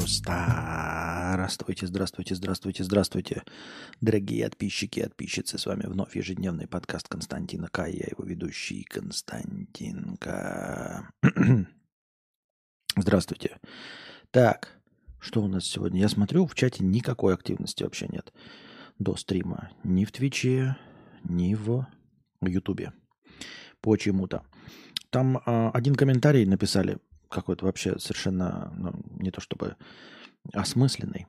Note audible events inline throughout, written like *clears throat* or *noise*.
Здравствуйте, здравствуйте, здравствуйте, здравствуйте, дорогие подписчики и подписчицы. С вами вновь ежедневный подкаст Константина К. Я его ведущий Константинка. *clears throat* здравствуйте. Так, что у нас сегодня? Я смотрю, в чате никакой активности вообще нет до стрима. Ни в Твиче, ни в Ютубе. Почему-то. Там э, один комментарий написали какой-то вообще совершенно ну, не то чтобы осмысленный,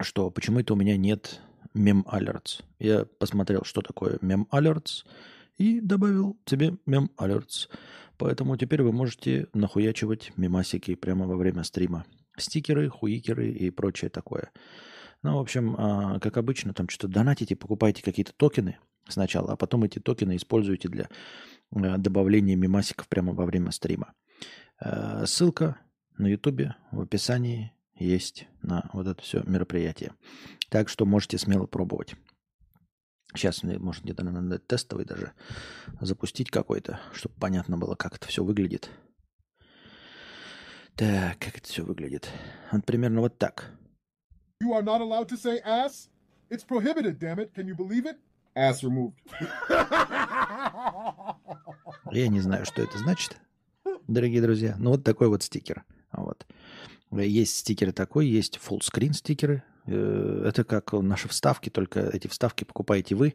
что почему это у меня нет мем alerts. Я посмотрел, что такое мем alerts, и добавил тебе мем alerts. Поэтому теперь вы можете нахуячивать мемасики прямо во время стрима. Стикеры, хуикеры и прочее такое. Ну, в общем, а, как обычно, там что-то донатите, покупайте какие-то токены сначала, а потом эти токены используете для э, добавления мемасиков прямо во время стрима. Э, ссылка на ютубе в описании есть на вот это все мероприятие. Так что можете смело пробовать. Сейчас, может, где-то надо тестовый даже запустить какой-то, чтобы понятно было, как это все выглядит. Так, как это все выглядит? Вот примерно вот так. You are not allowed to say ass? It's prohibited, damn it. Can you believe it? Ass removed. *laughs* Я не знаю, что это значит дорогие друзья. Ну, вот такой вот стикер. Вот. Есть стикеры такой, есть full стикеры. Э, это как наши вставки, только эти вставки покупаете вы.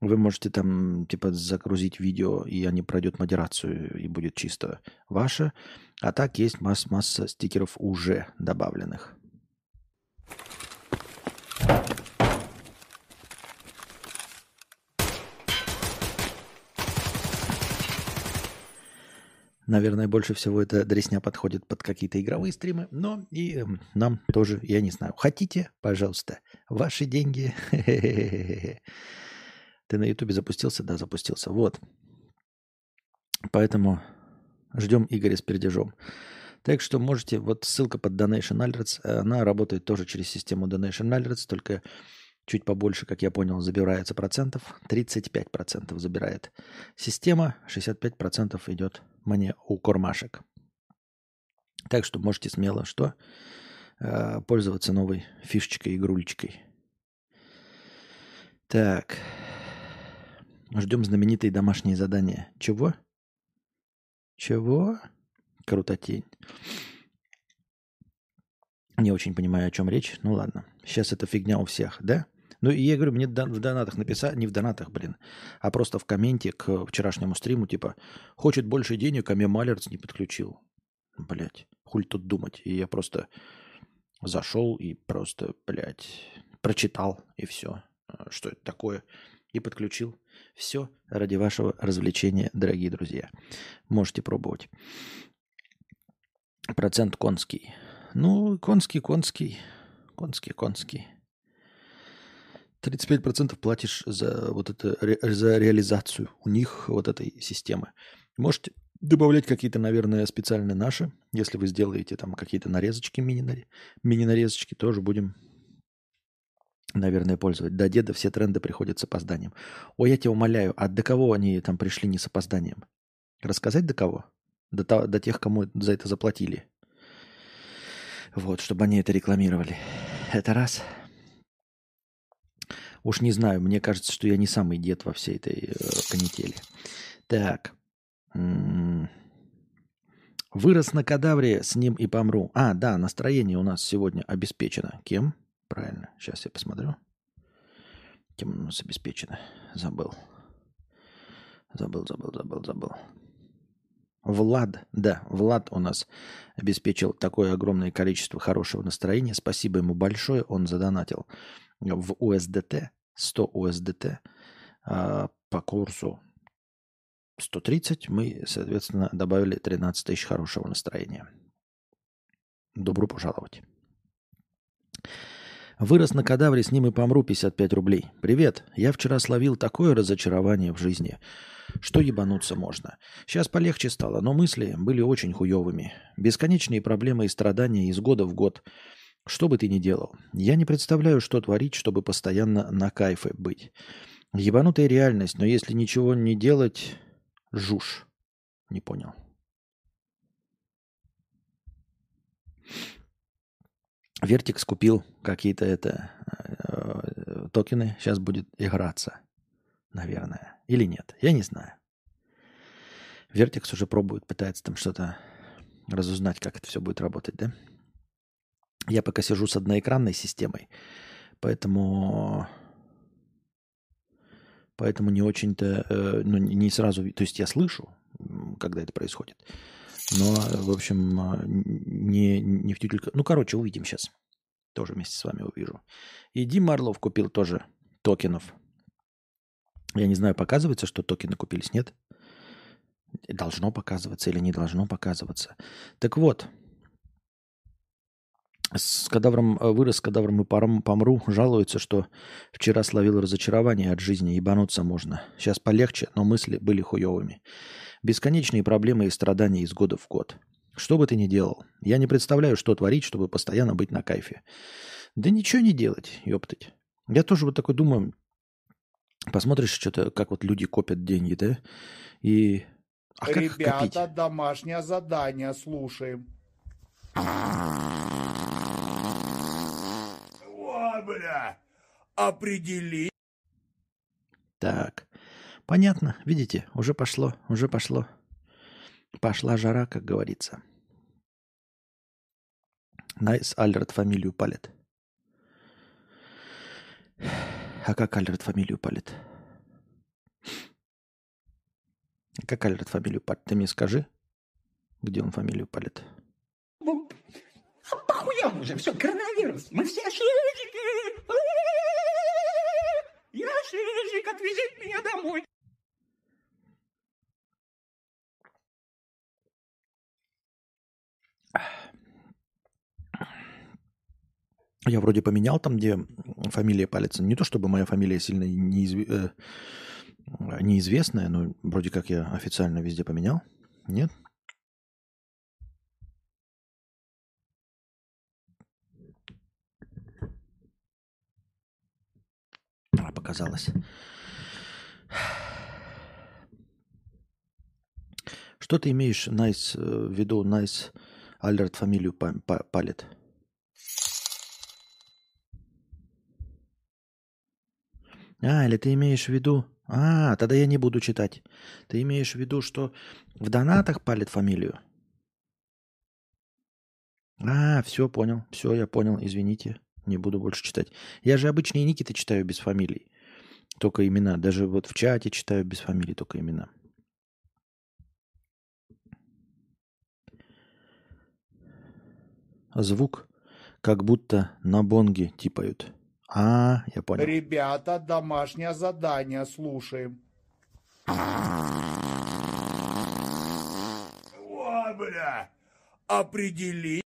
Вы можете там типа загрузить видео, и они пройдут модерацию, и будет чисто ваше. А так есть масс масса стикеров уже добавленных. Наверное, больше всего эта дресня подходит под какие-то игровые стримы, но и э, нам тоже, я не знаю. Хотите, пожалуйста, ваши деньги. Ты на Ютубе запустился? Да, запустился. Вот. Поэтому ждем Игоря с пердежом. Так что можете, вот ссылка под Donation Alerts, она работает тоже через систему Donation Alerts, только чуть побольше, как я понял, забирается процентов. 35 процентов забирает система, 65 процентов идет мне у кормашек. Так что можете смело что? Э, пользоваться новой фишечкой, игрулечкой. Так. Ждем знаменитые домашние задания. Чего? Чего? Крутотень. Не очень понимаю, о чем речь. Ну ладно. Сейчас эта фигня у всех, да? Ну, и я говорю, мне в донатах написали, не в донатах, блин, а просто в комменте к вчерашнему стриму, типа, хочет больше денег, а мне Малерц не подключил. Блять, хуль тут думать. И я просто зашел и просто, блядь, прочитал, и все. А, что это такое? И подключил. Все ради вашего развлечения, дорогие друзья. Можете пробовать. Процент конский. Ну, конский, конский. Конский, конский. 35% платишь за вот это, за реализацию у них вот этой системы. Можете добавлять какие-то, наверное, специальные наши. Если вы сделаете там какие-то нарезочки, мини-нарезочки, тоже будем, наверное, пользовать. До деда все тренды приходят с опозданием. Ой, я тебя умоляю, а до кого они там пришли не с опозданием? Рассказать до кого? До, до тех, кому за это заплатили. Вот, чтобы они это рекламировали. Это раз. Уж не знаю, мне кажется, что я не самый дед во всей этой э, канители. Так. Вырос на кадавре, с ним и помру. А, да, настроение у нас сегодня обеспечено. Кем? Правильно, сейчас я посмотрю. Кем у нас обеспечено? Забыл. Забыл, забыл, забыл, забыл. Влад, да, Влад у нас обеспечил такое огромное количество хорошего настроения. Спасибо ему большое, он задонатил в USDT, 100 USDT а, по курсу 130 мы, соответственно, добавили 13 тысяч хорошего настроения. Добро пожаловать. Вырос на кадавре, с ним и помру 55 рублей. Привет, я вчера словил такое разочарование в жизни, что ебануться можно. Сейчас полегче стало, но мысли были очень хуевыми. Бесконечные проблемы и страдания из года в год – что бы ты ни делал, я не представляю, что творить, чтобы постоянно на кайфе быть. Ебанутая реальность, но если ничего не делать, жуж. Не понял. Вертикс купил какие-то это э, токены, сейчас будет играться, наверное. Или нет, я не знаю. Вертикс уже пробует, пытается там что-то разузнать, как это все будет работать, да? Я пока сижу с одноэкранной системой, поэтому поэтому не очень-то, э, ну, не сразу, то есть я слышу, когда это происходит, но, в общем, а, не, не в тютелька. Ну, короче, увидим сейчас. Тоже вместе с вами увижу. И Дим Марлов купил тоже токенов. Я не знаю, показывается, что токены купились, нет? Должно показываться или не должно показываться. Так вот, с кадавром э, вырос, с кадавром и помру. Жалуется, что вчера словил разочарование от жизни, ебануться можно. Сейчас полегче, но мысли были хуевыми. Бесконечные проблемы и страдания из года в год. Что бы ты ни делал, я не представляю, что творить, чтобы постоянно быть на кайфе. Да ничего не делать, ёптать. Я тоже вот такой думаю, посмотришь что-то, как вот люди копят деньги, да? И... А как Ребята, домашнее задание слушаем. О, бля, определи. Так. Понятно, видите, уже пошло, уже пошло. Пошла жара, как говорится. Найс Альред фамилию палит. А как Альред фамилию палит? Как Альред фамилию палит? Ты мне скажи, где он фамилию палит. Похуям уже, все, коронавирус. Мы все шишики. Я шишик, отвезите меня домой. Я вроде поменял там, где фамилия палится. Не то чтобы моя фамилия сильно неизв... э, неизвестная, но вроде как я официально везде поменял. Нет? Показалось. Что ты имеешь nice, э, в виду nice Альрат фамилию палит? А, или ты имеешь в виду... А, тогда я не буду читать. Ты имеешь в виду, что в донатах палит фамилию? А, все, понял. Все, я понял. Извините. Не буду больше читать. Я же обычные ники-то читаю без фамилий. Только имена. Даже вот в чате читаю без фамилий, только имена. Звук как будто на бонге типают. А, я понял. Ребята, домашнее задание слушаем. О, бля, определи.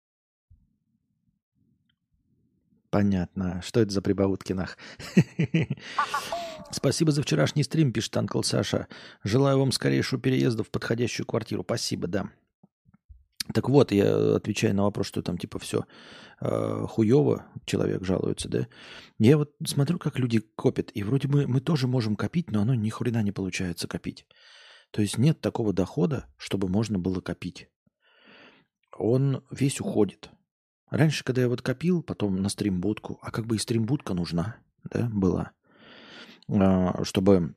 Понятно. Что это за прибаутки нах? *laughs* Спасибо за вчерашний стрим, пишет Анкл Саша. Желаю вам скорейшего переезда в подходящую квартиру. Спасибо, да. Так вот, я отвечаю на вопрос, что там типа все э, хуево, человек жалуется, да. Я вот смотрю, как люди копят, и вроде бы мы тоже можем копить, но оно ни хрена не получается копить. То есть нет такого дохода, чтобы можно было копить. Он весь уходит. Раньше, когда я вот копил, потом на стримбудку, а как бы и стримбудка нужна, да, была, чтобы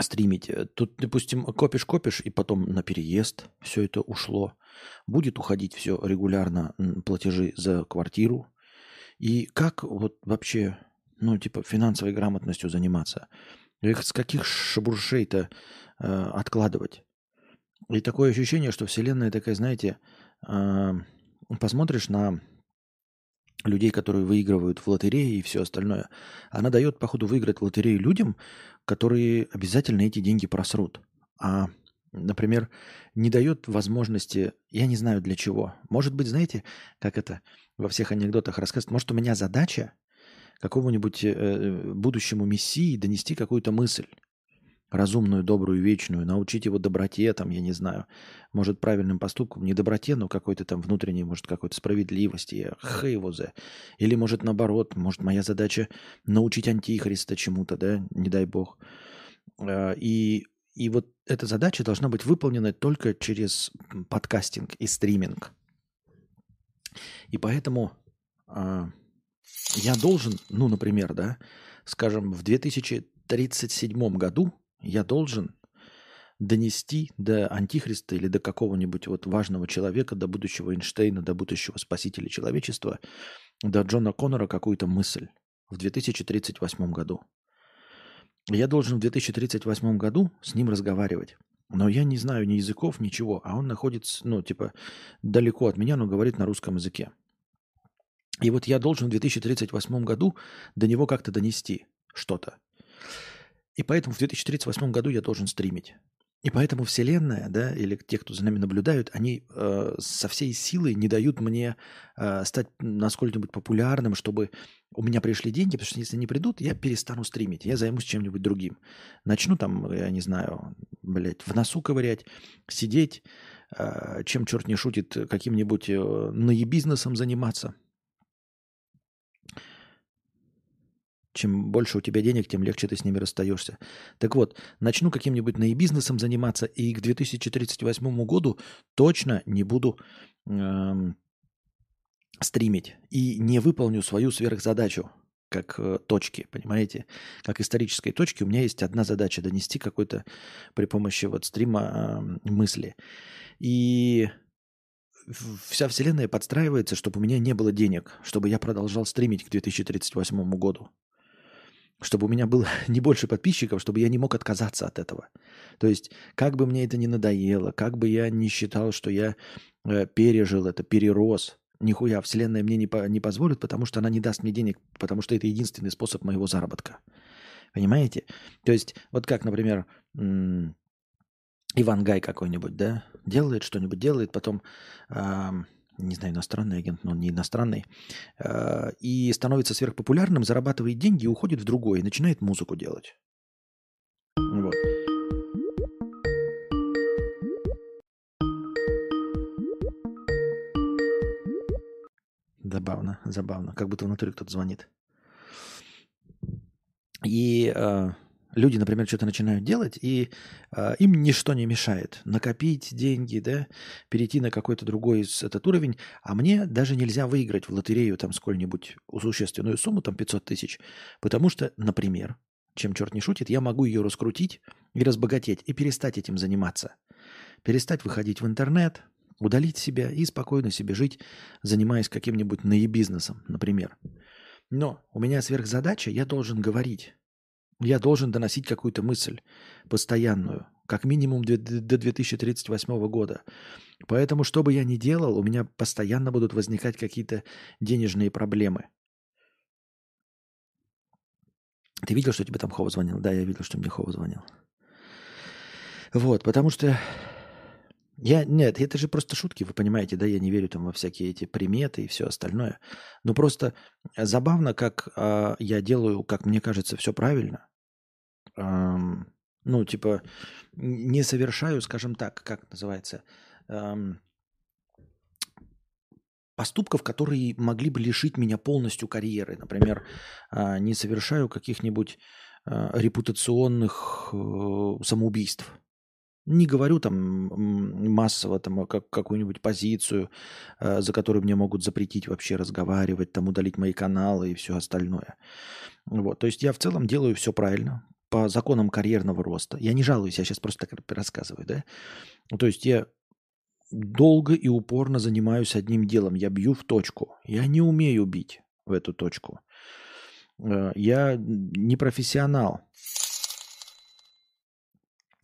стримить. Тут, допустим, копишь-копишь, и потом на переезд все это ушло. Будет уходить все регулярно платежи за квартиру. И как вот вообще, ну, типа, финансовой грамотностью заниматься? Их с каких шабуршей-то э, откладывать? И такое ощущение, что Вселенная такая, знаете, э, посмотришь на людей, которые выигрывают в лотерее и все остальное, она дает, походу, выиграть в лотерею людям, которые обязательно эти деньги просрут. А, например, не дает возможности, я не знаю для чего. Может быть, знаете, как это во всех анекдотах рассказывают, может, у меня задача какому-нибудь э, будущему мессии донести какую-то мысль разумную, добрую, вечную, научить его доброте, там, я не знаю, может, правильным поступкам, не доброте, но какой-то там внутренней, может, какой-то справедливости, х его за. Или, может, наоборот, может, моя задача научить антихриста чему-то, да, не дай бог. А, и, и вот эта задача должна быть выполнена только через подкастинг и стриминг. И поэтому а, я должен, ну, например, да, скажем, в 2037 году я должен донести до антихриста или до какого-нибудь вот важного человека, до будущего Эйнштейна, до будущего спасителя человечества, до Джона Коннора какую-то мысль в 2038 году. Я должен в 2038 году с ним разговаривать. Но я не знаю ни языков, ничего, а он находится, ну, типа, далеко от меня, но говорит на русском языке. И вот я должен в 2038 году до него как-то донести что-то. И поэтому в 2038 году я должен стримить. И поэтому Вселенная, да, или те, кто за нами наблюдают, они э, со всей силой не дают мне э, стать насколько-нибудь популярным, чтобы у меня пришли деньги, потому что если не придут, я перестану стримить, я займусь чем-нибудь другим. Начну там, я не знаю, блядь, в носу ковырять, сидеть, э, чем черт не шутит, каким-нибудь э, наебизнесом заниматься – Чем больше у тебя денег, тем легче ты с ними расстаешься. Так вот, начну каким-нибудь наебизнесом заниматься, и к 2038 году точно не буду эм, стримить. И не выполню свою сверхзадачу, как э, точки, понимаете? Как исторической точки у меня есть одна задача – донести какой-то при помощи вот стрима э, мысли. И вся вселенная подстраивается, чтобы у меня не было денег, чтобы я продолжал стримить к 2038 году чтобы у меня было *laughs* не больше подписчиков, чтобы я не мог отказаться от этого. То есть, как бы мне это ни надоело, как бы я не считал, что я э, пережил это, перерос, нихуя Вселенная мне не, по, не позволит, потому что она не даст мне денег, потому что это единственный способ моего заработка. Понимаете? То есть, вот как, например, м- Иван Гай какой-нибудь, да, делает что-нибудь, делает, потом... Э- не знаю, иностранный агент, но он не иностранный, э, и становится сверхпопулярным, зарабатывает деньги и уходит в другое, и начинает музыку делать. Вот. Забавно, забавно. Как будто внутри кто-то звонит. И э, Люди, например, что-то начинают делать, и э, им ничто не мешает накопить деньги, да, перейти на какой-то другой этот уровень, а мне даже нельзя выиграть в лотерею там сколь-нибудь существенную сумму, там 500 тысяч, потому что, например, чем черт не шутит, я могу ее раскрутить и разбогатеть, и перестать этим заниматься. Перестать выходить в интернет, удалить себя и спокойно себе жить, занимаясь каким-нибудь наебизнесом, например. Но у меня сверхзадача, я должен говорить я должен доносить какую-то мысль постоянную, как минимум до 2038 года. Поэтому, что бы я ни делал, у меня постоянно будут возникать какие-то денежные проблемы. Ты видел, что тебе там Хова звонил? Да, я видел, что мне Хова звонил. Вот, потому что я, нет, это же просто шутки, вы понимаете, да, я не верю там во всякие эти приметы и все остальное. Но просто забавно, как э, я делаю, как мне кажется, все правильно. Эм, ну, типа, не совершаю, скажем так, как называется, эм, поступков, которые могли бы лишить меня полностью карьеры. Например, э, не совершаю каких-нибудь э, репутационных э, самоубийств. Не говорю там массово там, а как, какую-нибудь позицию, э, за которую мне могут запретить вообще разговаривать, там удалить мои каналы и все остальное. Вот. То есть я в целом делаю все правильно, по законам карьерного роста. Я не жалуюсь, я сейчас просто так рассказываю, да? То есть я долго и упорно занимаюсь одним делом. Я бью в точку. Я не умею бить в эту точку. Э, я не профессионал.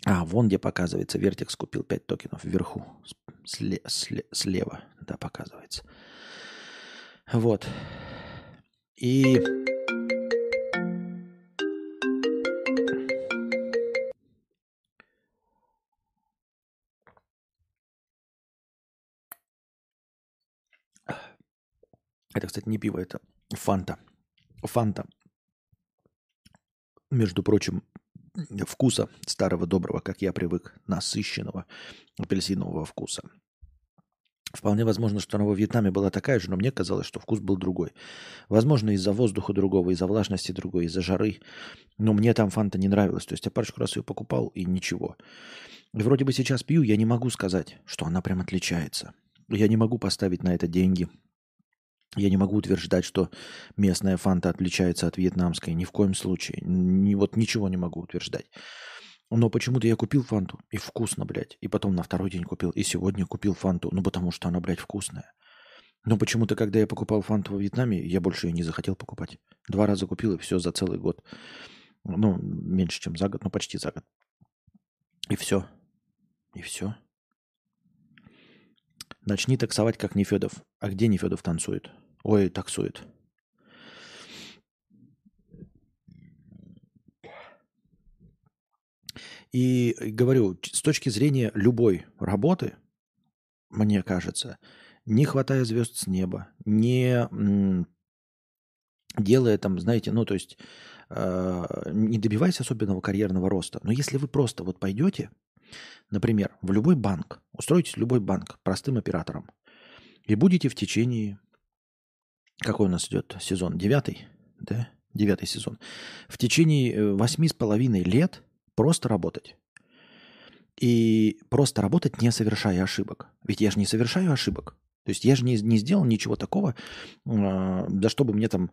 А, вон где показывается. Вертекс купил 5 токенов вверху. Сле- сле- слева, да, показывается. Вот. И Это, кстати, не пиво, это фанта. Фанта. Между прочим, вкуса старого доброго, как я привык, насыщенного апельсинового вкуса. Вполне возможно, что она во Вьетнаме была такая же, но мне казалось, что вкус был другой. Возможно, из-за воздуха другого, из-за влажности другой, из-за жары. Но мне там фанта не нравилась. То есть я парочку раз ее покупал и ничего. И вроде бы сейчас пью, я не могу сказать, что она прям отличается. Я не могу поставить на это деньги. Я не могу утверждать, что местная фанта отличается от вьетнамской. Ни в коем случае. Ни, вот ничего не могу утверждать. Но почему-то я купил фанту, и вкусно, блядь. И потом на второй день купил, и сегодня купил фанту. Ну, потому что она, блядь, вкусная. Но почему-то, когда я покупал фанту во Вьетнаме, я больше ее не захотел покупать. Два раза купил, и все за целый год. Ну, меньше, чем за год, но почти за год. И все. И все. Начни таксовать, как Нефедов. А где Нефедов танцует? Ой, таксует. И говорю, с точки зрения любой работы, мне кажется, не хватая звезд с неба, не делая там, знаете, ну то есть э, не добиваясь особенного карьерного роста, но если вы просто вот пойдете, например, в любой банк, устроитесь в любой банк простым оператором и будете в течение, какой у нас идет сезон, девятый, да, девятый сезон, в течение э, восьми с половиной лет Просто работать. И просто работать, не совершая ошибок. Ведь я же не совершаю ошибок. То есть я же не, не сделал ничего такого, э, да чтобы мне там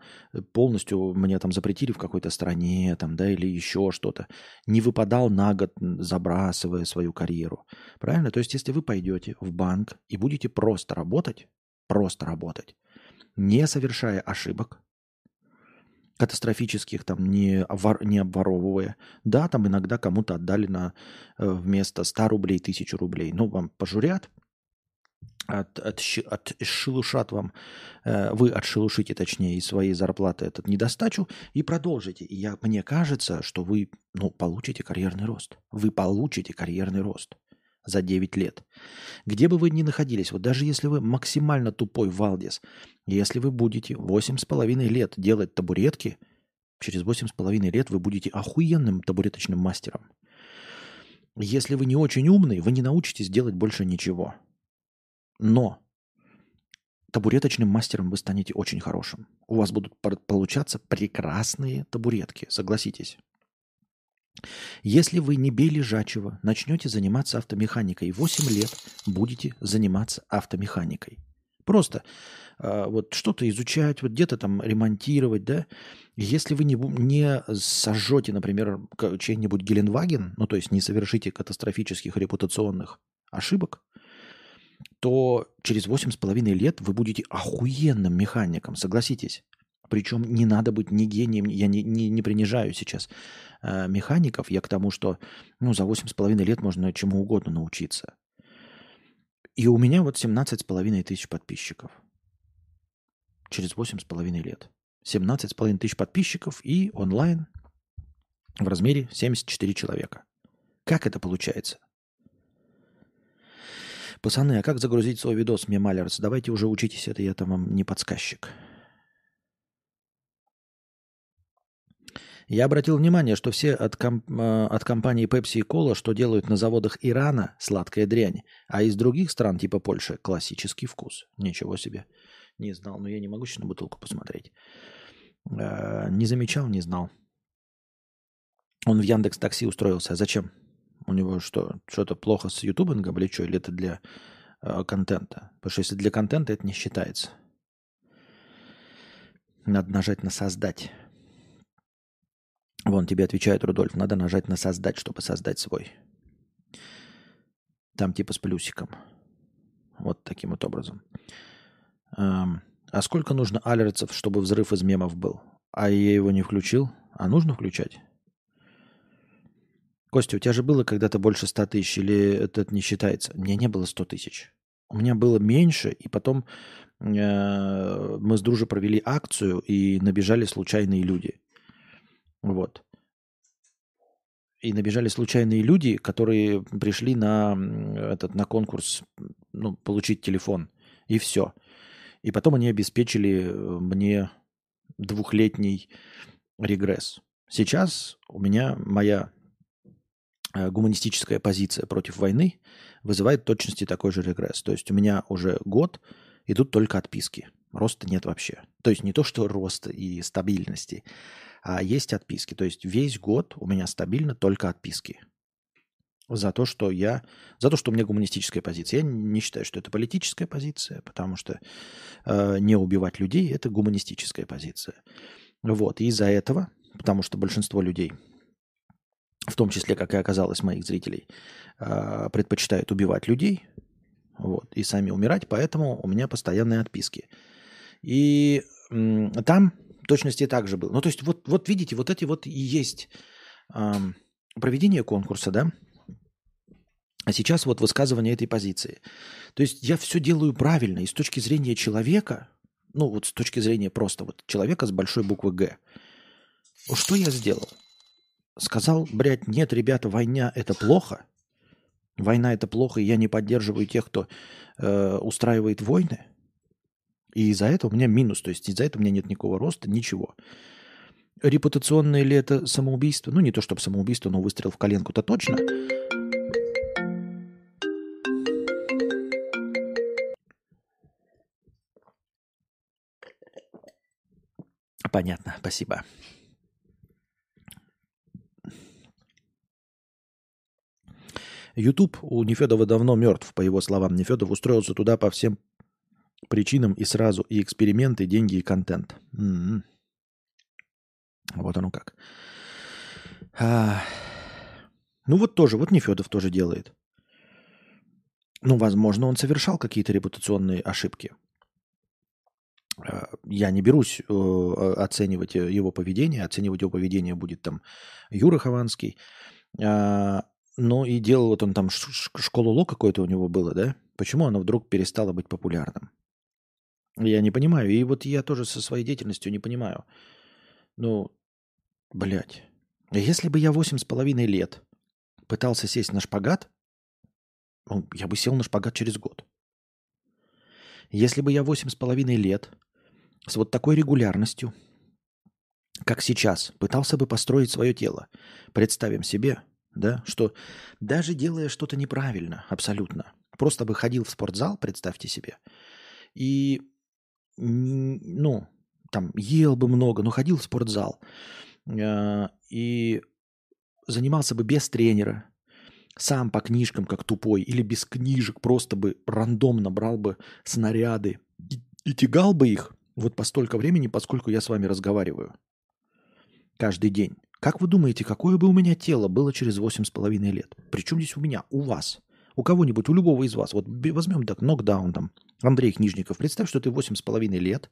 полностью мне там запретили в какой-то стране, там, да, или еще что-то. Не выпадал на год, забрасывая свою карьеру. Правильно? То есть если вы пойдете в банк и будете просто работать, просто работать, не совершая ошибок, катастрофических, там, не, обвор, не обворовывая. Да, там иногда кому-то отдали на э, вместо 100 рублей 1000 рублей. Ну, вам пожурят, от, от, отшелушат вам, э, вы отшелушите, точнее, из своей зарплаты этот недостачу и продолжите. И я, мне кажется, что вы ну, получите карьерный рост. Вы получите карьерный рост за 9 лет. Где бы вы ни находились, вот даже если вы максимально тупой Валдис, если вы будете 8,5 лет делать табуретки, через 8,5 лет вы будете охуенным табуреточным мастером. Если вы не очень умный, вы не научитесь делать больше ничего. Но табуреточным мастером вы станете очень хорошим. У вас будут получаться прекрасные табуретки, согласитесь. Если вы не бей лежачего, начнете заниматься автомеханикой, 8 лет будете заниматься автомеханикой. Просто э, вот что-то изучать, вот где-то там ремонтировать, да. Если вы не, не сожжете, например, чей-нибудь Геленваген, ну то есть не совершите катастрофических репутационных ошибок, то через 8,5 лет вы будете охуенным механиком, согласитесь. Причем не надо быть ни гением, я не, не, не принижаю сейчас э, механиков, я к тому, что ну, за 8,5 лет можно чему угодно научиться. И у меня вот 17,5 тысяч подписчиков. Через 8,5 лет. 17,5 тысяч подписчиков и онлайн в размере 74 человека. Как это получается? Пацаны, а как загрузить свой видос Мемалерс? Давайте уже учитесь, это я там вам не подсказчик. Я обратил внимание, что все от, комп- э, от компании Pepsi и Cola, что делают на заводах Ирана, сладкая дрянь, а из других стран, типа Польши, классический вкус. Ничего себе. Не знал, но я не могу сейчас на бутылку посмотреть. Э, не замечал, не знал. Он в Яндекс Такси устроился. А зачем? У него что, что-то плохо с ютубингом или что? Или это для э, контента? Потому что если для контента, это не считается. Надо нажать на «Создать». Вон тебе отвечает Рудольф, надо нажать на создать, чтобы создать свой. Там типа с плюсиком. Вот таким вот образом. Эм, а сколько нужно алерцев, чтобы взрыв из мемов был? А я его не включил? А нужно включать? Костя, у тебя же было когда-то больше 100 тысяч, или это не считается? У меня не было 100 тысяч. У меня было меньше, и потом э, мы с дружи провели акцию, и набежали случайные люди. Вот. И набежали случайные люди, которые пришли на, этот, на конкурс ну, получить телефон. И все. И потом они обеспечили э, мне двухлетний регресс. Сейчас у меня моя э, гуманистическая позиция против войны вызывает точности такой же регресс. То есть у меня уже год идут только отписки. Роста нет вообще. То есть не то, что роста и стабильности, а есть отписки. То есть весь год у меня стабильно только отписки. за то, что я, за то, что у меня гуманистическая позиция. Я не считаю, что это политическая позиция, потому что э, не убивать людей – это гуманистическая позиция. Вот, и из-за этого, потому что большинство людей, в том числе, как и оказалось, моих зрителей, э, предпочитают убивать людей, вот, и сами умирать, поэтому у меня постоянные отписки. И там точности так же было. Ну, то есть, вот, вот видите, вот эти вот и есть э, проведение конкурса, да, а сейчас вот высказывание этой позиции. То есть я все делаю правильно и с точки зрения человека, ну вот с точки зрения просто вот человека с большой буквы «Г». Что я сделал? Сказал, блядь, нет, ребята, война – это плохо. Война – это плохо, и я не поддерживаю тех, кто э, устраивает войны. И из-за этого у меня минус, то есть из-за этого у меня нет никакого роста, ничего. Репутационное ли это самоубийство? Ну, не то чтобы самоубийство, но выстрел в коленку-то точно – Понятно, спасибо. YouTube у Нефедова давно мертв, по его словам. Нефедов устроился туда по всем причинам и сразу. И эксперименты, деньги, и контент. М-м. Вот оно как. А... Ну вот тоже, вот Нефедов тоже делает. Ну, возможно, он совершал какие-то репутационные ошибки. Э, я не берусь э, оценивать его поведение. Оценивать его поведение будет там Юра Хованский. А, но и делал вот он там школу Ло какое-то у него было, да? Почему оно вдруг перестало быть популярным? Я не понимаю. И вот я тоже со своей деятельностью не понимаю. Ну, блядь. Если бы я восемь с половиной лет пытался сесть на шпагат, я бы сел на шпагат через год. Если бы я восемь с половиной лет с вот такой регулярностью, как сейчас, пытался бы построить свое тело. Представим себе, да, что даже делая что-то неправильно, абсолютно, просто бы ходил в спортзал, представьте себе, и, ну, там, ел бы много, но ходил в спортзал, э, и занимался бы без тренера, сам по книжкам, как тупой, или без книжек, просто бы рандомно брал бы снаряды и, и тягал бы их, вот по столько времени, поскольку я с вами разговариваю. Каждый день. Как вы думаете, какое бы у меня тело было через 8,5 лет? Причем здесь у меня? У вас. У кого-нибудь, у любого из вас. Вот возьмем так, нокдаун там. Андрей Книжников. Представь, что ты 8,5 лет.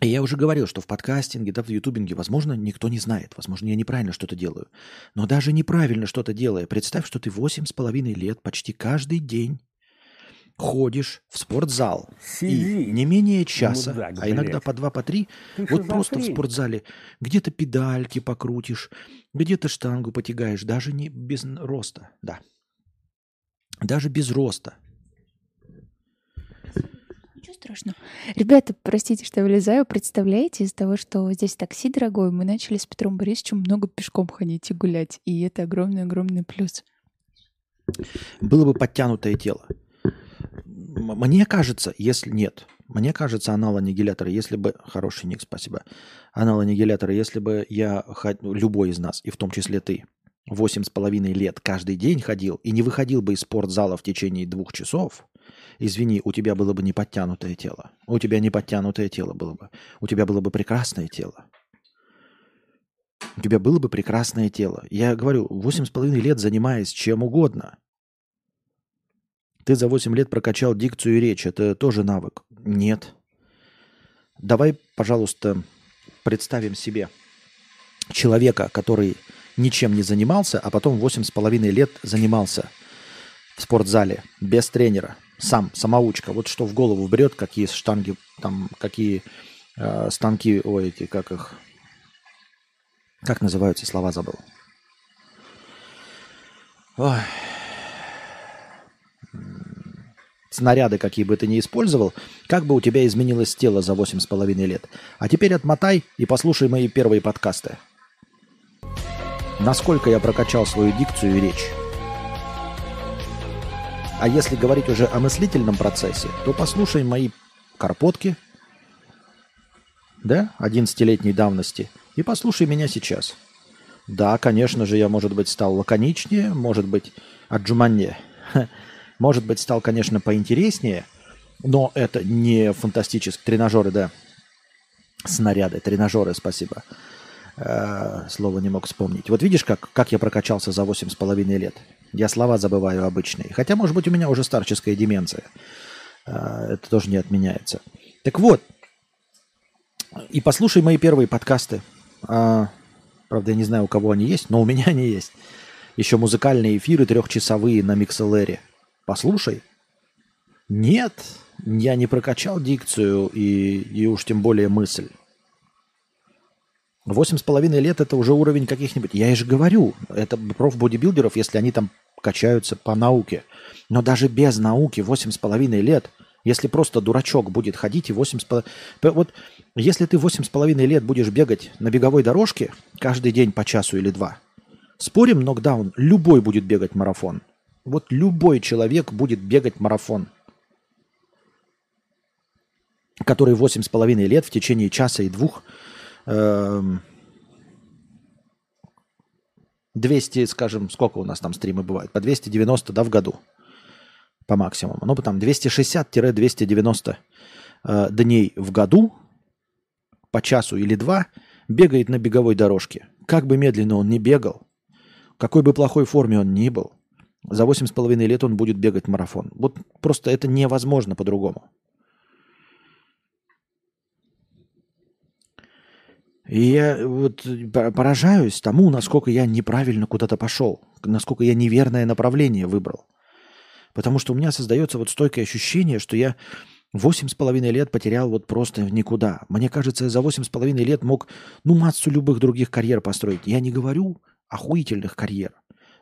И я уже говорил, что в подкастинге, да, в ютубинге, возможно, никто не знает. Возможно, я неправильно что-то делаю. Но даже неправильно что-то делая, представь, что ты 8,5 лет почти каждый день ходишь в спортзал Сиди, и не менее часа, мудак, а иногда по два, по три, Ты вот просто в спортзале где-то педальки покрутишь, где-то штангу потягаешь, даже не без роста, да. Даже без роста. Ничего страшного. Ребята, простите, что я вылезаю. Представляете, из-за того, что здесь такси дорогое, мы начали с Петром Борисовичем много пешком ходить и гулять. И это огромный-огромный плюс. Было бы подтянутое тело. Мне кажется, если нет, мне кажется, анал-аннигилятор, если бы... Хороший ник, спасибо. Анал-аннигилятор, если бы я, любой из нас, и в том числе ты, восемь с половиной лет каждый день ходил и не выходил бы из спортзала в течение двух часов, извини, у тебя было бы не подтянутое тело. У тебя не подтянутое тело было бы. У тебя было бы прекрасное тело. У тебя было бы прекрасное тело. Я говорю, восемь с половиной лет занимаясь чем угодно – ты за 8 лет прокачал дикцию и речь. Это тоже навык. Нет. Давай, пожалуйста, представим себе человека, который ничем не занимался, а потом 8,5 лет занимался в спортзале без тренера. Сам, самоучка. Вот что в голову берет, какие штанги, там, какие э, станки, ой, эти, как их, как называются, слова забыл. Ой снаряды, какие бы ты ни использовал, как бы у тебя изменилось тело за восемь с половиной лет. А теперь отмотай и послушай мои первые подкасты. Насколько я прокачал свою дикцию и речь. А если говорить уже о мыслительном процессе, то послушай мои карпотки, да, 11-летней давности, и послушай меня сейчас. Да, конечно же, я, может быть, стал лаконичнее, может быть, отжуманнее. Может быть, стал, конечно, поинтереснее, но это не фантастические тренажеры, да. Снаряды, тренажеры, спасибо. Э, слово не мог вспомнить. Вот видишь, как, как я прокачался за восемь с половиной лет? Я слова забываю обычные. Хотя, может быть, у меня уже старческая деменция. Э, это тоже не отменяется. Так вот, и послушай мои первые подкасты. А, правда, я не знаю, у кого они есть, но у меня они есть. Еще музыкальные эфиры трехчасовые на Микселере. Послушай. Нет, я не прокачал дикцию и, и уж тем более мысль. Восемь с половиной лет это уже уровень каких-нибудь. Я и же говорю, это профбодибилдеров, если они там качаются по науке. Но даже без науки восемь с половиной лет, если просто дурачок будет ходить и восемь с половиной... Вот если ты восемь с половиной лет будешь бегать на беговой дорожке каждый день по часу или два, спорим, нокдаун, любой будет бегать марафон. Вот любой человек будет бегать марафон который восемь с половиной лет в течение часа и двух 200, эм, скажем, сколько у нас там стримы бывают? По 290, да, в году по максимуму. Ну, там 260-290 э, дней в году по часу или два бегает на беговой дорожке. Как бы медленно он ни бегал, какой бы плохой форме он ни был, за 8,5 лет он будет бегать марафон. Вот просто это невозможно по-другому. И я вот поражаюсь тому, насколько я неправильно куда-то пошел, насколько я неверное направление выбрал. Потому что у меня создается вот стойкое ощущение, что я восемь с половиной лет потерял вот просто в никуда. Мне кажется, за восемь с половиной лет мог, ну, массу любых других карьер построить. Я не говорю охуительных карьер.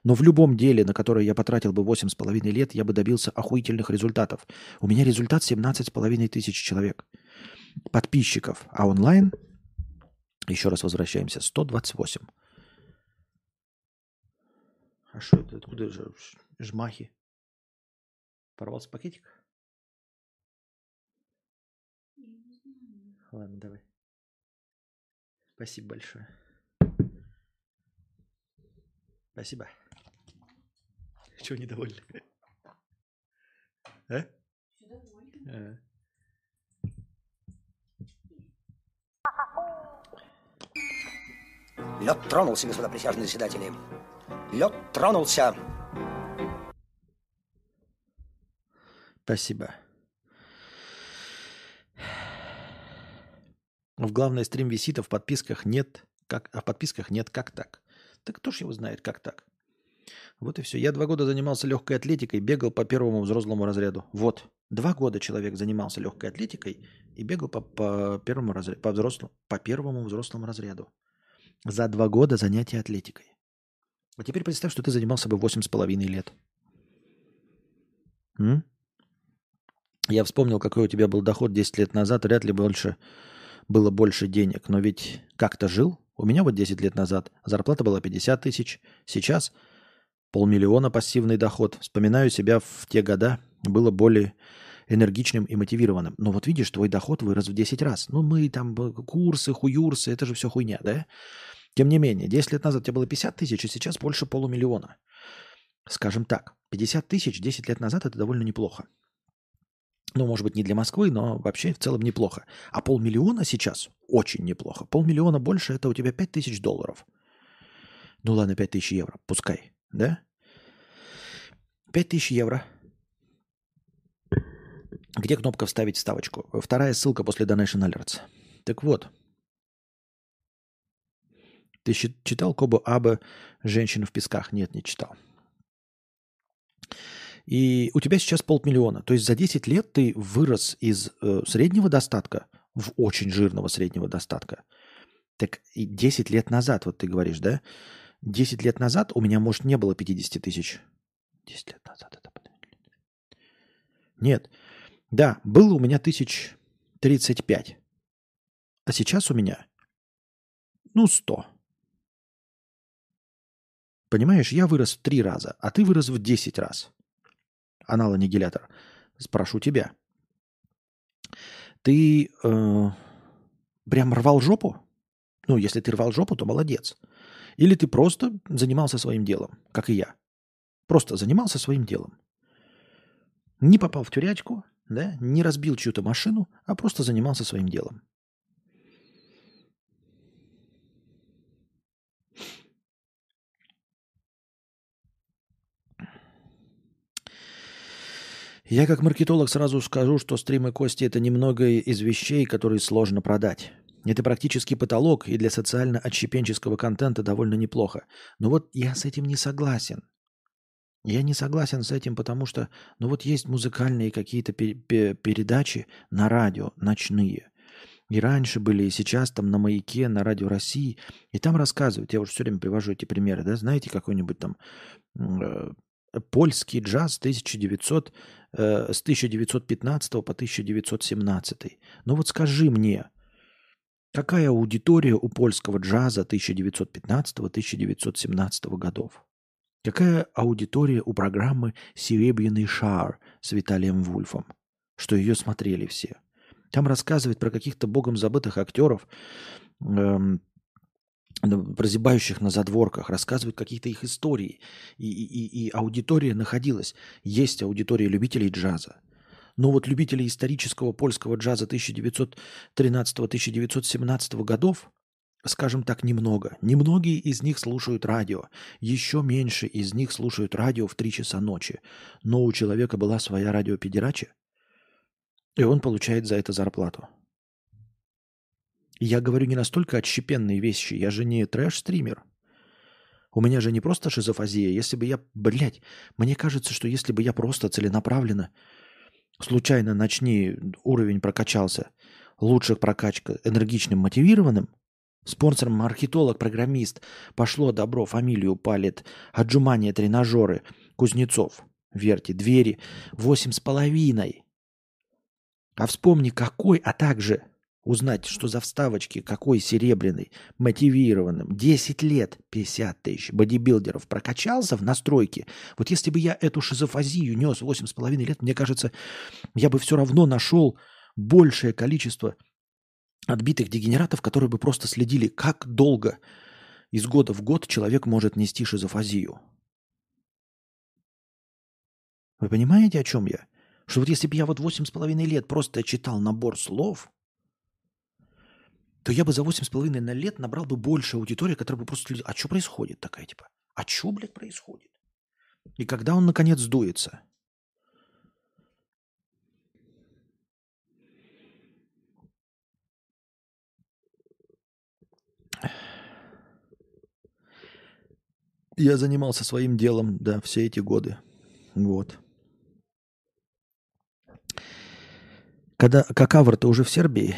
Но в любом деле, на которое я потратил бы восемь с половиной лет, я бы добился охуительных результатов. У меня результат семнадцать с половиной тысяч человек. Подписчиков. А онлайн еще раз возвращаемся. 128. А что это? Откуда же жмахи? Порвался пакетик? Ладно, давай. Спасибо большое. Спасибо. Чего недовольны? *laughs* А? Недовольны. А. Лед тронулся, господа присяжные заседатели. Лед тронулся. Спасибо. В главный стрим висит, а в подписках нет. Как, а в подписках нет. Как так? Так кто ж его знает, как так? Вот и все. Я два года занимался легкой атлетикой, бегал по первому взрослому разряду. Вот. Два года человек занимался легкой атлетикой и бегал по, по первому разряду, по взрослому, по первому взрослому разряду за два года занятия атлетикой. А теперь представь, что ты занимался бы восемь с половиной лет. М? Я вспомнил, какой у тебя был доход 10 лет назад, вряд ли больше было больше денег. Но ведь как-то жил. У меня вот 10 лет назад зарплата была 50 тысяч. Сейчас полмиллиона пассивный доход. Вспоминаю себя в те года, было более энергичным и мотивированным. Но вот видишь, твой доход вырос в 10 раз. Ну, мы там курсы, хуюрсы, это же все хуйня, да? Тем не менее, 10 лет назад у тебя было 50 тысяч, а сейчас больше полумиллиона. Скажем так, 50 тысяч 10 лет назад это довольно неплохо. Ну, может быть, не для Москвы, но вообще в целом неплохо. А полмиллиона сейчас очень неплохо. Полмиллиона больше это у тебя 5 тысяч долларов. Ну ладно, 5 тысяч евро, пускай, да? 5 тысяч евро. Где кнопка «Вставить вставочку»? Вторая ссылка после Donation Alerts. Так вот, ты читал Кобу Аба «Женщина в песках»? Нет, не читал. И у тебя сейчас полмиллиона. То есть за 10 лет ты вырос из э, среднего достатка в очень жирного среднего достатка. Так и 10 лет назад, вот ты говоришь, да? 10 лет назад у меня, может, не было 50 тысяч. 10 лет назад это... Нет. Да, было у меня тысяч 35. А сейчас у меня, ну, 100. Понимаешь, я вырос в три раза, а ты вырос в 10 раз. Анал-аннигилятор. Спрошу тебя. Ты э, прям рвал жопу? Ну, если ты рвал жопу, то молодец. Или ты просто занимался своим делом, как и я. Просто занимался своим делом. Не попал в тюрячку, да, не разбил чью-то машину, а просто занимался своим делом. Я как маркетолог сразу скажу, что стримы Кости – это немного из вещей, которые сложно продать. Это практически потолок, и для социально-отщепенческого контента довольно неплохо. Но вот я с этим не согласен. Я не согласен с этим, потому что, ну вот есть музыкальные какие-то передачи на радио, ночные. И раньше были, и сейчас там на «Маяке», на «Радио России». И там рассказывают, я уже все время привожу эти примеры, да, знаете, какой-нибудь там э, польский джаз 1900, э, с 1915 по 1917. Ну вот скажи мне, какая аудитория у польского джаза 1915-1917 годов? Какая аудитория у программы «Серебряный шар» с Виталием Вульфом? Что ее смотрели все. Там рассказывает про каких-то богом забытых актеров, эм, прозябающих на задворках, рассказывают какие-то их истории. И, и, и аудитория находилась. Есть аудитория любителей джаза. Но вот любителей исторического польского джаза 1913-1917 годов, скажем так, немного. Немногие из них слушают радио. Еще меньше из них слушают радио в 3 часа ночи. Но у человека была своя радиопедерача, и он получает за это зарплату. Я говорю не настолько отщепенные вещи. Я же не трэш-стример. У меня же не просто шизофазия. Если бы я, блядь, мне кажется, что если бы я просто целенаправленно, случайно начни уровень прокачался, лучше прокачка энергичным, мотивированным, спонсором маркетолог, программист, пошло добро, фамилию палит, отжимания, тренажеры, Кузнецов, верьте, двери, восемь с половиной. А вспомни, какой, а также Узнать, что за вставочки, какой серебряный, мотивированным. 10 лет, 50 тысяч бодибилдеров прокачался в настройке. Вот если бы я эту шизофазию нес 8,5 лет, мне кажется, я бы все равно нашел большее количество отбитых дегенератов, которые бы просто следили, как долго из года в год человек может нести шизофазию. Вы понимаете, о чем я? Что вот если бы я вот 8,5 лет просто читал набор слов, то я бы за 8,5 на лет набрал бы больше аудитории, которая бы просто... А что происходит такая, типа? А что, блядь, происходит? И когда он, наконец, сдуется? Я занимался своим делом, да, все эти годы. Вот. Когда Какавр-то уже в Сербии,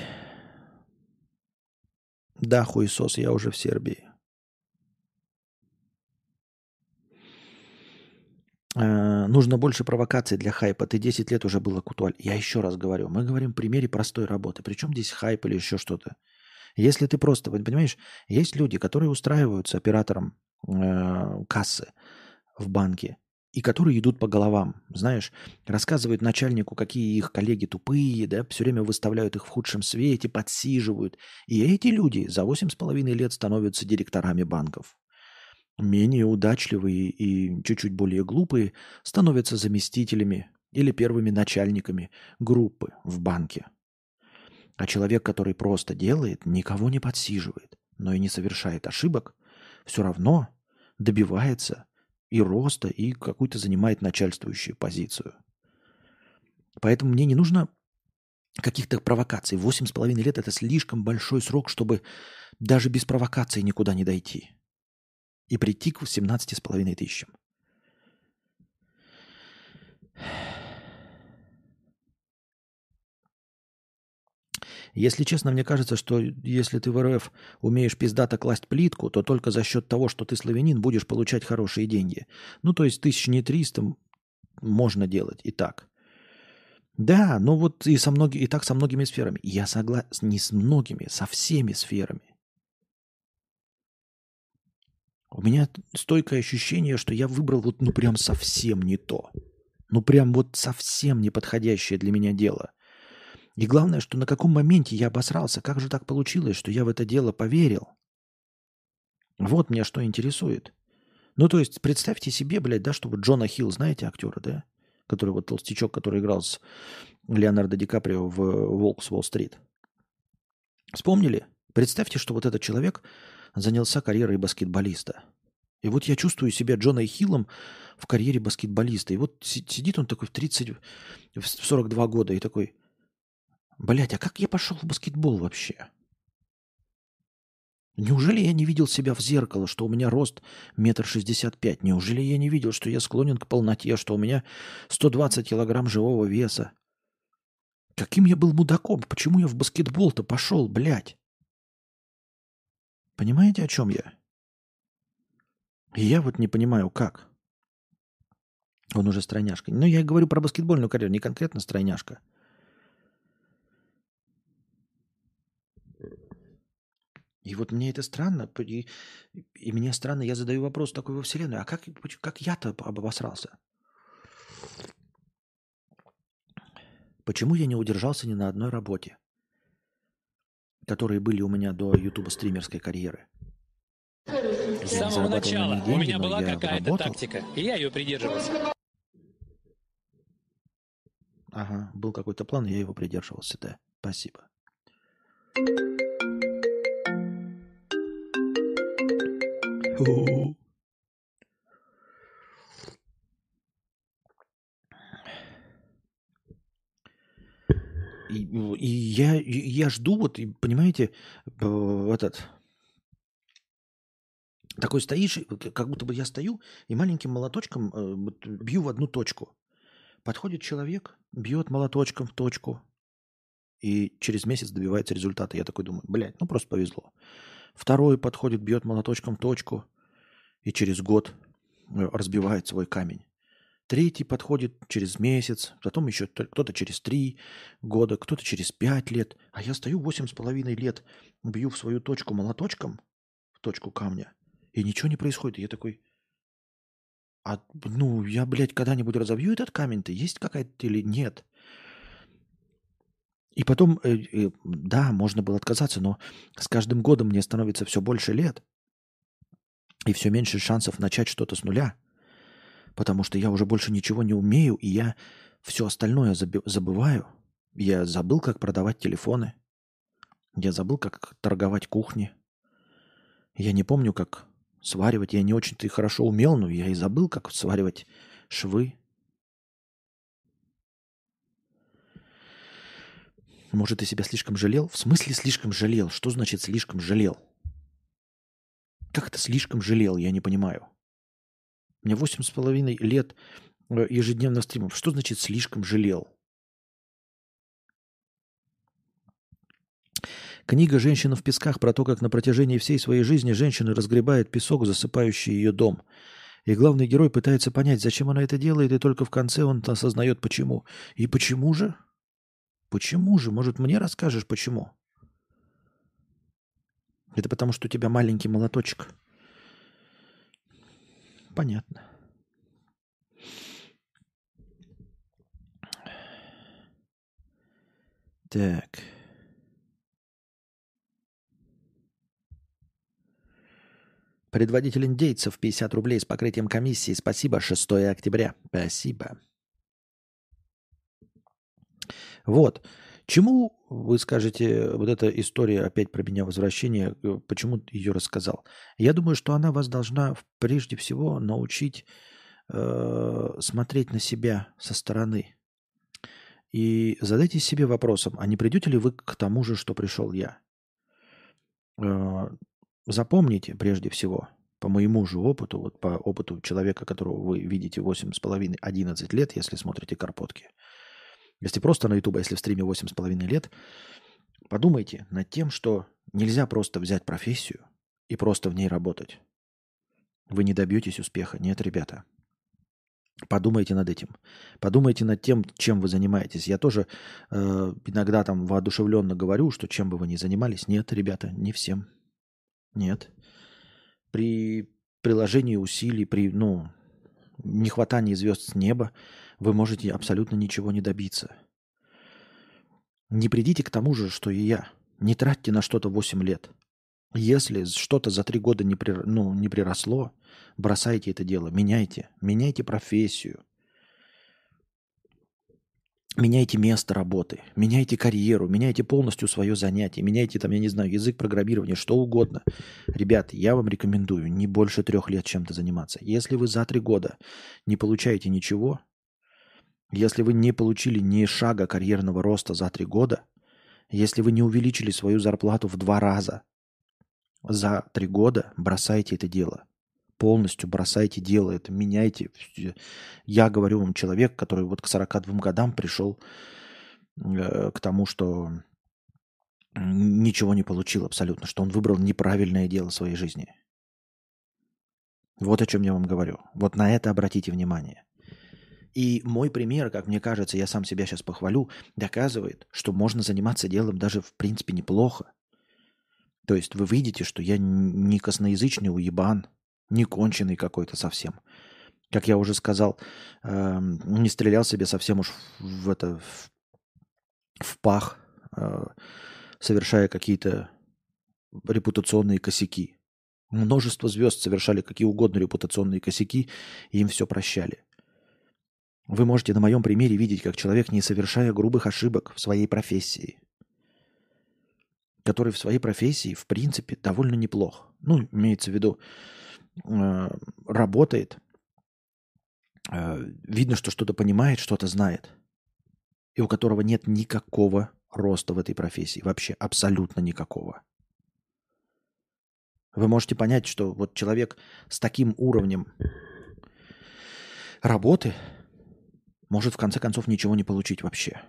да, хуесос, я уже в Сербии. Э, нужно больше провокаций для хайпа. Ты 10 лет уже был актуаль. Я еще раз говорю, мы говорим в примере простой работы. Причем здесь хайп или еще что-то. Если ты просто, понимаешь, есть люди, которые устраиваются оператором э, кассы в банке, и которые идут по головам, знаешь, рассказывают начальнику, какие их коллеги тупые, да, все время выставляют их в худшем свете, подсиживают. И эти люди за восемь с половиной лет становятся директорами банков. Менее удачливые и чуть-чуть более глупые становятся заместителями или первыми начальниками группы в банке. А человек, который просто делает, никого не подсиживает, но и не совершает ошибок, все равно добивается и роста, и какую-то занимает начальствующую позицию. Поэтому мне не нужно каких-то провокаций. Восемь с половиной лет – это слишком большой срок, чтобы даже без провокаций никуда не дойти. И прийти к 17 с половиной тысячам. Если честно, мне кажется, что если ты в РФ умеешь пиздато класть плитку, то только за счет того, что ты славянин, будешь получать хорошие деньги. Ну, то есть тысяч не триста можно делать и так. Да, ну вот и, со многи, и так со многими сферами. Я согласен не с многими, со всеми сферами. У меня стойкое ощущение, что я выбрал вот ну прям совсем не то. Ну прям вот совсем неподходящее для меня дело – и главное, что на каком моменте я обосрался, как же так получилось, что я в это дело поверил? Вот меня что интересует. Ну, то есть, представьте себе, блядь, да, чтобы Джона Хилл, знаете актера, да? Который вот толстячок, который играл с Леонардо Ди Каприо в «Волк с Уолл-стрит». Вспомнили? Представьте, что вот этот человек занялся карьерой баскетболиста. И вот я чувствую себя Джоной Хиллом в карьере баскетболиста. И вот сидит он такой в 30, в 42 года и такой, блядь, а как я пошел в баскетбол вообще? Неужели я не видел себя в зеркало, что у меня рост метр шестьдесят пять? Неужели я не видел, что я склонен к полноте, что у меня 120 килограмм живого веса? Каким я был мудаком? Почему я в баскетбол-то пошел, блядь? Понимаете, о чем я? Я вот не понимаю, как. Он уже стройняшка. Но я говорю про баскетбольную карьеру, не конкретно стройняшка. И вот мне это странно, и, и мне странно, я задаю вопрос такой во Вселенную, а как, как я-то обосрался? Почему я не удержался ни на одной работе, которые были у меня до ютуба стримерской карьеры? С самого начала деньги, у меня была какая-то тактика, и я ее придерживался. Ага, был какой-то план, и я его придерживался, да. Спасибо. И, я, я жду, вот, и, понимаете, этот, такой стоишь, как будто бы я стою и маленьким молоточком э, бью в одну точку. Подходит человек, бьет молоточком в точку, и через месяц добивается результата. Я такой думаю, блядь, ну просто повезло. Второй подходит, бьет молоточком в точку, и через год э, разбивает свой камень. Третий подходит через месяц, потом еще кто-то через три года, кто-то через пять лет. А я стою восемь с половиной лет, бью в свою точку молоточком, в точку камня, и ничего не происходит. Я такой, а ну, я, блядь, когда-нибудь разобью этот камень-то? Есть какая-то или нет? И потом, э, э, да, можно было отказаться, но с каждым годом мне становится все больше лет. И все меньше шансов начать что-то с нуля. Потому что я уже больше ничего не умею, и я все остальное забываю. Я забыл, как продавать телефоны. Я забыл, как торговать кухни. Я не помню, как сваривать. Я не очень-то и хорошо умел, но я и забыл, как сваривать швы. Может, ты себя слишком жалел? В смысле слишком жалел? Что значит слишком жалел? Как это слишком жалел, я не понимаю. Меня восемь с половиной лет э, ежедневно стримов. Что значит слишком жалел? Книга «Женщина в песках» про то, как на протяжении всей своей жизни женщина разгребает песок, засыпающий ее дом. И главный герой пытается понять, зачем она это делает, и только в конце он осознает, почему. И почему же? Почему же? Может, мне расскажешь, почему? Это потому, что у тебя маленький молоточек. Понятно. Так. Предводитель индейцев 50 рублей с покрытием комиссии. Спасибо. 6 октября. Спасибо. Вот. Чему вы скажете, вот эта история опять про меня возвращение, э, почему ее рассказал? Я думаю, что она вас должна прежде всего научить э, смотреть на себя со стороны. И задайте себе вопросом, а не придете ли вы к тому же, что пришел я? Э, запомните прежде всего, по моему же опыту, вот по опыту человека, которого вы видите 8,5-11 лет, если смотрите «Карпотки», если просто на YouTube, если в стриме 8,5 лет, подумайте над тем, что нельзя просто взять профессию и просто в ней работать. Вы не добьетесь успеха. Нет, ребята. Подумайте над этим. Подумайте над тем, чем вы занимаетесь. Я тоже э, иногда там воодушевленно говорю, что чем бы вы ни занимались. Нет, ребята, не всем. Нет. При приложении усилий, при ну, нехватании звезд с неба вы можете абсолютно ничего не добиться. Не придите к тому же, что и я. Не тратьте на что-то 8 лет. Если что-то за три года не, при, ну, не приросло, бросайте это дело, меняйте. Меняйте профессию. Меняйте место работы, меняйте карьеру, меняйте полностью свое занятие, меняйте там, я не знаю, язык программирования, что угодно. Ребят, я вам рекомендую не больше трех лет чем-то заниматься. Если вы за три года не получаете ничего, если вы не получили ни шага карьерного роста за три года, если вы не увеличили свою зарплату в два раза за три года, бросайте это дело полностью бросайте дело это, меняйте. Я говорю вам, человек, который вот к 42 годам пришел э, к тому, что ничего не получил абсолютно, что он выбрал неправильное дело своей жизни. Вот о чем я вам говорю. Вот на это обратите внимание. И мой пример, как мне кажется, я сам себя сейчас похвалю, доказывает, что можно заниматься делом даже в принципе неплохо. То есть вы видите, что я не косноязычный уебан, не конченый какой-то совсем. Как я уже сказал, э, не стрелял себе совсем уж в это в, в пах, э, совершая какие-то репутационные косяки. Множество звезд совершали какие угодно репутационные косяки, и им все прощали. Вы можете на моем примере видеть, как человек, не совершая грубых ошибок в своей профессии, который в своей профессии, в принципе, довольно неплох. Ну, имеется в виду, Э, работает, э, видно, что что-то понимает, что-то знает, и у которого нет никакого роста в этой профессии, вообще абсолютно никакого. Вы можете понять, что вот человек с таким уровнем работы может в конце концов ничего не получить вообще.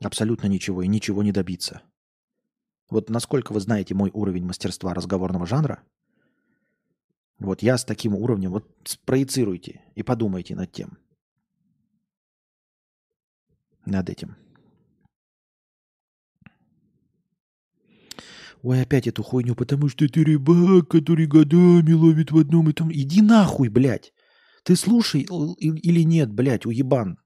Абсолютно ничего и ничего не добиться. Вот насколько вы знаете мой уровень мастерства разговорного жанра – вот я с таким уровнем, вот спроецируйте и подумайте над тем. Над этим. Ой, опять эту хуйню, потому что ты рыбак, который годами ловит в одном и том. Иди нахуй, блядь. Ты слушай или нет, блядь, уебан.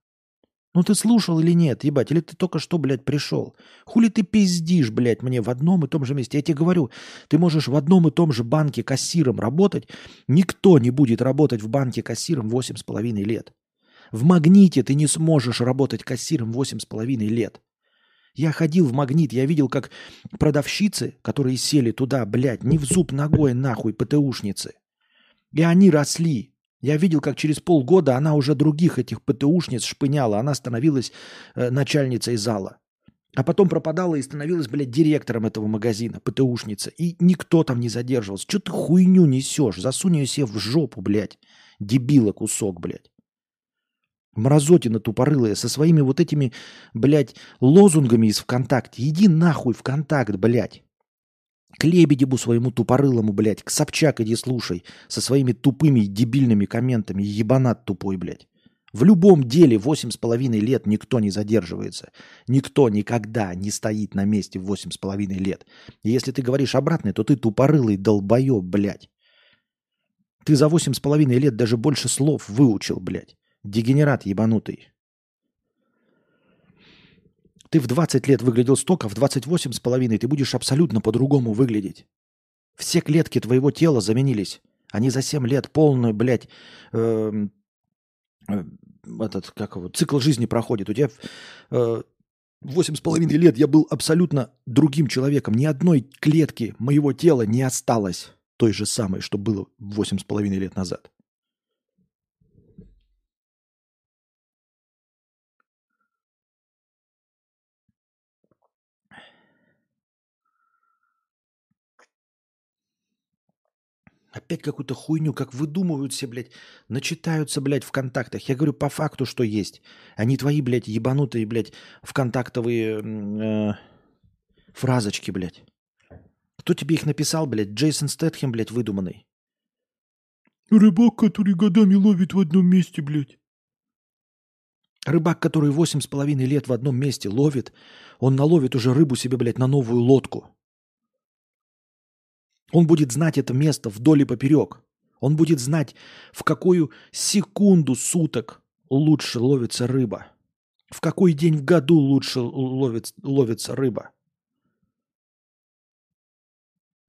Ну ты слушал или нет, ебать? Или ты только что, блядь, пришел? Хули ты пиздишь, блядь, мне в одном и том же месте? Я тебе говорю, ты можешь в одном и том же банке кассиром работать. Никто не будет работать в банке кассиром 8,5 лет. В магните ты не сможешь работать кассиром 8,5 лет. Я ходил в магнит, я видел, как продавщицы, которые сели туда, блядь, не в зуб ногой нахуй, ПТУшницы. И они росли, я видел, как через полгода она уже других этих ПТУшниц шпыняла. Она становилась э, начальницей зала. А потом пропадала и становилась, блядь, директором этого магазина, ПТУшница. И никто там не задерживался. Что ты хуйню несешь? Засунь ее себе в жопу, блядь. Дебила кусок, блядь. Мразотина тупорылая со своими вот этими, блядь, лозунгами из ВКонтакте. Иди нахуй ВКонтакт, блядь. К Лебедеву своему тупорылому, блядь, к Собчак иди слушай со своими тупыми дебильными комментами, ебанат тупой, блядь. В любом деле восемь с половиной лет никто не задерживается. Никто никогда не стоит на месте в восемь с половиной лет. И если ты говоришь обратное, то ты тупорылый долбоеб, блядь. Ты за восемь с половиной лет даже больше слов выучил, блядь. Дегенерат ебанутый. Ты в 20 лет выглядел столько, в 28 с половиной ты будешь абсолютно по-другому выглядеть. Все клетки твоего тела заменились. Они за 7 лет полную, блядь, э, э, этот, как его, цикл жизни проходит. У тебя э, восемь с половиной лет я был абсолютно другим человеком. Ни одной клетки моего тела не осталось той же самой, что было восемь с половиной лет назад. Опять какую-то хуйню, как выдумывают все, блядь, начитаются, блядь, в контактах. Я говорю по факту, что есть. Они твои, блядь, ебанутые, блядь, вконтактовые э, фразочки, блядь. Кто тебе их написал, блядь? Джейсон Стэтхем, блядь, выдуманный. Рыбак, который годами ловит в одном месте, блядь. Рыбак, который восемь с половиной лет в одном месте ловит, он наловит уже рыбу себе, блядь, на новую лодку. Он будет знать это место вдоль и поперек. Он будет знать, в какую секунду суток лучше ловится рыба. В какой день в году лучше ловится, ловится рыба.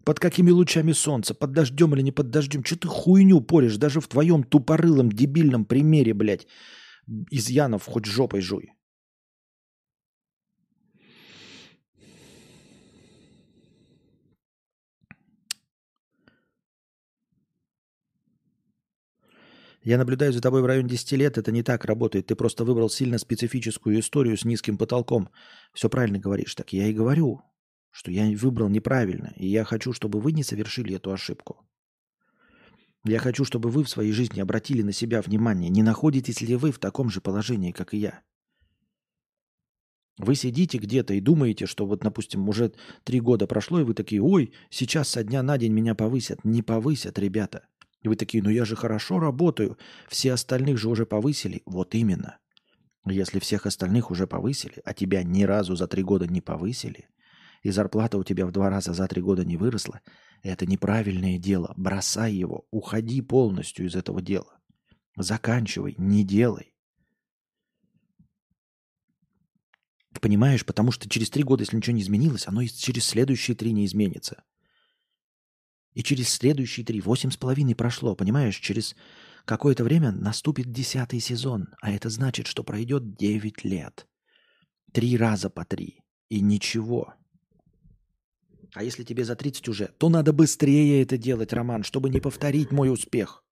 Под какими лучами солнца? Под дождем или не под дождем? Что ты хуйню поришь? Даже в твоем тупорылом, дебильном примере, блядь, изъянов хоть жопой жуй. Я наблюдаю за тобой в районе 10 лет, это не так работает. Ты просто выбрал сильно специфическую историю с низким потолком. Все правильно говоришь. Так я и говорю, что я выбрал неправильно. И я хочу, чтобы вы не совершили эту ошибку. Я хочу, чтобы вы в своей жизни обратили на себя внимание. Не находитесь ли вы в таком же положении, как и я? Вы сидите где-то и думаете, что вот, допустим, уже три года прошло, и вы такие, ой, сейчас со дня на день меня повысят. Не повысят, ребята. И вы такие, ну я же хорошо работаю, все остальных же уже повысили. Вот именно. Если всех остальных уже повысили, а тебя ни разу за три года не повысили, и зарплата у тебя в два раза за три года не выросла, это неправильное дело. Бросай его, уходи полностью из этого дела. Заканчивай, не делай. Понимаешь, потому что через три года, если ничего не изменилось, оно и через следующие три не изменится. И через следующие три, восемь с половиной прошло, понимаешь, через какое-то время наступит десятый сезон, а это значит, что пройдет девять лет. Три раза по три. И ничего. А если тебе за 30 уже, то надо быстрее это делать, Роман, чтобы не повторить мой успех.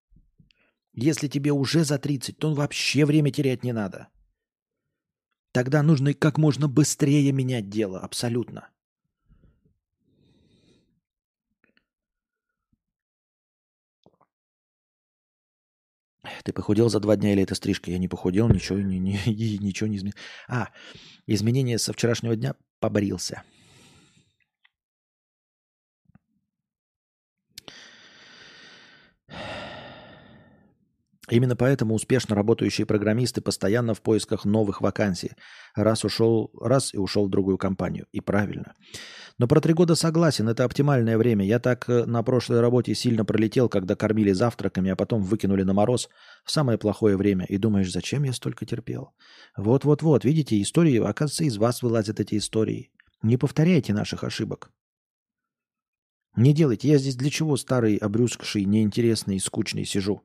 Если тебе уже за 30, то вообще время терять не надо. Тогда нужно как можно быстрее менять дело, абсолютно. Ты похудел за два дня или это стрижка? Я не похудел, ничего не, не, *laughs* ничего не изменил. А, изменение со вчерашнего дня побрился. Именно поэтому успешно работающие программисты постоянно в поисках новых вакансий. Раз ушел, раз и ушел в другую компанию. И правильно. Но про три года согласен, это оптимальное время. Я так э, на прошлой работе сильно пролетел, когда кормили завтраками, а потом выкинули на мороз в самое плохое время. И думаешь, зачем я столько терпел? Вот-вот-вот, видите, истории, оказывается, из вас вылазят эти истории. Не повторяйте наших ошибок. Не делайте. Я здесь для чего старый, обрюзгший, неинтересный, скучный сижу?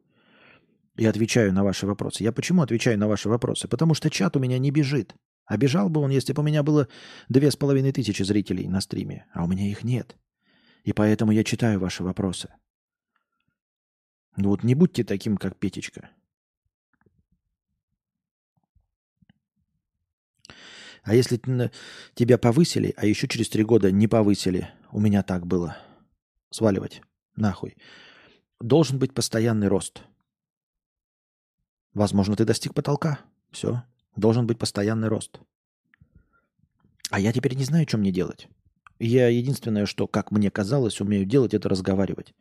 И отвечаю на ваши вопросы. Я почему отвечаю на ваши вопросы? Потому что чат у меня не бежит. А бежал бы он, если бы у меня было две с половиной тысячи зрителей на стриме. А у меня их нет. И поэтому я читаю ваши вопросы. Ну вот не будьте таким, как Петечка. А если тебя повысили, а еще через три года не повысили, у меня так было, сваливать нахуй, должен быть постоянный рост – Возможно, ты достиг потолка. Все. Должен быть постоянный рост. А я теперь не знаю, что мне делать. Я единственное, что, как мне казалось, умею делать, это разговаривать.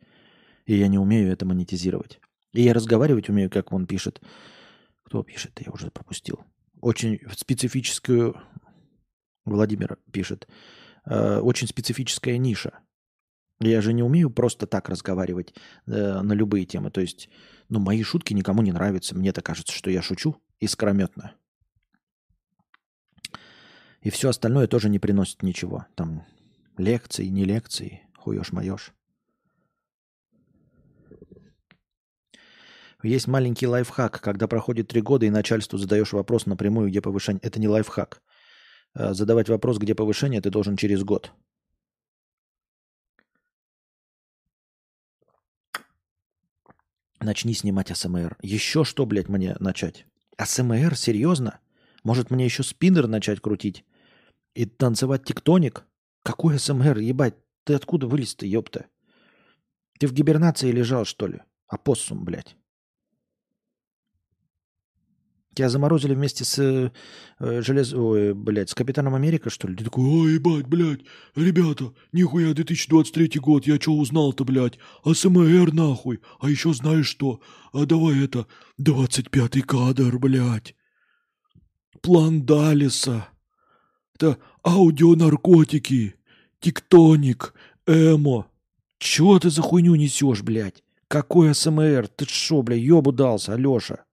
И я не умею это монетизировать. И я разговаривать умею, как он пишет. Кто пишет? Я уже пропустил. Очень специфическую... Владимир пишет. Э, очень специфическая ниша. Я же не умею просто так разговаривать э, на любые темы. То есть но мои шутки никому не нравятся. Мне-то кажется, что я шучу искрометно. И все остальное тоже не приносит ничего. Там лекции, не лекции, хуешь-моешь. Есть маленький лайфхак, когда проходит три года и начальству задаешь вопрос напрямую, где повышение. Это не лайфхак. Э, задавать вопрос, где повышение, ты должен через год. Начни снимать АСМР. Еще что, блядь, мне начать? АСМР? Серьезно? Может, мне еще спиннер начать крутить? И танцевать тектоник? Какой АСМР, ебать? Ты откуда вылез-то, ёпта? Ты в гибернации лежал, что ли? Апоссум, блядь. Тебя заморозили вместе с э, желез... Ой, блядь, с Капитаном Америка, что ли? Ты такой, ой, ебать, блядь, ребята, нихуя, 2023 год, я что узнал-то, блядь? АСМР, нахуй. А еще знаешь что? А давай это, 25-й кадр, блядь. План Далиса. Это аудионаркотики, тектоник, эмо. Чего ты за хуйню несешь, блядь? Какой АСМР? Ты шо, блядь, ёбу дался, Алёша?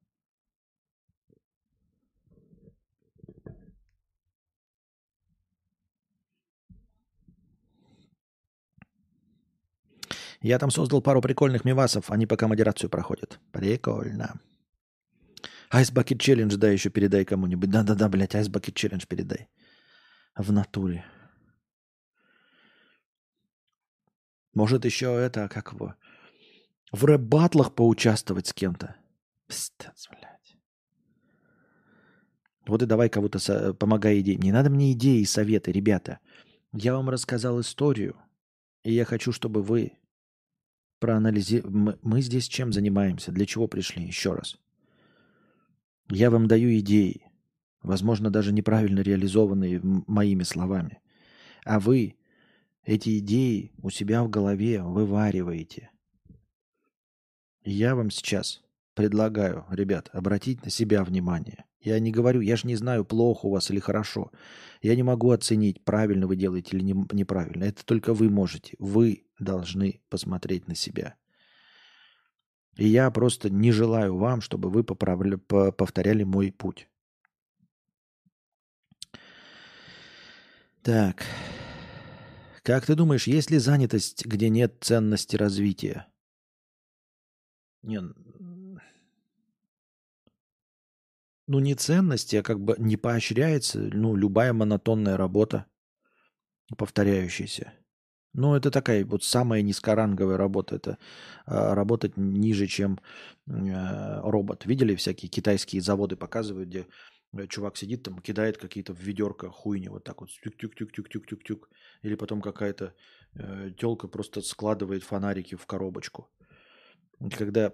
Я там создал пару прикольных мивасов, они пока модерацию проходят. Прикольно. Ice Bucket Challenge, да, еще передай кому-нибудь. Да-да-да, блядь, Ice Bucket Challenge передай. В натуре. Может, еще это, как его, в рэп-батлах поучаствовать с кем-то. Пстец, блядь. Вот и давай кого-то со- помогай идеи. Не надо мне идеи и советы, ребята. Я вам рассказал историю, и я хочу, чтобы вы проанализировали. Мы, здесь чем занимаемся? Для чего пришли? Еще раз. Я вам даю идеи, возможно, даже неправильно реализованные моими словами. А вы эти идеи у себя в голове вывариваете. Я вам сейчас предлагаю, ребят, обратить на себя внимание. Я не говорю, я же не знаю, плохо у вас или хорошо. Я не могу оценить, правильно вы делаете или не- неправильно. Это только вы можете. Вы должны посмотреть на себя. И я просто не желаю вам, чтобы вы поправля- по- повторяли мой путь. Так. Как ты думаешь, есть ли занятость, где нет ценности развития? Не, ну не ценности, а как бы не поощряется, ну любая монотонная работа, повторяющаяся. Ну это такая вот самая низкоранговая работа. Это а, работать ниже, чем э, робот. Видели всякие китайские заводы показывают, где э, чувак сидит там, кидает какие-то в ведерко хуйни вот так вот, тюк-тюк-тюк-тюк-тюк-тюк. Или потом какая-то э, телка просто складывает фонарики в коробочку. Когда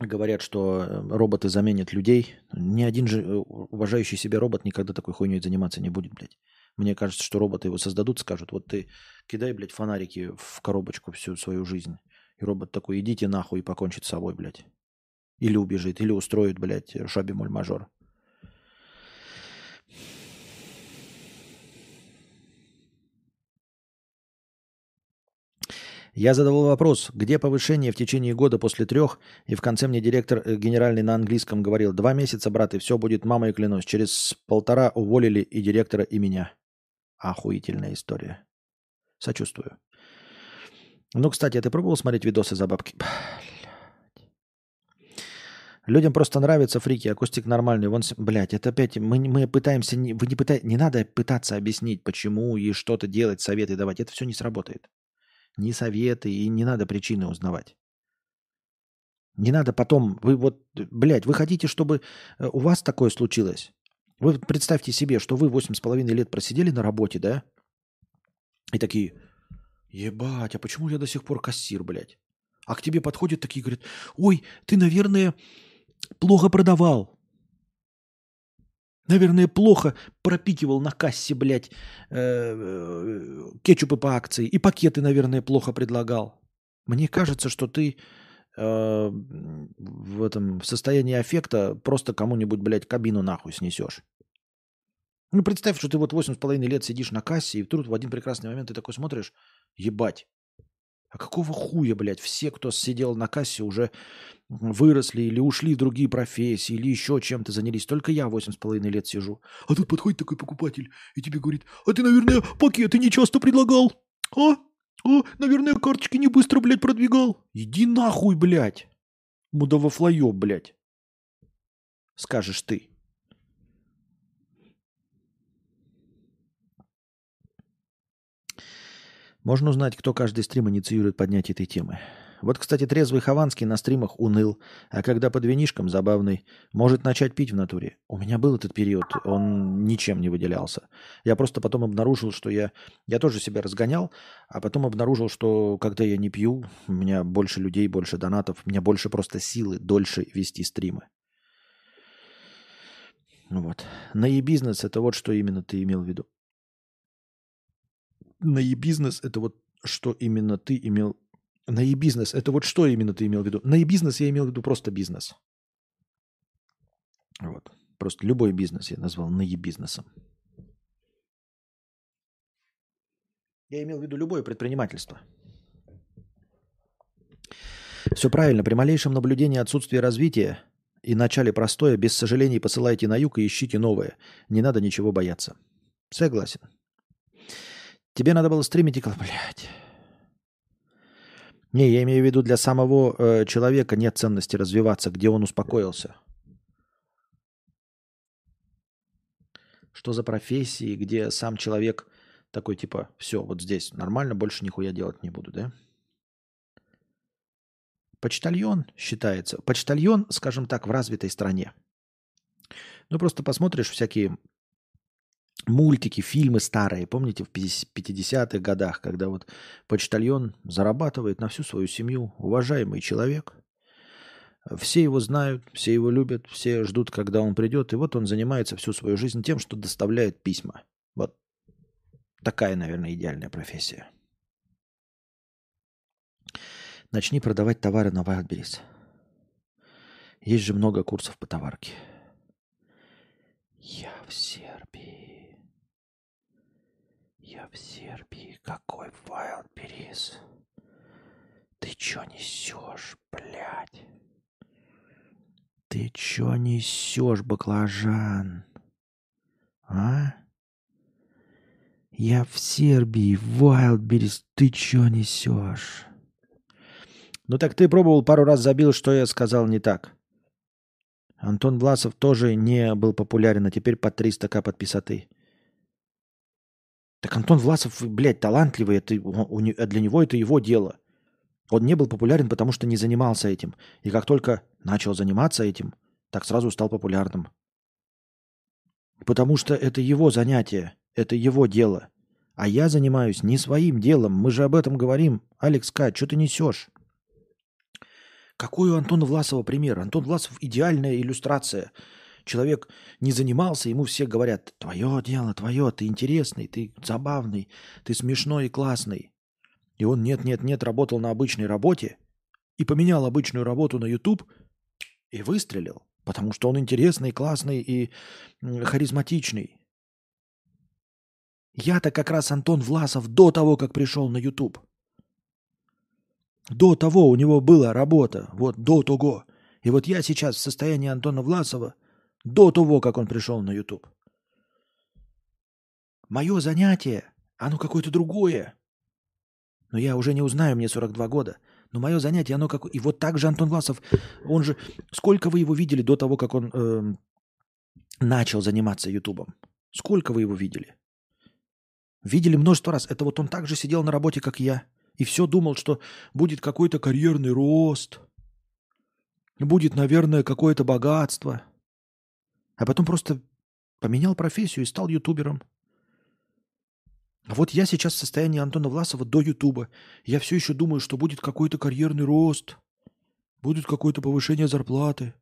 говорят, что э, роботы заменят людей, ни один же э, уважающий себя робот никогда такой хуйней заниматься не будет, блядь. Мне кажется, что роботы его создадут, скажут, вот ты кидай, блядь, фонарики в коробочку всю свою жизнь. И робот такой, идите нахуй и покончит с собой, блядь. Или убежит, или устроит, блядь, шаби-моль-мажор. Я задавал вопрос, где повышение в течение года после трех, и в конце мне директор э, генеральный на английском говорил, два месяца, брат, и все будет, мама и клянусь. Через полтора уволили и директора, и меня. Охуительная история. Сочувствую. Ну, кстати, а ты пробовал смотреть видосы за бабки? Людям просто нравятся фрики, акустик нормальный. Вон, блядь, это опять, мы, не- мы пытаемся, не, вы не пытаетесь, не надо пытаться объяснить, почему и что-то делать, советы давать. Это все не сработает. Ни советы, и не надо причины узнавать. Не надо потом, вы вот, блядь, вы хотите, чтобы э, у вас такое случилось? Вы представьте себе, что вы восемь с половиной лет просидели на работе, да? И такие, ебать, а почему я до сих пор кассир, блядь? А к тебе подходят такие, говорят, ой, ты, наверное, плохо продавал. Наверное, плохо пропикивал на кассе, блядь, э, э, кетчупы по акции. И пакеты, наверное, плохо предлагал. Мне кажется, что ты э, в этом в состоянии аффекта просто кому-нибудь, блядь, кабину нахуй снесешь. Ну, представь, что ты вот 8,5 лет сидишь на кассе, и вдруг в один прекрасный момент ты такой смотришь, ебать, а какого хуя, блядь, все, кто сидел на кассе, уже выросли или ушли в другие профессии, или еще чем-то занялись. Только я 8,5 лет сижу. А тут подходит такой покупатель и тебе говорит, а ты, наверное, пакеты не часто предлагал? А? А, наверное, карточки не быстро, блядь, продвигал. Иди нахуй, блядь. Мудовофлоеб, блядь. Скажешь ты. Можно узнать, кто каждый стрим инициирует поднятие этой темы. Вот, кстати, трезвый Хованский на стримах уныл, а когда под винишком забавный, может начать пить в натуре. У меня был этот период, он ничем не выделялся. Я просто потом обнаружил, что я... Я тоже себя разгонял, а потом обнаружил, что когда я не пью, у меня больше людей, больше донатов, у меня больше просто силы дольше вести стримы. Ну Вот. Наебизнес – это вот что именно ты имел в виду. Наебизнес – это вот что именно ты имел Наебизнес – это вот что именно ты имел в виду? Наебизнес я имел в виду просто бизнес. Вот. Просто любой бизнес я назвал наебизнесом. Я имел в виду любое предпринимательство. Все правильно. При малейшем наблюдении отсутствия развития и начале простое, без сожалений посылайте на юг и ищите новое. Не надо ничего бояться. Согласен. Тебе надо было стримить и... Блядь. Не, я имею в виду, для самого э, человека нет ценности развиваться, где он успокоился. Что за профессии, где сам человек такой типа, все, вот здесь нормально, больше нихуя делать не буду, да? Почтальон считается. Почтальон, скажем так, в развитой стране. Ну, просто посмотришь всякие мультики, фильмы старые, помните, в 50-х годах, когда вот почтальон зарабатывает на всю свою семью, уважаемый человек. Все его знают, все его любят, все ждут, когда он придет, и вот он занимается всю свою жизнь тем, что доставляет письма. Вот такая, наверное, идеальная профессия. Начни продавать товары на Wildberries. Есть же много курсов по товарке. Я в Сербии. Я в Сербии. Какой Wildberries? Ты чё несешь, блядь? Ты чё несешь, баклажан? А? Я в Сербии, Wildberries, ты чё несешь? Ну так ты пробовал пару раз забил, что я сказал не так. Антон Власов тоже не был популярен, а теперь по 300к подписоты. Так Антон Власов, блядь, талантливый, это, а для него это его дело. Он не был популярен, потому что не занимался этим. И как только начал заниматься этим, так сразу стал популярным. Потому что это его занятие, это его дело. А я занимаюсь не своим делом. Мы же об этом говорим. Алекс К, что ты несешь? Какой у Антона Власова пример? Антон Власов – идеальная иллюстрация. Человек не занимался, ему все говорят, твое дело, твое, ты интересный, ты забавный, ты смешной и классный. И он нет-нет-нет работал на обычной работе и поменял обычную работу на YouTube и выстрелил, потому что он интересный, классный и харизматичный. Я-то как раз Антон Власов до того, как пришел на YouTube – до того у него была работа, вот до того. И вот я сейчас в состоянии Антона Власова до того, как он пришел на YouTube. Мое занятие, оно какое-то другое. Но я уже не узнаю, мне 42 года. Но мое занятие, оно как... И вот так же Антон Власов, он же... Сколько вы его видели до того, как он э, начал заниматься Ютубом? Сколько вы его видели? Видели множество раз. Это вот он так же сидел на работе, как я. И все думал, что будет какой-то карьерный рост, будет, наверное, какое-то богатство. А потом просто поменял профессию и стал ютубером. А вот я сейчас в состоянии Антона Власова до Ютуба. Я все еще думаю, что будет какой-то карьерный рост, будет какое-то повышение зарплаты.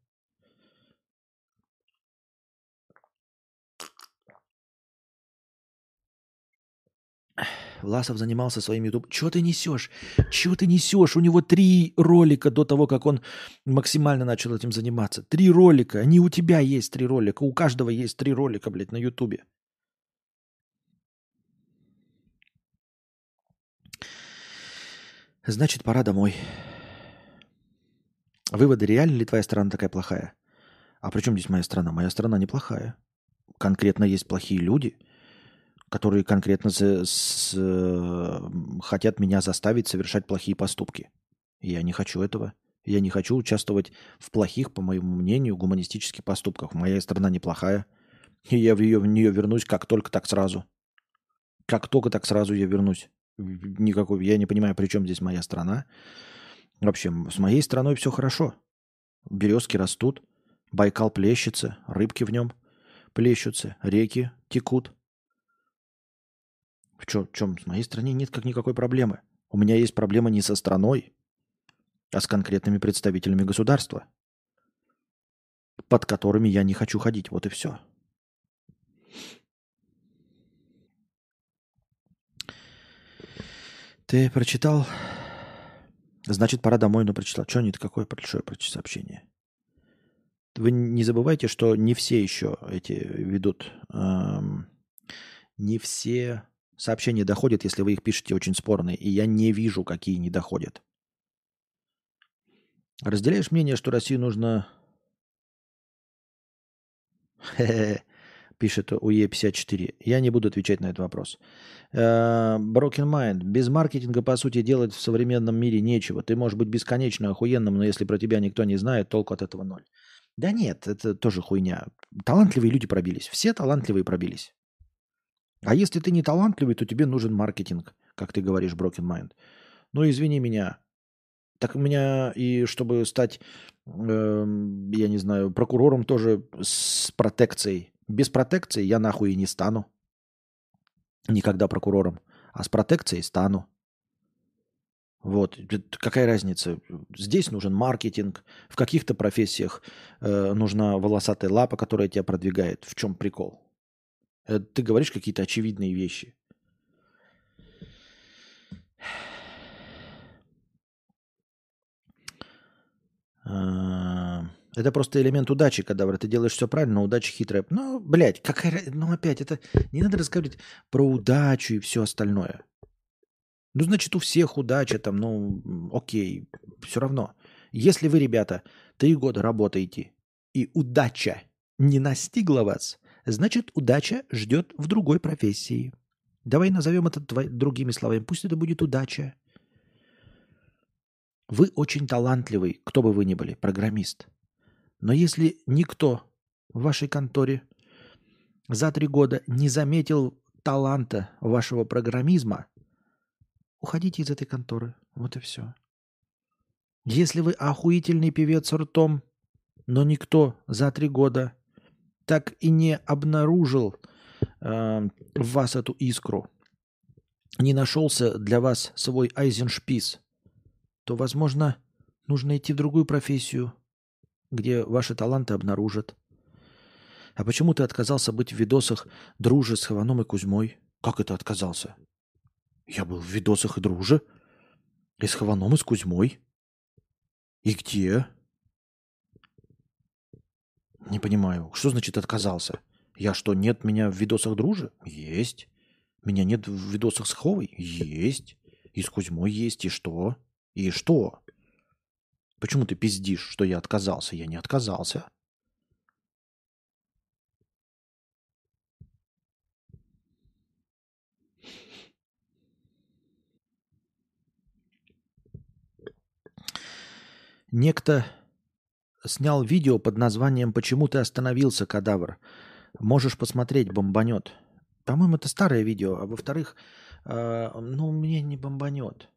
Власов занимался своим YouTube. Чего ты несешь? Чего ты несешь? У него три ролика до того, как он максимально начал этим заниматься. Три ролика. Они у тебя есть три ролика. У каждого есть три ролика, блядь, на YouTube. Значит, пора домой. Выводы, реально ли твоя страна такая плохая? А при чем здесь моя страна? Моя страна неплохая. Конкретно есть плохие люди – которые конкретно с, с, хотят меня заставить совершать плохие поступки. Я не хочу этого. Я не хочу участвовать в плохих, по моему мнению, гуманистических поступках. Моя страна неплохая. И я в, ее, в нее вернусь как только так сразу. Как только так сразу я вернусь. Никакой, я не понимаю, при чем здесь моя страна. Вообще, с моей страной все хорошо. Березки растут, Байкал плещется, рыбки в нем плещутся, реки текут. В в чем? В моей стране нет как никакой проблемы. У меня есть проблема не со страной, а с конкретными представителями государства, под которыми я не хочу ходить. Вот и все. Ты прочитал? Значит, пора домой, но прочитал. Что не какое большое сообщение? Вы не забывайте, что не все еще эти ведут, эм, не все Сообщения доходят, если вы их пишете очень спорные, и я не вижу, какие не доходят. Разделяешь мнение, что Россию нужно пишет УЕ54. Я не буду отвечать на этот вопрос. Э, Broken Mind. Без маркетинга, по сути, делать в современном мире нечего. Ты можешь быть бесконечно охуенным, но если про тебя никто не знает, толку от этого ноль. Да нет, это тоже хуйня. Талантливые люди пробились. Все талантливые пробились. А если ты не талантливый, то тебе нужен маркетинг, как ты говоришь, Broken Mind. Ну, извини меня. Так у меня и чтобы стать, э, я не знаю, прокурором тоже с протекцией. Без протекции я нахуй и не стану. Никогда прокурором. А с протекцией стану. Вот, какая разница? Здесь нужен маркетинг, в каких-то профессиях э, нужна волосатая лапа, которая тебя продвигает. В чем прикол? Э, ты говоришь какие-то очевидные вещи. Это просто элемент удачи, когда ты делаешь все правильно, но удача хитрая. Ну, блядь, какая... Ну, опять, это... Не надо разговаривать про удачу и все остальное. Ну, значит, у всех удача там, ну, окей, все равно. Если вы, ребята, три года работаете, и удача не настигла вас, значит, удача ждет в другой профессии. Давай назовем это другими словами. Пусть это будет удача. Вы очень талантливый, кто бы вы ни были, программист. Но если никто в вашей конторе за три года не заметил таланта вашего программизма, Уходите из этой конторы. Вот и все. Если вы охуительный певец ртом, но никто за три года так и не обнаружил э, в вас эту искру, не нашелся для вас свой айзеншпис, то, возможно, нужно идти в другую профессию, где ваши таланты обнаружат. А почему ты отказался быть в видосах дружи с Хованом и Кузьмой? Как это отказался? Я был в видосах и друже. И с Хованом, и с Кузьмой. И где? Не понимаю. Что значит отказался? Я что, нет меня в видосах друже? Есть. Меня нет в видосах с Ховой? Есть. И с Кузьмой есть. И что? И что? Почему ты пиздишь, что я отказался? Я не отказался. Некто снял видео под названием «Почему ты остановился, кадавр?» Можешь посмотреть, бомбанет. По-моему, это старое видео. А во-вторых, э, ну, мне не бомбанет.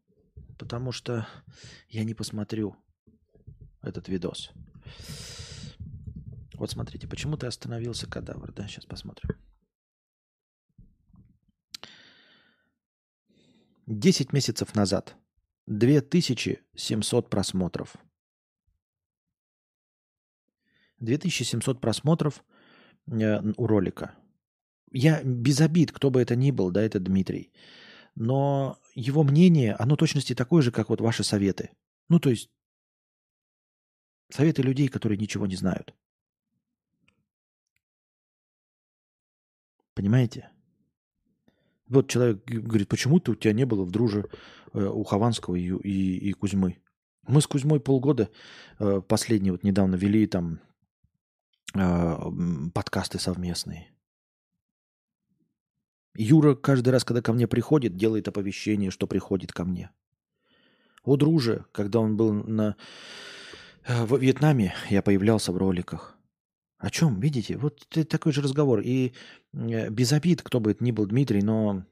Потому что я не посмотрю этот видос. Вот смотрите, почему ты остановился, кадавр? Да, сейчас посмотрим. 10 месяцев назад. 2700 просмотров. 2700 просмотров э, у ролика. Я без обид, кто бы это ни был, да, это Дмитрий. Но его мнение, оно точности такое же, как вот ваши советы. Ну, то есть советы людей, которые ничего не знают. Понимаете? Вот человек говорит, почему-то у тебя не было в друже э, у Хованского и, и, и Кузьмы. Мы с Кузьмой полгода э, последние вот недавно вели там подкасты совместные. Юра каждый раз, когда ко мне приходит, делает оповещение, что приходит ко мне. О, друже, когда он был на... Э, в Вьетнаме, я появлялся в роликах. О чем? Видите? Вот такой же разговор. И э, без обид, кто бы это ни был, Дмитрий, но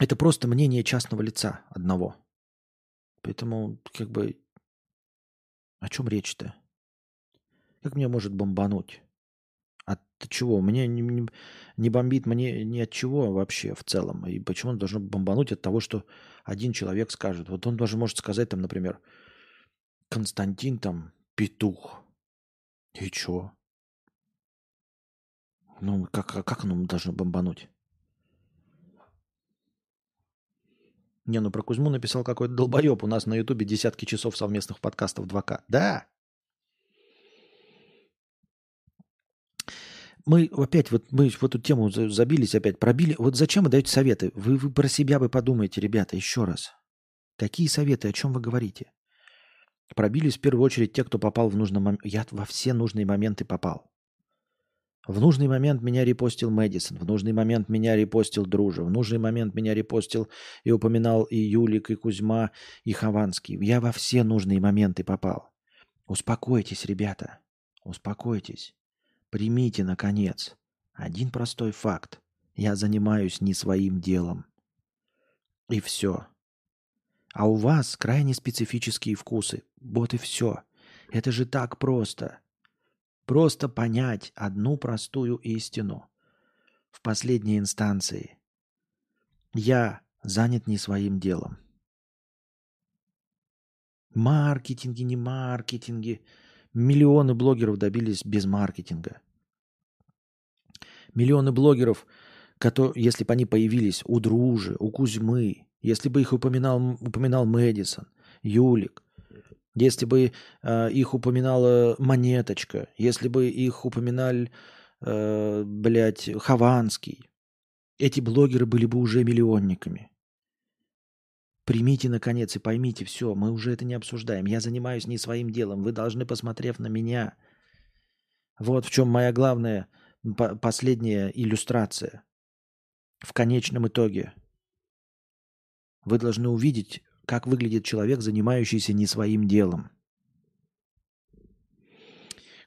это просто мнение частного лица одного. Поэтому, как бы, о чем речь-то? Как мне может бомбануть? От чего? Мне не, не, не бомбит мне ни от чего вообще в целом. И почему он должен бомбануть от того, что один человек скажет? Вот он даже может сказать там, например, Константин там петух. И чё? Ну, как, а как оно должно бомбануть? Не, ну про Кузьму написал какой-то долбоеб. У нас на Ютубе десятки часов совместных подкастов 2К. Да, мы опять вот мы в эту тему забились опять, пробили. Вот зачем вы даете советы? Вы, вы про себя вы подумайте, ребята, еще раз. Какие советы, о чем вы говорите? Пробились в первую очередь те, кто попал в нужный момент. Я во все нужные моменты попал. В нужный момент меня репостил Мэдисон, в нужный момент меня репостил Дружа, в нужный момент меня репостил и упоминал и Юлик, и Кузьма, и Хованский. Я во все нужные моменты попал. Успокойтесь, ребята, успокойтесь. Примите, наконец, один простой факт. Я занимаюсь не своим делом. И все. А у вас крайне специфические вкусы. Вот и все. Это же так просто. Просто понять одну простую истину. В последней инстанции. Я занят не своим делом. Маркетинги, не маркетинги. Миллионы блогеров добились без маркетинга. Миллионы блогеров, которые, если бы они появились у Дружи, у Кузьмы, если бы их упоминал, упоминал Мэдисон, Юлик, если бы э, их упоминала Монеточка, если бы их упоминал, э, блядь, Хованский, эти блогеры были бы уже миллионниками. Примите, наконец, и поймите, все, мы уже это не обсуждаем. Я занимаюсь не своим делом. Вы должны, посмотрев на меня. Вот в чем моя главная по последняя иллюстрация. В конечном итоге вы должны увидеть как выглядит человек, занимающийся не своим делом.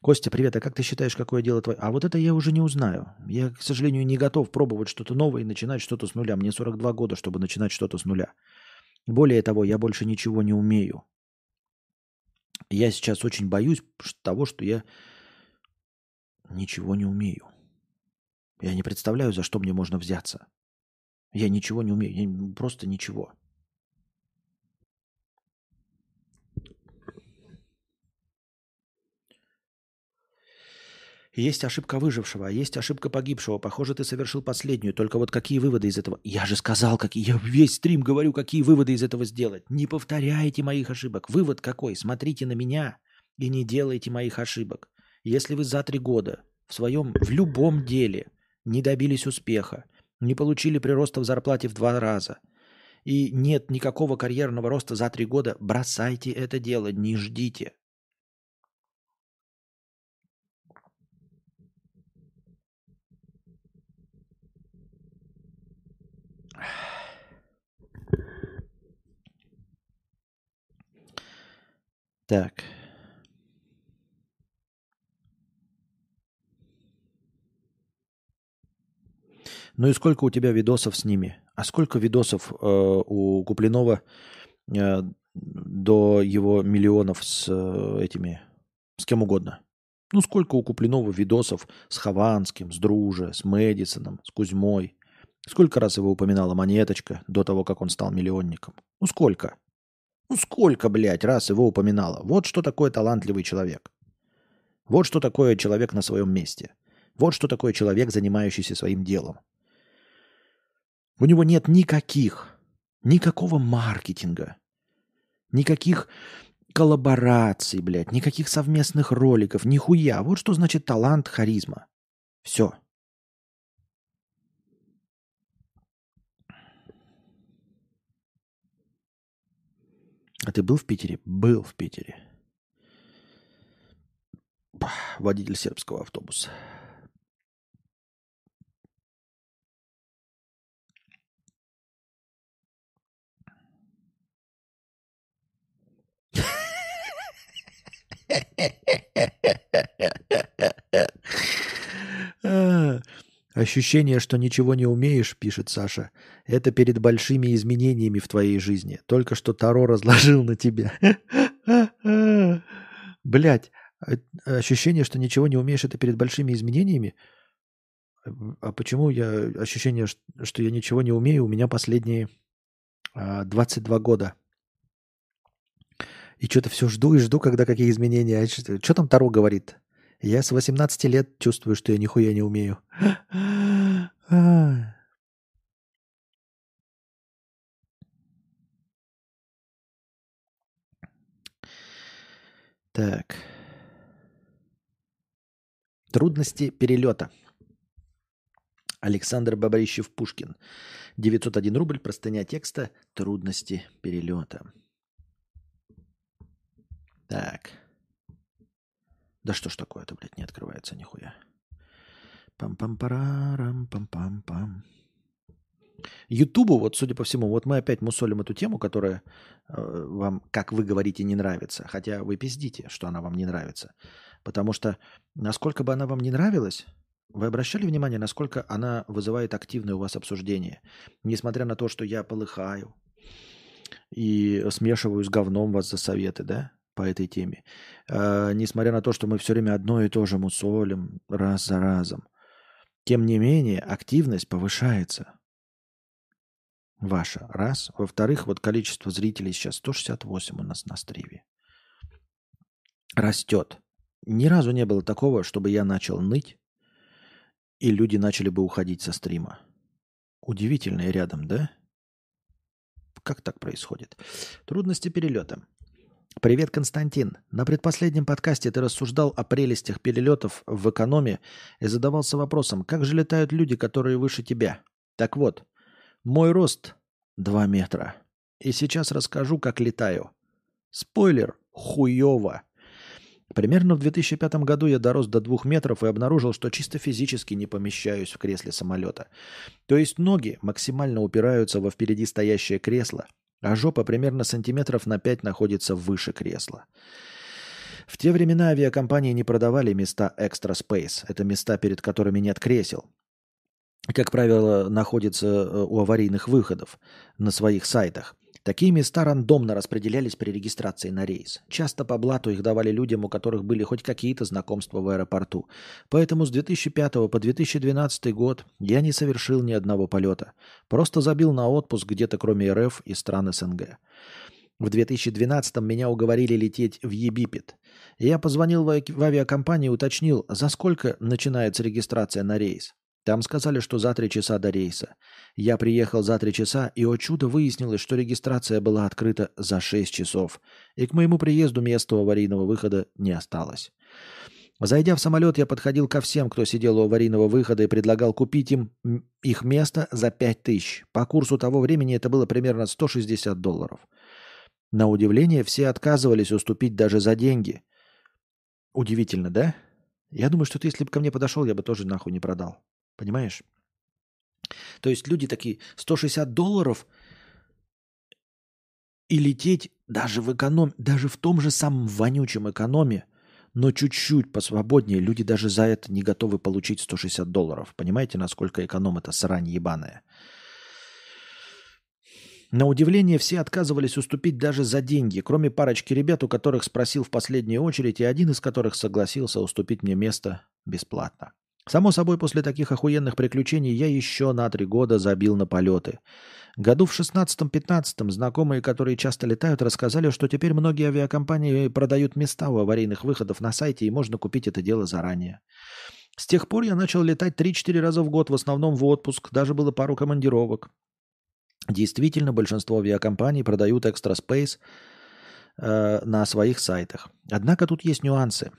Костя, привет. А как ты считаешь, какое дело твое? А вот это я уже не узнаю. Я, к сожалению, не готов пробовать что-то новое и начинать что-то с нуля. Мне 42 года, чтобы начинать что-то с нуля. Более того, я больше ничего не умею. Я сейчас очень боюсь того, что я ничего не умею. Я не представляю, за что мне можно взяться. Я ничего не умею. Я просто ничего. Есть ошибка выжившего, а есть ошибка погибшего. Похоже, ты совершил последнюю. Только вот какие выводы из этого? Я же сказал, какие. Я весь стрим говорю, какие выводы из этого сделать. Не повторяйте моих ошибок. Вывод какой? Смотрите на меня и не делайте моих ошибок. Если вы за три года в своем, в любом деле не добились успеха, не получили прироста в зарплате в два раза, и нет никакого карьерного роста за три года, бросайте это дело, не ждите. Так. Ну и сколько у тебя видосов с ними? А сколько видосов э, у Куплинова э, до его миллионов с э, этими, с кем угодно? Ну сколько у Куплинова видосов с Хованским, с Друже, с Мэдисоном, с Кузьмой? Сколько раз его упоминала Монеточка до того, как он стал миллионником? Ну сколько? Ну сколько, блядь, раз его упоминала? Вот что такое талантливый человек. Вот что такое человек на своем месте. Вот что такое человек, занимающийся своим делом. У него нет никаких, никакого маркетинга, никаких коллабораций, блядь, никаких совместных роликов, нихуя. Вот что значит талант, харизма. Все. А ты был в Питере? Был в Питере. Водитель сербского автобуса. *laughs* Ощущение, что ничего не умеешь, пишет Саша, это перед большими изменениями в твоей жизни. Только что Таро разложил на тебя. Блять, а, ощущение, что ничего не умеешь, это перед большими изменениями? А почему я ощущение, что я ничего не умею, у меня последние 22 а, года. И что-то все жду и жду, когда какие изменения. А что там Таро говорит? Я с 18 лет чувствую, что я нихуя не умею. *sighs* Так. Трудности перелета. Александр Бабарищев-Пушкин. 901 рубль, простыня текста «Трудности перелета». Так. Да что ж такое-то, блядь, не открывается нихуя. Пам-пам-парарам, пам-пам-пам. Ютубу, вот судя по всему, вот мы опять мусолим эту тему, которая э, вам, как вы говорите, не нравится. Хотя вы пиздите, что она вам не нравится. Потому что насколько бы она вам не нравилась, вы обращали внимание, насколько она вызывает активное у вас обсуждение? Несмотря на то, что я полыхаю и смешиваю с говном вас за советы, да, по этой теме. Э, несмотря на то, что мы все время одно и то же мусолим раз за разом. Тем не менее, активность повышается. Ваша. Раз. Во-вторых, вот количество зрителей сейчас 168 у нас на стриме. Растет. Ни разу не было такого, чтобы я начал ныть, и люди начали бы уходить со стрима. Удивительное рядом, да? Как так происходит? Трудности перелета. Привет, Константин. На предпоследнем подкасте ты рассуждал о прелестях перелетов в экономе и задавался вопросом, как же летают люди, которые выше тебя. Так вот, мой рост 2 метра. И сейчас расскажу, как летаю. Спойлер, хуёво. Примерно в 2005 году я дорос до двух метров и обнаружил, что чисто физически не помещаюсь в кресле самолета. То есть ноги максимально упираются во впереди стоящее кресло, а жопа примерно сантиметров на 5 находится выше кресла. В те времена авиакомпании не продавали места Extra Space. Это места, перед которыми нет кресел. Как правило, находятся э, у аварийных выходов на своих сайтах. Такие места рандомно распределялись при регистрации на рейс. Часто по блату их давали людям, у которых были хоть какие-то знакомства в аэропорту. Поэтому с 2005 по 2012 год я не совершил ни одного полета. Просто забил на отпуск где-то кроме РФ и стран СНГ. В 2012 меня уговорили лететь в Ебипет. Я позвонил в авиакомпанию и уточнил, за сколько начинается регистрация на рейс. Там сказали, что за три часа до рейса. Я приехал за три часа, и, о чудо, выяснилось, что регистрация была открыта за шесть часов, и к моему приезду места аварийного выхода не осталось. Зайдя в самолет, я подходил ко всем, кто сидел у аварийного выхода, и предлагал купить им их место за пять тысяч. По курсу того времени это было примерно 160 долларов. На удивление, все отказывались уступить даже за деньги. Удивительно, да? Я думаю, что ты, если бы ко мне подошел, я бы тоже нахуй не продал. Понимаешь? То есть люди такие, 160 долларов и лететь даже в эконом, даже в том же самом вонючем экономе, но чуть-чуть посвободнее, люди даже за это не готовы получить 160 долларов. Понимаете, насколько эконом это срань ебаная? На удивление, все отказывались уступить даже за деньги, кроме парочки ребят, у которых спросил в последнюю очередь, и один из которых согласился уступить мне место бесплатно. Само собой, после таких охуенных приключений я еще на три года забил на полеты. Году в 16-15 знакомые, которые часто летают, рассказали, что теперь многие авиакомпании продают места у аварийных выходов на сайте, и можно купить это дело заранее. С тех пор я начал летать 3-4 раза в год, в основном в отпуск, даже было пару командировок. Действительно, большинство авиакомпаний продают экстра спейс э, на своих сайтах. Однако тут есть нюансы.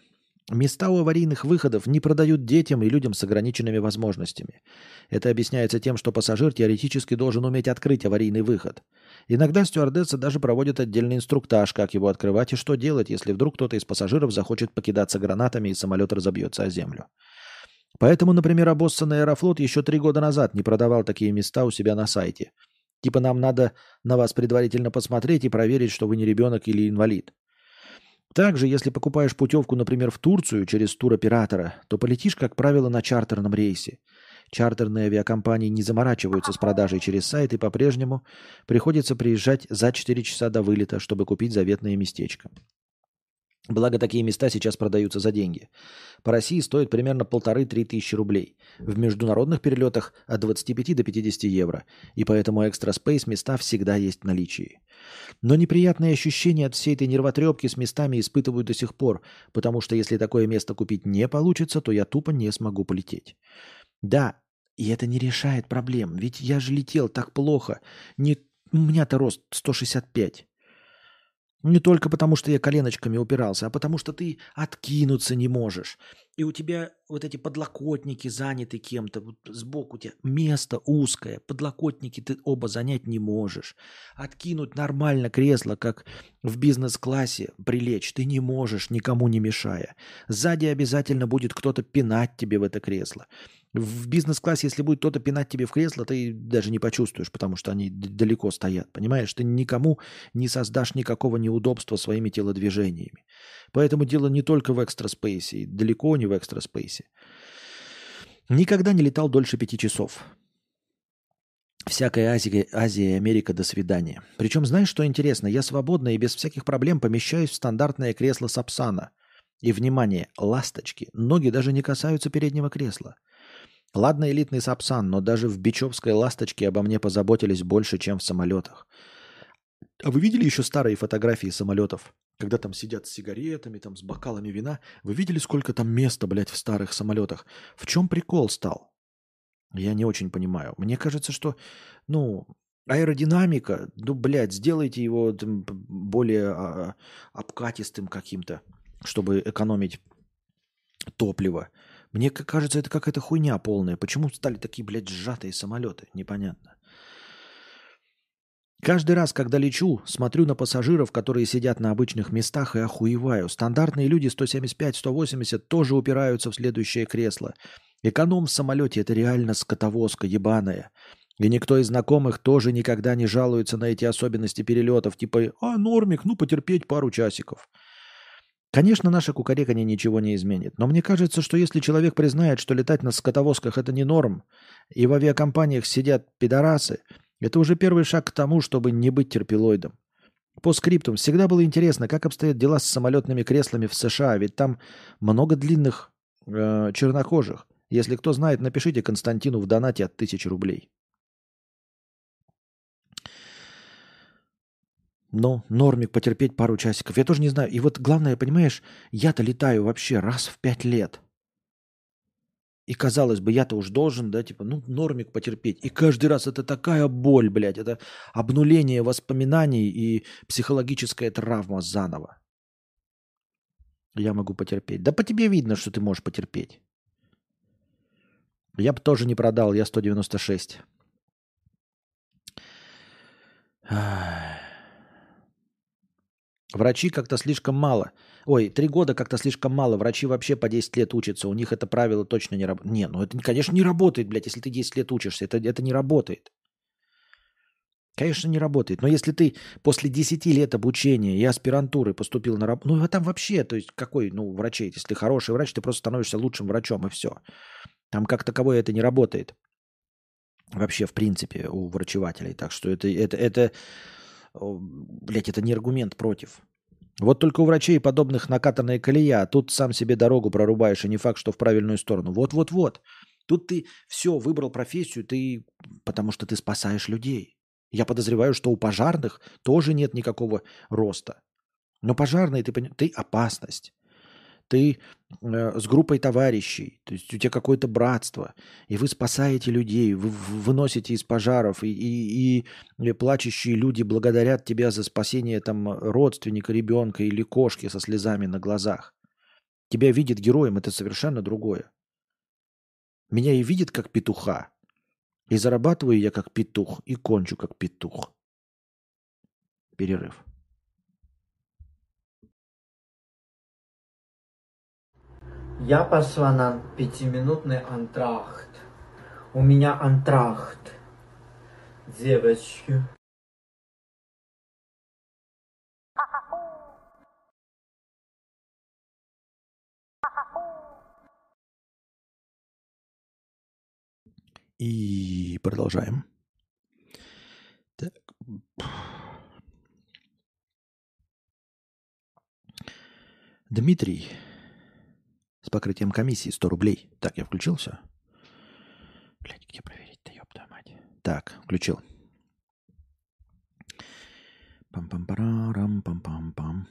Места у аварийных выходов не продают детям и людям с ограниченными возможностями. Это объясняется тем, что пассажир теоретически должен уметь открыть аварийный выход. Иногда стюардесса даже проводит отдельный инструктаж, как его открывать и что делать, если вдруг кто-то из пассажиров захочет покидаться гранатами и самолет разобьется о землю. Поэтому, например, обоссанный Аэрофлот еще три года назад не продавал такие места у себя на сайте. Типа нам надо на вас предварительно посмотреть и проверить, что вы не ребенок или инвалид. Также, если покупаешь путевку, например, в Турцию через туроператора, то полетишь, как правило, на чартерном рейсе. Чартерные авиакомпании не заморачиваются с продажей через сайт и по-прежнему приходится приезжать за 4 часа до вылета, чтобы купить заветное местечко. Благо, такие места сейчас продаются за деньги. По России стоит примерно полторы-три тысячи рублей. В международных перелетах от 25 до 50 евро. И поэтому экстра спейс места всегда есть в наличии. Но неприятные ощущения от всей этой нервотрепки с местами испытываю до сих пор, потому что если такое место купить не получится, то я тупо не смогу полететь. Да, и это не решает проблем, ведь я же летел так плохо. Не... У меня-то рост 165. Не только потому, что я коленочками упирался, а потому что ты откинуться не можешь. И у тебя вот эти подлокотники заняты кем-то, вот сбоку у тебя место узкое, подлокотники ты оба занять не можешь. Откинуть нормально кресло, как в бизнес-классе, прилечь, ты не можешь, никому не мешая. Сзади обязательно будет кто-то пинать тебе в это кресло. В бизнес-классе, если будет кто-то пинать тебе в кресло, ты даже не почувствуешь, потому что они далеко стоят. Понимаешь, ты никому не создашь никакого неудобства своими телодвижениями. Поэтому дело не только в экстраспейсе, далеко не в экстраспейсе. Никогда не летал дольше пяти часов. Всякая Азия, Азия и Америка до свидания. Причем, знаешь, что интересно? Я свободно и без всяких проблем помещаюсь в стандартное кресло Сапсана. И, внимание, ласточки. Ноги даже не касаются переднего кресла. Ладно, элитный Сапсан, но даже в бичевской ласточке обо мне позаботились больше, чем в самолетах. А вы видели еще старые фотографии самолетов? Когда там сидят с сигаретами, там с бокалами вина. Вы видели, сколько там места, блядь, в старых самолетах? В чем прикол стал? Я не очень понимаю. Мне кажется, что, ну, аэродинамика, ну, блядь, сделайте его там, более а, обкатистым каким-то, чтобы экономить топливо. Мне кажется, это какая-то хуйня полная. Почему стали такие, блядь, сжатые самолеты? Непонятно. Каждый раз, когда лечу, смотрю на пассажиров, которые сидят на обычных местах и охуеваю. Стандартные люди 175-180 тоже упираются в следующее кресло. Эконом в самолете – это реально скотовозка ебаная. И никто из знакомых тоже никогда не жалуется на эти особенности перелетов, типа «А, нормик, ну потерпеть пару часиков». Конечно, наше кукарекание ничего не изменит, но мне кажется, что если человек признает, что летать на скотовозках – это не норм, и в авиакомпаниях сидят пидорасы, это уже первый шаг к тому, чтобы не быть терпилоидом. По скриптам всегда было интересно, как обстоят дела с самолетными креслами в США, ведь там много длинных э, чернокожих. Если кто знает, напишите Константину в донате от тысячи рублей. Но нормик потерпеть пару часиков. Я тоже не знаю. И вот главное, понимаешь, я-то летаю вообще раз в пять лет. И казалось бы, я-то уж должен, да, типа, ну, нормик потерпеть. И каждый раз это такая боль, блядь, это обнуление воспоминаний и психологическая травма заново. Я могу потерпеть. Да по тебе видно, что ты можешь потерпеть. Я бы тоже не продал, я 196. Врачи как-то слишком мало. Ой, три года как-то слишком мало. Врачи вообще по 10 лет учатся. У них это правило точно не работает. Не, ну это, конечно, не работает, блядь, если ты 10 лет учишься. Это, это не работает. Конечно, не работает. Но если ты после 10 лет обучения и аспирантуры поступил на работу, ну а там вообще, то есть какой, ну, врачей, если ты хороший врач, ты просто становишься лучшим врачом и все. Там как таковое это не работает. Вообще, в принципе, у врачевателей. Так что это, это, это, блядь, это не аргумент против. Вот только у врачей подобных накатанная колея, а тут сам себе дорогу прорубаешь, и не факт, что в правильную сторону. Вот-вот-вот. Тут ты все, выбрал профессию, ты, потому что ты спасаешь людей. Я подозреваю, что у пожарных тоже нет никакого роста. Но пожарные, ты, ты опасность ты э, с группой товарищей, то есть у тебя какое-то братство, и вы спасаете людей, вы выносите из пожаров, и, и, и плачущие люди благодарят тебя за спасение там родственника, ребенка или кошки со слезами на глазах. Тебя видит героем, это совершенно другое. Меня и видит как петуха, и зарабатываю я как петух, и кончу как петух. Перерыв. Я пошла на пятиминутный антрахт. У меня антрахт. Девочки. И продолжаем. Так. Дмитрий с покрытием комиссии 100 рублей. Так, я включил все? Блядь, где проверить-то, ёбта мать. Так, включил. Пам-пам-парам, пам-пам-пам.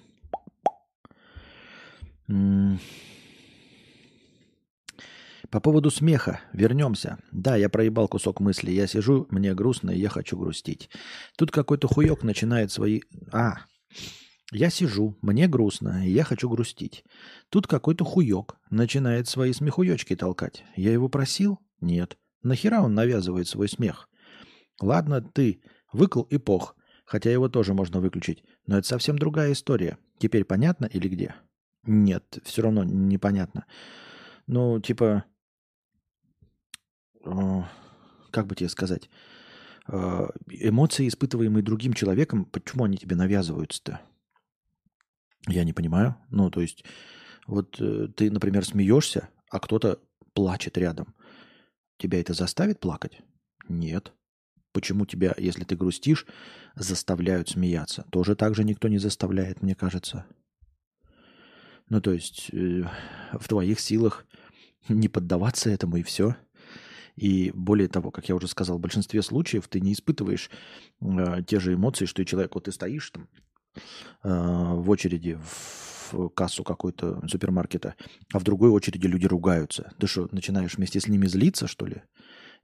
По поводу смеха. Вернемся. Да, я проебал кусок мысли. Я сижу, мне грустно, и я хочу грустить. Тут какой-то хуёк начинает свои... А, я сижу, мне грустно, и я хочу грустить. Тут какой-то хуёк начинает свои смехуёчки толкать. Я его просил? Нет. Нахера он навязывает свой смех? Ладно, ты, выкл и пох, хотя его тоже можно выключить. Но это совсем другая история. Теперь понятно или где? Нет, все равно непонятно. Ну, типа, э, как бы тебе сказать, э, эмоции, испытываемые другим человеком, почему они тебе навязываются-то? Я не понимаю. Ну, то есть, вот э, ты, например, смеешься, а кто-то плачет рядом. Тебя это заставит плакать? Нет. Почему тебя, если ты грустишь, заставляют смеяться? Тоже так же никто не заставляет, мне кажется. Ну, то есть э, в твоих силах не поддаваться этому и все. И более того, как я уже сказал, в большинстве случаев ты не испытываешь э, те же эмоции, что и человек. Вот ты стоишь там в очереди в кассу какой-то супермаркета, а в другой очереди люди ругаются. Ты что, начинаешь вместе с ними злиться, что ли?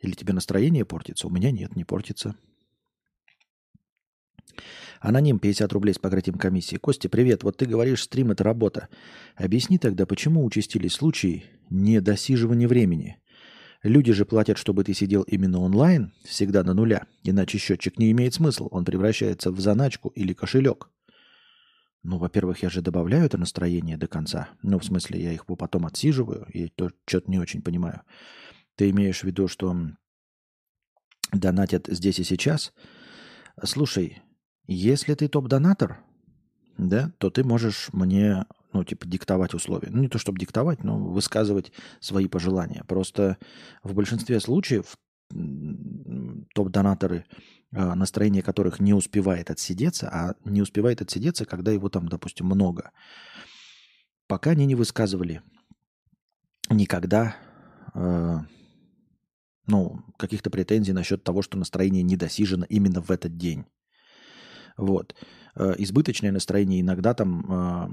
Или тебе настроение портится? У меня нет, не портится. Аноним 50 рублей с покрытием комиссии. Костя, привет. Вот ты говоришь, стрим – это работа. Объясни тогда, почему участились случаи недосиживания времени? Люди же платят, чтобы ты сидел именно онлайн, всегда на нуля. Иначе счетчик не имеет смысла. Он превращается в заначку или кошелек. Ну, во-первых, я же добавляю это настроение до конца. Ну, в смысле, я их потом отсиживаю. И то что-то не очень понимаю. Ты имеешь в виду, что донатят здесь и сейчас? Слушай, если ты топ-донатор, да, то ты можешь мне, ну, типа, диктовать условия. Ну, не то чтобы диктовать, но высказывать свои пожелания. Просто в большинстве случаев топ-донаторы, настроение которых не успевает отсидеться, а не успевает отсидеться, когда его там, допустим, много. Пока они не высказывали никогда э, ну, каких-то претензий насчет того, что настроение недосижено именно в этот день. Вот. Э, избыточное настроение иногда там э,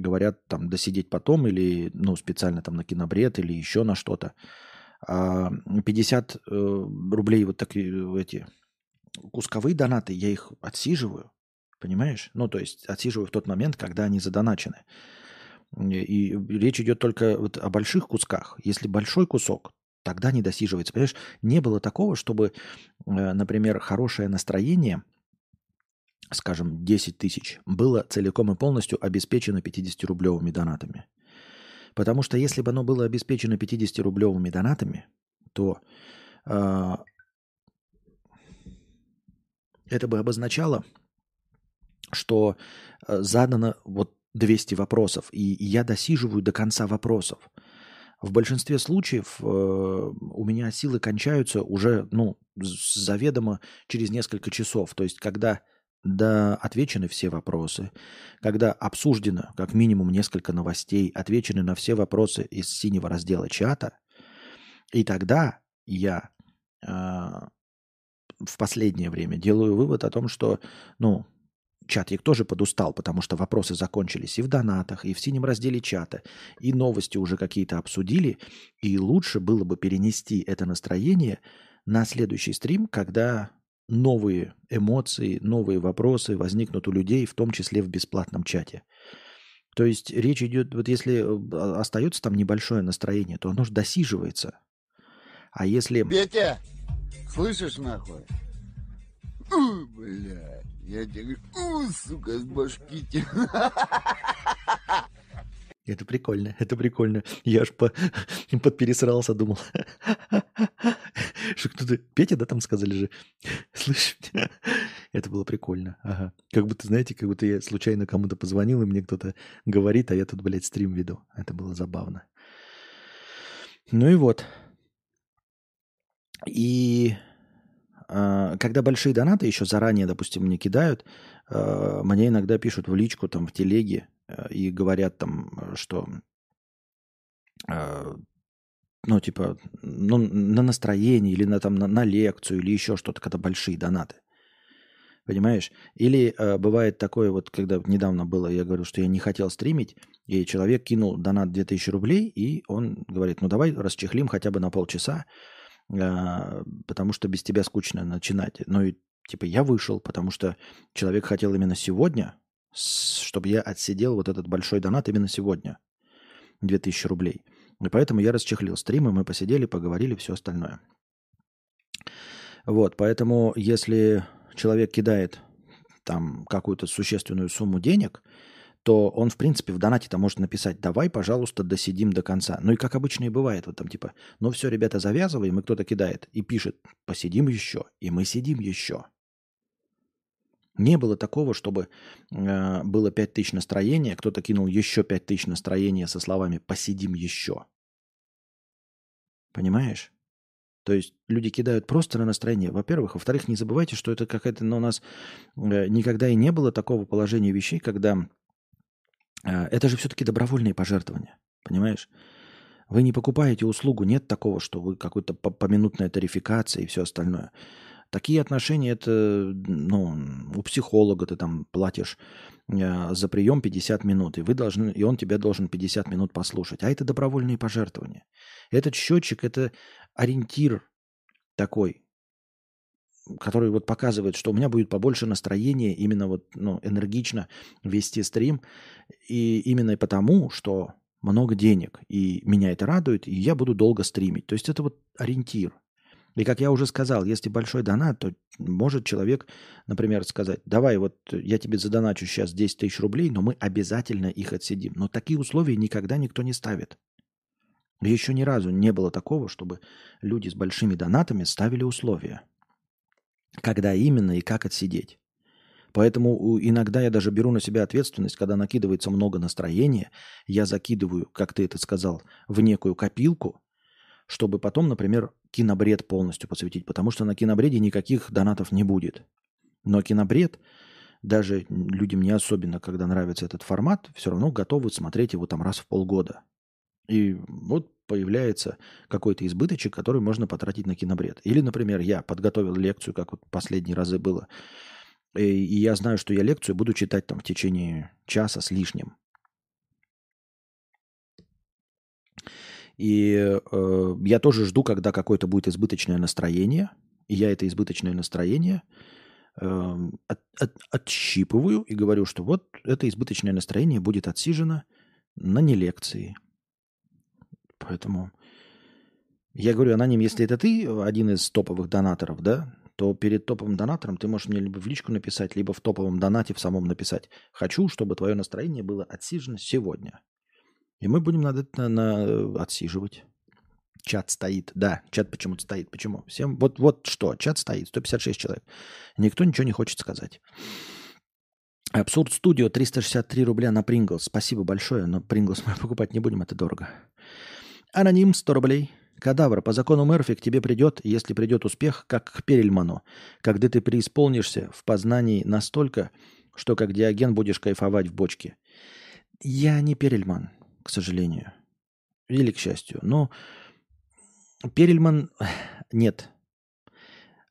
говорят там досидеть потом или ну, специально там на кинобред или еще на что-то. А 50 э, рублей вот такие эти кусковые донаты, я их отсиживаю, понимаешь? Ну, то есть отсиживаю в тот момент, когда они задоначены. И речь идет только вот о больших кусках. Если большой кусок, тогда не досиживается. Понимаешь, не было такого, чтобы, например, хорошее настроение – скажем, 10 тысяч, было целиком и полностью обеспечено 50-рублевыми донатами. Потому что если бы оно было обеспечено 50-рублевыми донатами, то э, это бы обозначало, что э, задано вот 200 вопросов, и я досиживаю до конца вопросов. В большинстве случаев э, у меня силы кончаются уже, ну, заведомо через несколько часов. То есть, когда да, отвечены все вопросы. Когда обсуждено как минимум несколько новостей, отвечены на все вопросы из синего раздела чата, и тогда я э, в последнее время делаю вывод о том, что, ну, чатик тоже подустал, потому что вопросы закончились и в донатах, и в синем разделе чата, и новости уже какие-то обсудили, и лучше было бы перенести это настроение на следующий стрим, когда новые эмоции, новые вопросы возникнут у людей, в том числе в бесплатном чате. То есть речь идет, вот если э, остается там небольшое настроение, то оно же досиживается. А если... Петя, слышишь нахуй? У, блядь, я тебе говорю, у, сука, с башки. *laughs* Это прикольно, это прикольно. Я аж по, *laughs* подпересрался, думал. *laughs* Что кто-то... Петя, да, там сказали же? Слышь, это было прикольно. Ага. Как будто, знаете, как будто я случайно кому-то позвонил, и мне кто-то говорит, а я тут, блядь, стрим веду. Это было забавно. Ну и вот. И э, когда большие донаты еще заранее, допустим, мне кидают, э, мне иногда пишут в личку, там, в телеге, Э, и говорят там, что э, ну, типа, ну, на настроение или на, там, на, на лекцию или еще что-то, когда большие донаты. Понимаешь? Или э, бывает такое, вот когда недавно было, я говорю, что я не хотел стримить, и человек кинул донат 2000 рублей, и он говорит, ну давай расчехлим хотя бы на полчаса, потому что без тебя скучно начинать. Ну и типа я вышел, потому что человек хотел именно сегодня, чтобы я отсидел вот этот большой донат именно сегодня. 2000 рублей. И поэтому я расчехлил стримы, мы посидели, поговорили, все остальное. Вот, поэтому если человек кидает там какую-то существенную сумму денег, то он, в принципе, в донате-то может написать, давай, пожалуйста, досидим до конца. Ну и как обычно и бывает, вот там типа, ну все, ребята, завязываем, и кто-то кидает и пишет, посидим еще, и мы сидим еще. Не было такого, чтобы э, было 5000 настроения, кто-то кинул еще 5000 настроения со словами «посидим еще». Понимаешь? То есть люди кидают просто на настроение, во-первых. Во-вторых, не забывайте, что это какая-то... Но у нас э, никогда и не было такого положения вещей, когда... Э, это же все-таки добровольные пожертвования. Понимаешь? Вы не покупаете услугу, нет такого, что вы какой-то поминутная тарификация и все остальное. Такие отношения, это, ну, у психолога ты там платишь э, за прием 50 минут, и, вы должны, и он тебя должен 50 минут послушать. А это добровольные пожертвования. Этот счетчик – это ориентир такой, который вот показывает, что у меня будет побольше настроения именно вот, ну, энергично вести стрим. И именно потому, что много денег, и меня это радует, и я буду долго стримить. То есть это вот ориентир. И как я уже сказал, если большой донат, то может человек, например, сказать, давай вот я тебе задоначу сейчас 10 тысяч рублей, но мы обязательно их отсидим. Но такие условия никогда никто не ставит. Еще ни разу не было такого, чтобы люди с большими донатами ставили условия. Когда именно и как отсидеть. Поэтому иногда я даже беру на себя ответственность, когда накидывается много настроения, я закидываю, как ты это сказал, в некую копилку, чтобы потом, например, кинобред полностью посвятить, потому что на кинобреде никаких донатов не будет. Но кинобред, даже людям не особенно, когда нравится этот формат, все равно готовы смотреть его там раз в полгода. И вот появляется какой-то избыточек, который можно потратить на кинобред. Или, например, я подготовил лекцию, как вот последние разы было, и, и я знаю, что я лекцию буду читать там в течение часа с лишним. И э, я тоже жду, когда какое-то будет избыточное настроение. И я это избыточное настроение э, от, от, отщипываю и говорю, что вот это избыточное настроение будет отсижено на не лекции. Поэтому я говорю, аноним, если это ты один из топовых донаторов, да, то перед топовым донатором ты можешь мне либо в личку написать, либо в топовом донате в самом написать. Хочу, чтобы твое настроение было отсижено сегодня. И мы будем над это на, на, отсиживать. Чат стоит. Да, чат почему-то стоит. Почему? Всем вот, вот что, чат стоит, 156 человек. Никто ничего не хочет сказать. Абсурд Студио 363 рубля на Принглс. Спасибо большое, но Принглс *laughs* мы покупать не будем, это дорого. Аноним 100 рублей. Кадавр, по закону Мерфи к тебе придет, если придет успех, как к Перельману, когда ты преисполнишься в познании настолько, что как Диоген будешь кайфовать в бочке. Я не Перельман к сожалению. Или к счастью. Но Перельман *sighs* нет,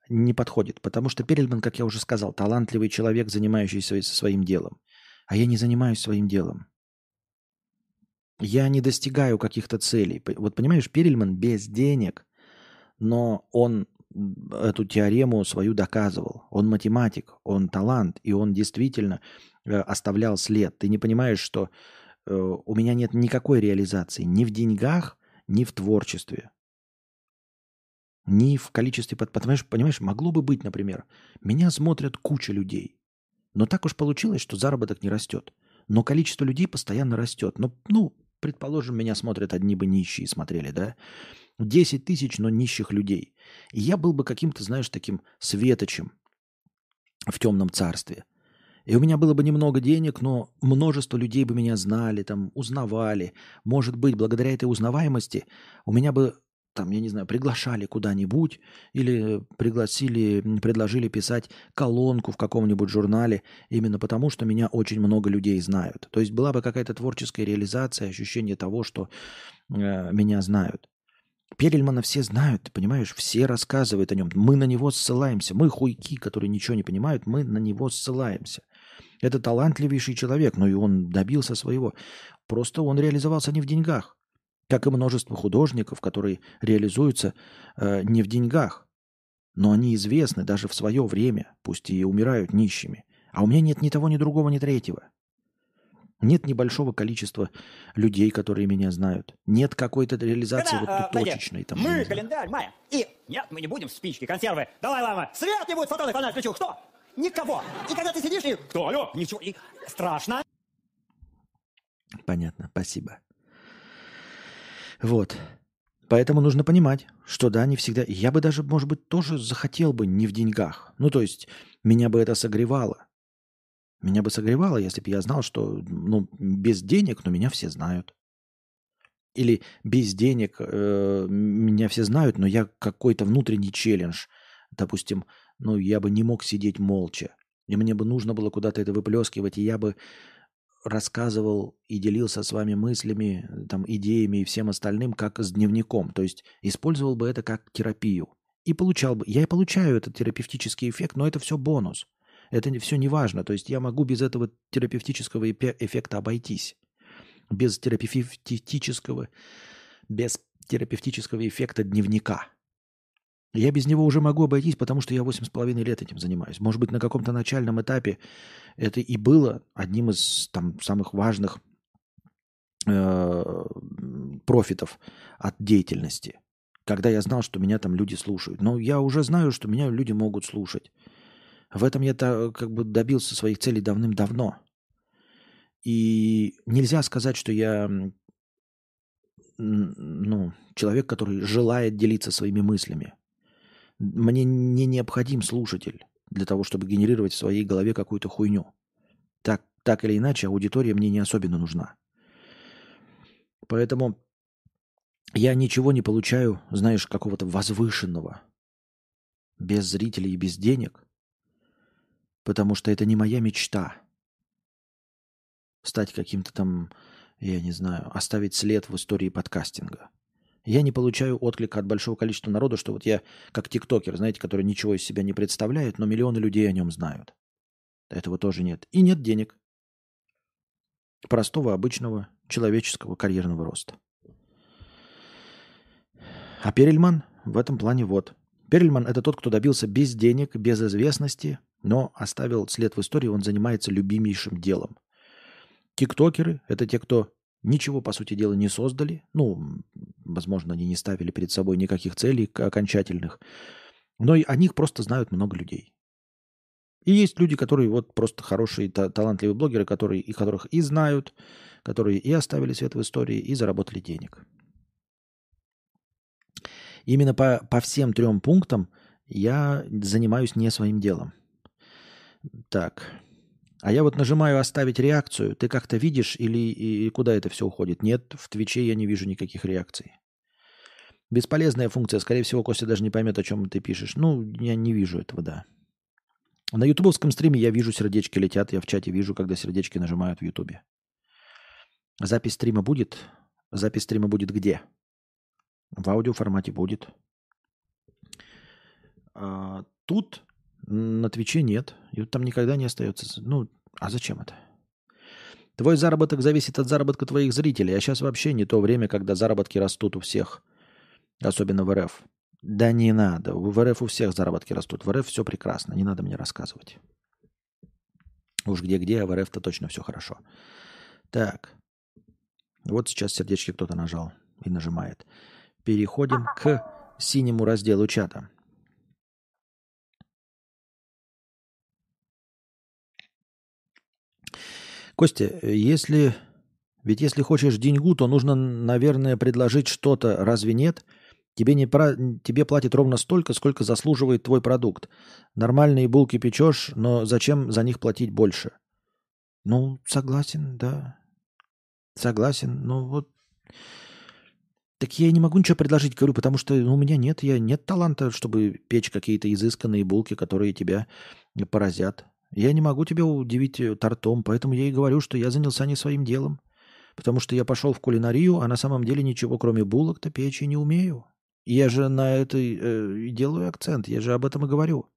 не подходит. Потому что Перельман, как я уже сказал, талантливый человек, занимающийся своим делом. А я не занимаюсь своим делом. Я не достигаю каких-то целей. Вот понимаешь, Перельман без денег, но он эту теорему свою доказывал. Он математик, он талант, и он действительно э, оставлял след. Ты не понимаешь, что Э, у меня нет никакой реализации ни в деньгах, ни в творчестве. Ни в количестве... Понимаешь, понимаешь, могло бы быть, например, меня смотрят куча людей. Но так уж получилось, что заработок не растет. Но количество людей постоянно растет. Но, ну, предположим, меня смотрят одни бы нищие смотрели, да? 10 тысяч, но нищих людей. И я был бы каким-то, знаешь, таким светочем в темном царстве – и у меня было бы немного денег, но множество людей бы меня знали, там, узнавали. Может быть, благодаря этой узнаваемости у меня бы, там, я не знаю, приглашали куда-нибудь или пригласили, предложили писать колонку в каком-нибудь журнале именно потому, что меня очень много людей знают. То есть была бы какая-то творческая реализация, ощущение того, что э, меня знают. Перельмана все знают, понимаешь, все рассказывают о нем. Мы на него ссылаемся. Мы хуйки, которые ничего не понимают, мы на него ссылаемся. Это талантливейший человек, но и он добился своего. Просто он реализовался не в деньгах. Как и множество художников, которые реализуются э, не в деньгах. Но они известны даже в свое время, пусть и умирают нищими. А у меня нет ни того, ни другого, ни третьего. Нет небольшого количества людей, которые меня знают. Нет какой-то реализации Когда, вот э, точечной. Там, мы календарь мая. И нет, мы не будем спички, консервы. Давай, лама, свет не будет, фотоны, фонарь включу. Что? Никого. И когда ты сидишь и... Кто? Алло? Ничего. И страшно. Понятно, спасибо. Вот. Поэтому нужно понимать, что да, не всегда... Я бы даже, может быть, тоже захотел бы не в деньгах. Ну, то есть, меня бы это согревало. Меня бы согревало, если бы я знал, что ну, без денег, но меня все знают. Или без денег э, меня все знают, но я какой-то внутренний челлендж. Допустим, ну, я бы не мог сидеть молча. И мне бы нужно было куда-то это выплескивать, и я бы рассказывал и делился с вами мыслями, там, идеями и всем остальным, как с дневником. То есть использовал бы это как терапию. И получал бы... Я и получаю этот терапевтический эффект, но это все бонус. Это все не важно. То есть я могу без этого терапевтического эффекта обойтись. Без терапевтического, без терапевтического эффекта дневника. Я без него уже могу обойтись, потому что я восемь с половиной лет этим занимаюсь. Может быть, на каком-то начальном этапе это и было одним из там, самых важных э, профитов от деятельности. Когда я знал, что меня там люди слушают. Но я уже знаю, что меня люди могут слушать. В этом я как бы добился своих целей давным-давно. И нельзя сказать, что я ну, человек, который желает делиться своими мыслями. Мне не необходим слушатель для того, чтобы генерировать в своей голове какую-то хуйню. Так, так или иначе, аудитория мне не особенно нужна. Поэтому я ничего не получаю, знаешь, какого-то возвышенного, без зрителей и без денег, потому что это не моя мечта. Стать каким-то там, я не знаю, оставить след в истории подкастинга. Я не получаю отклика от большого количества народа, что вот я как тиктокер, знаете, который ничего из себя не представляет, но миллионы людей о нем знают. Этого тоже нет. И нет денег. Простого, обычного, человеческого карьерного роста. А Перельман в этом плане вот. Перельман – это тот, кто добился без денег, без известности, но оставил след в истории, он занимается любимейшим делом. Тиктокеры – это те, кто ничего, по сути дела, не создали. Ну, возможно, они не ставили перед собой никаких целей окончательных. Но о них просто знают много людей. И есть люди, которые вот просто хорошие, та- талантливые блогеры, которые, и которых и знают, которые и оставили свет в истории, и заработали денег. Именно по, по всем трем пунктам я занимаюсь не своим делом. Так. А я вот нажимаю «Оставить реакцию». Ты как-то видишь или и куда это все уходит? Нет, в Твиче я не вижу никаких реакций. Бесполезная функция. Скорее всего, Костя даже не поймет, о чем ты пишешь. Ну, я не вижу этого, да. На ютубовском стриме я вижу, сердечки летят. Я в чате вижу, когда сердечки нажимают в ютубе. Запись стрима будет? Запись стрима будет где? В аудиоформате будет. А, тут на Твиче нет. И там никогда не остается. Ну, а зачем это? Твой заработок зависит от заработка твоих зрителей. А сейчас вообще не то время, когда заработки растут у всех. Особенно в РФ. Да не надо. В РФ у всех заработки растут. В РФ все прекрасно. Не надо мне рассказывать. Уж где-где, а в РФ-то точно все хорошо. Так. Вот сейчас сердечки кто-то нажал и нажимает. Переходим к синему разделу чата. Костя, если... Ведь если хочешь деньгу, то нужно, наверное, предложить что-то. Разве нет? Тебе, не про... Тебе платят ровно столько, сколько заслуживает твой продукт. Нормальные булки печешь, но зачем за них платить больше? Ну, согласен, да. Согласен. Ну вот так я не могу ничего предложить, говорю, потому что у меня нет, я нет таланта, чтобы печь какие-то изысканные булки, которые тебя поразят. Я не могу тебя удивить э, тортом, поэтому я и говорю, что я занялся не своим делом. Потому что я пошел в кулинарию, а на самом деле ничего, кроме булок-то печи не умею. Я же на это э, делаю акцент, я же об этом и говорю.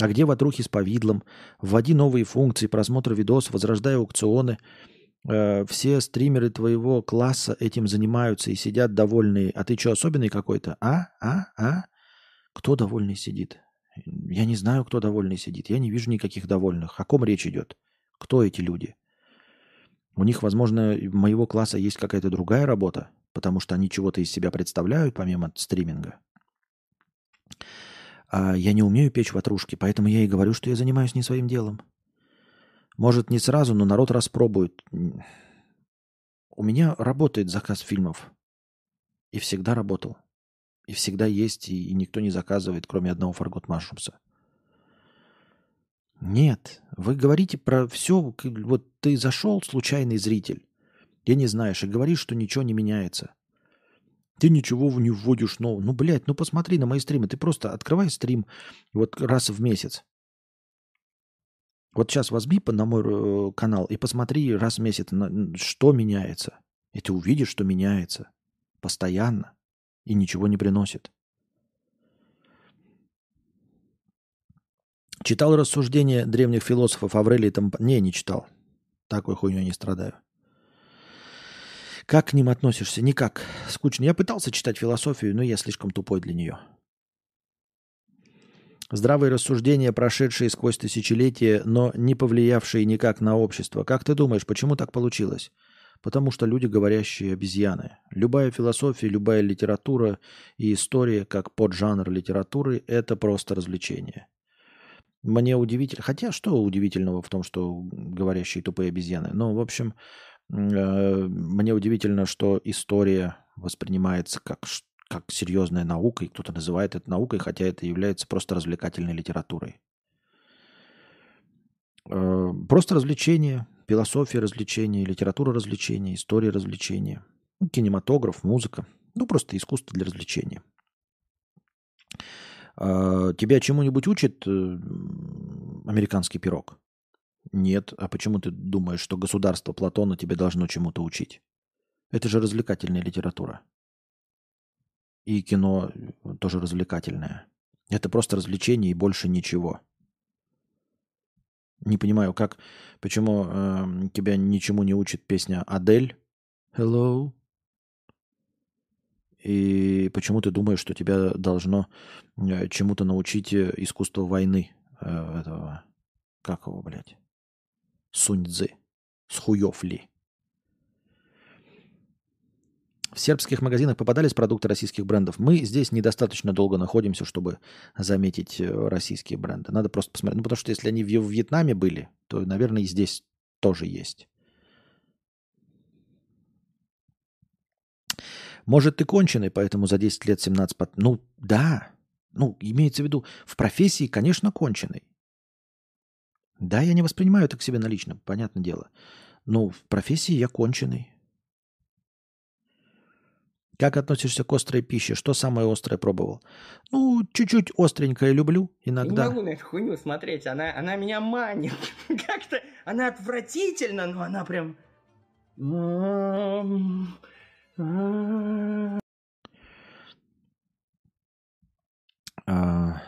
А где ватрухи с повидлом? Вводи новые функции, просмотр видосов, возрождай аукционы. Э, все стримеры твоего класса этим занимаются и сидят довольные. А ты что, особенный какой-то? А? А? А? Кто довольный сидит? Я не знаю, кто довольный сидит. Я не вижу никаких довольных. О ком речь идет? Кто эти люди? У них, возможно, моего класса есть какая-то другая работа, потому что они чего-то из себя представляют, помимо стриминга. А я не умею печь ватрушки, поэтому я и говорю, что я занимаюсь не своим делом. Может, не сразу, но народ распробует. У меня работает заказ фильмов. И всегда работал. И всегда есть, и, никто не заказывает, кроме одного Фаргот Машрумса. Нет, вы говорите про все, вот ты зашел, случайный зритель, и не знаешь, и говоришь, что ничего не меняется. Ты ничего не вводишь нового. Ну, блядь, ну посмотри на мои стримы. Ты просто открывай стрим вот раз в месяц. Вот сейчас возьми на мой э, канал и посмотри раз в месяц, что меняется. И ты увидишь, что меняется. Постоянно. И ничего не приносит. Читал рассуждения древних философов Аврелии там... Не, не читал. Такой хуйней не страдаю. Как к ним относишься? Никак. Скучно. Я пытался читать философию, но я слишком тупой для нее. Здравые рассуждения, прошедшие сквозь тысячелетия, но не повлиявшие никак на общество. Как ты думаешь, почему так получилось? Потому что люди говорящие обезьяны. Любая философия, любая литература и история, как поджанр литературы, это просто развлечение. Мне удивительно, хотя что удивительного в том, что говорящие тупые обезьяны? Ну, в общем, э, мне удивительно, что история воспринимается как, как серьезная наука, и кто-то называет это наукой, хотя это является просто развлекательной литературой. Э, просто развлечение, философия развлечения, литература развлечения, история развлечения, ну, кинематограф, музыка. Ну, просто искусство для развлечения. А, тебя чему-нибудь учит э, американский пирог? Нет. А почему ты думаешь, что государство Платона тебе должно чему-то учить? Это же развлекательная литература. И кино тоже развлекательное. Это просто развлечение и больше ничего. Не понимаю, как, почему э, тебя ничему не учит песня Адель. Hello, и почему ты думаешь, что тебя должно э, чему-то научить э, искусство войны э, этого, как его, блядь, Сунь-Дзы, с хуев ли? В сербских магазинах попадались продукты российских брендов. Мы здесь недостаточно долго находимся, чтобы заметить российские бренды. Надо просто посмотреть. Ну, потому что если они в Вьетнаме были, то, наверное, и здесь тоже есть. Может, ты конченый, поэтому за 10 лет 17... Под... Ну, да. Ну, имеется в виду, в профессии, конечно, конченый. Да, я не воспринимаю это к себе налично, понятное дело. Но в профессии я конченый. Как относишься к острой пище? Что самое острое пробовал? Ну, чуть-чуть остренькое люблю иногда. Я не могу на эту хуйню смотреть, она, она меня манит. *laughs* Как-то она отвратительна, но она прям... А,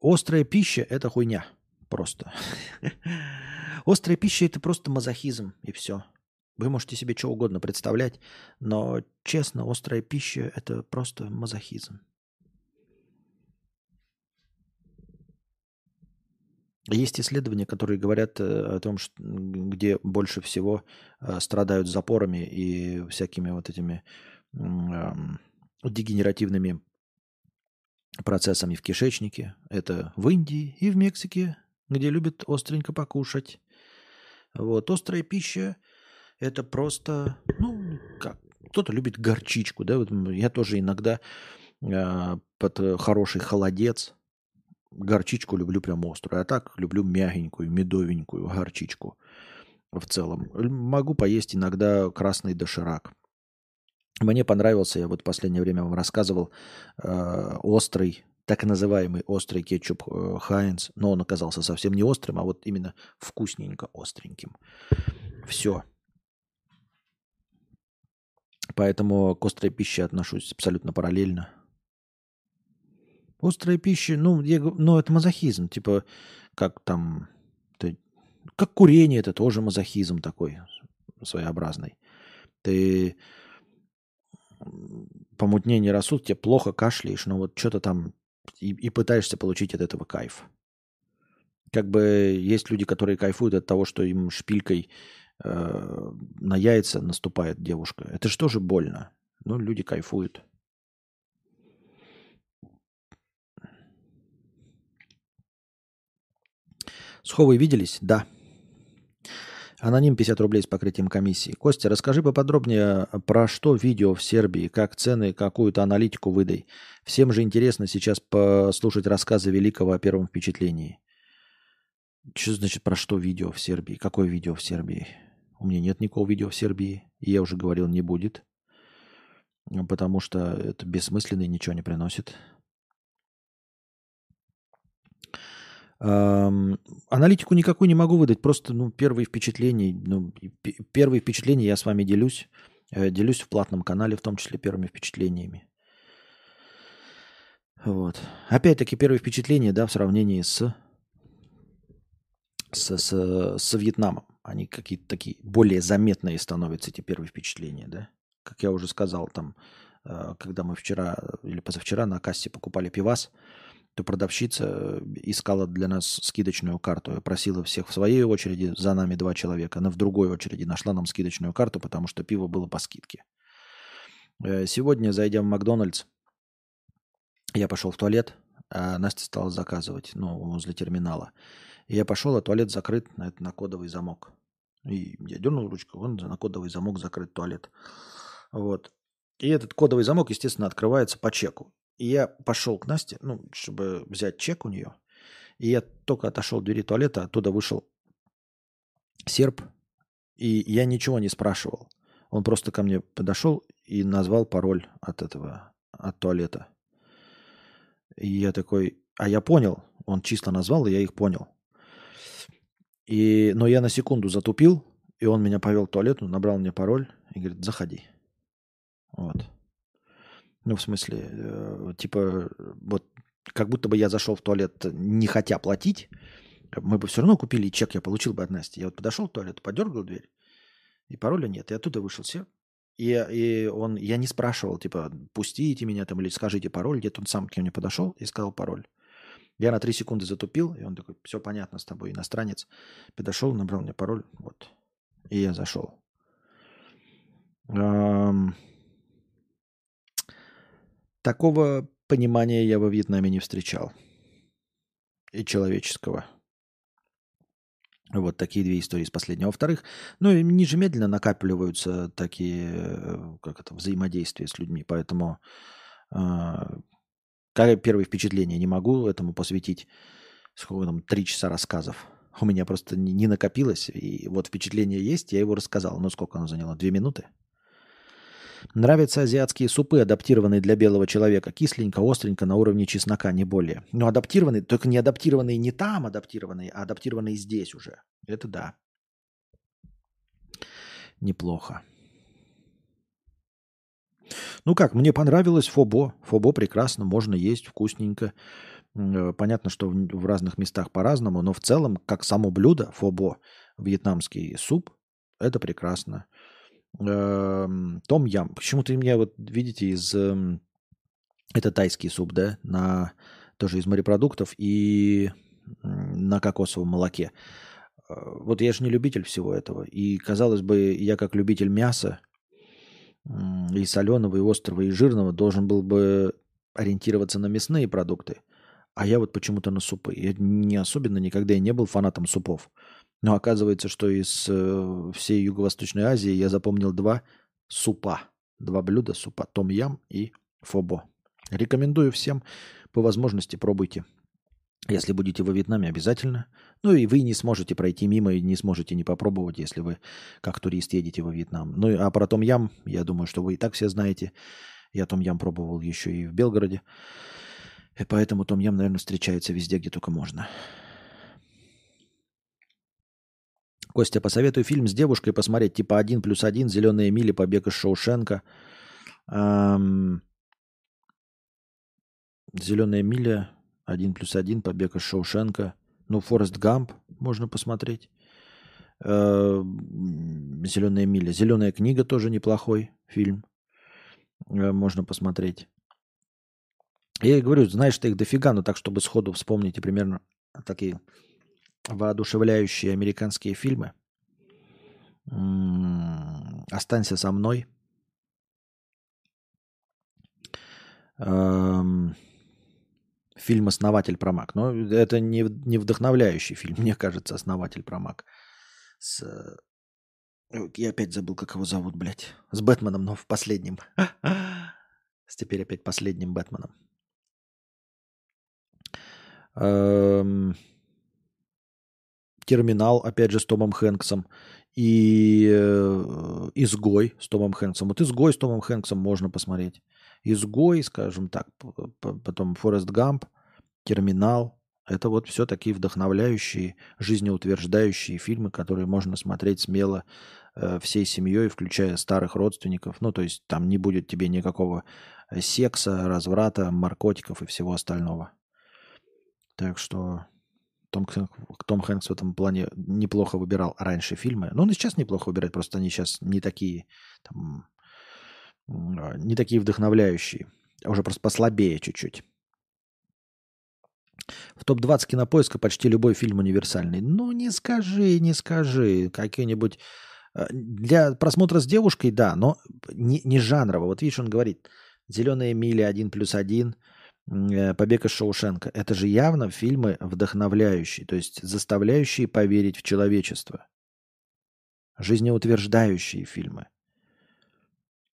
острая пища – это хуйня просто. *laughs* Острая пища – это просто мазохизм, и все. Вы можете себе что угодно представлять, но, честно, острая пища – это просто мазохизм. Есть исследования, которые говорят э, о том, что, где больше всего э, страдают запорами и всякими вот этими дегенеративными процессами в кишечнике. Это в Индии и в Мексике, где любят остренько покушать. Вот, острая пища – это просто, ну, как, кто-то любит горчичку, да, вот я тоже иногда э, под хороший холодец горчичку люблю прям острую, а так люблю мягенькую, медовенькую горчичку в целом. Могу поесть иногда красный доширак. Мне понравился, я вот в последнее время вам рассказывал, э, острый, так называемый острый кетчуп э, Хайнс, но он оказался совсем не острым, а вот именно вкусненько остреньким. Все. Поэтому к острой пище отношусь абсолютно параллельно. Острая пища, ну, я, ну, это мазохизм. Типа, как там, ты, как курение, это тоже мазохизм такой своеобразный. Ты помутнение рассудка, тебе плохо кашляешь, но вот что-то там и, и пытаешься получить от этого кайф. Как бы есть люди, которые кайфуют от того, что им шпилькой э, на яйца наступает девушка. Это же тоже больно. Ну, люди кайфуют. С Ховой виделись? Да. Аноним 50 рублей с покрытием комиссии. Костя, расскажи поподробнее, про что видео в Сербии, как цены, какую-то аналитику выдай. Всем же интересно сейчас послушать рассказы Великого о первом впечатлении. Что значит про что видео в Сербии? Какое видео в Сербии? У меня нет никакого видео в Сербии. И я уже говорил, не будет. Потому что это бессмысленно и ничего не приносит. Эм, аналитику никакую не могу выдать, просто ну, первые впечатления. Ну, первые впечатления я с вами делюсь. Э, делюсь в платном канале, в том числе первыми впечатлениями. Вот. Опять-таки первые впечатления, да, в сравнении с, с, с, с Вьетнамом. Они какие-то такие более заметные становятся, эти первые впечатления, да. Как я уже сказал, там, э, когда мы вчера или позавчера на кассе покупали пивас, то продавщица э, искала для нас скидочную карту. Просила всех в своей очереди, за нами два человека. Она в другой очереди нашла нам скидочную карту, потому что пиво было по скидке. Э, сегодня, зайдя в Макдональдс, я пошел в туалет, а Настя стала заказывать, ну, возле терминала. И я пошел, а туалет закрыт на, на кодовый замок. И я дернул ручку, он на кодовый замок закрыт туалет. Вот. И этот кодовый замок, естественно, открывается по чеку. И я пошел к Насте, ну, чтобы взять чек у нее. И я только отошел от двери туалета, оттуда вышел серб, и я ничего не спрашивал. Он просто ко мне подошел и назвал пароль от этого, от туалета. И я такой, а я понял, он чисто назвал, и я их понял. И, но я на секунду затупил, и он меня повел в туалет, набрал мне пароль и говорит, заходи. Вот. Ну, в смысле, э, типа, вот как будто бы я зашел в туалет, не хотя платить, мы бы все равно купили чек, я получил бы от Насти. Я вот подошел в туалет, подергал дверь, и пароля нет. И оттуда вышел все. И, и он, я не спрашивал, типа, пустите меня там или скажите пароль. Где-то он сам ко мне подошел и сказал пароль. Я на три секунды затупил, и он такой, все понятно с тобой, иностранец. Подошел, набрал мне пароль, вот. И я зашел. Эм, Такого понимания я во Вьетнаме не встречал. И человеческого. Вот такие две истории с последнего. Во-вторых, ну, ниже медленно накапливаются такие, э, как это, взаимодействия с людьми. Поэтому э, как первое впечатление не могу этому посвятить сколько там, три часа рассказов. У меня просто не, не накопилось. И вот впечатление есть, я его рассказал. Ну, сколько оно заняло? Две минуты? Нравятся азиатские супы, адаптированные для белого человека. Кисленько, остренько, на уровне чеснока, не более. Но адаптированные, только не адаптированные не там адаптированные, а адаптированные здесь уже. Это да. Неплохо. Ну как, мне понравилось фобо. Фобо прекрасно, можно есть, вкусненько. Э, понятно, что в разных местах по-разному, но в целом, как само блюдо, фобо, вьетнамский суп, это прекрасно. Эм, том ям. Почему-то меня вот, видите, из... Эм, это тайский суп, да, на тоже из морепродуктов и на кокосовом молоке. Э, вот я же не любитель всего этого. И, казалось бы, я как любитель мяса и соленого, и острого, и жирного должен был бы ориентироваться на мясные продукты. А я вот почему-то на супы. Я не особенно никогда и не был фанатом супов. Но оказывается, что из э, всей Юго-Восточной Азии я запомнил два супа. Два блюда супа. Том ям и фобо. Рекомендую всем. По возможности пробуйте. Если будете во Вьетнаме, обязательно. Ну и вы не сможете пройти мимо и не сможете не попробовать, если вы как турист едете во Вьетнам. Ну а про том ям, я думаю, что вы и так все знаете. Я том ям пробовал еще и в Белгороде. И поэтому том ям, наверное, встречается везде, где только можно. Костя, посоветуй фильм с девушкой посмотреть, типа «Один плюс один», «Зеленые мили», «Побег из Шоушенка». Эм... «Зеленая миля», «Один плюс один», «Побег из Шоушенка». Ну, «Форест Гамп» можно посмотреть. Эм... «Зеленая миля». «Зеленая книга» тоже неплохой фильм. Э, можно посмотреть. Я говорю, знаешь, ты их дофига, но так, чтобы сходу вспомнить и примерно такие воодушевляющие американские фильмы. «Останься со мной». Фильм «Основатель про Мак». Но это не, не вдохновляющий фильм, мне кажется, «Основатель про Мак» с Ой, Я опять забыл, как его зовут, блядь. С Бэтменом, но в последнем. С теперь опять последним Бэтменом. Эм, Терминал, опять же, с Томом Хэнксом. И э, Изгой с Томом Хэнксом. Вот Изгой с Томом Хэнксом можно посмотреть. Изгой, скажем так, потом Форест Гамп, Терминал. Это вот все такие вдохновляющие, жизнеутверждающие фильмы, которые можно смотреть смело э, всей семьей, включая старых родственников. Ну, то есть там не будет тебе никакого э, секса, разврата, наркотиков и всего остального. Так что том, Том Хэнкс в этом плане неплохо выбирал раньше фильмы. Но он и сейчас неплохо выбирает, просто они сейчас не такие, там, не такие вдохновляющие, а уже просто послабее чуть-чуть. В топ-20 кинопоиска почти любой фильм универсальный. Ну, не скажи, не скажи. Какие-нибудь... э, Для просмотра с девушкой, да, но не, не жанрово. Вот видишь, он говорит, «Зеленая миля», «Один плюс один», э, «Побег из Шоушенка». Это же явно фильмы вдохновляющие, то есть заставляющие поверить в человечество. Жизнеутверждающие фильмы.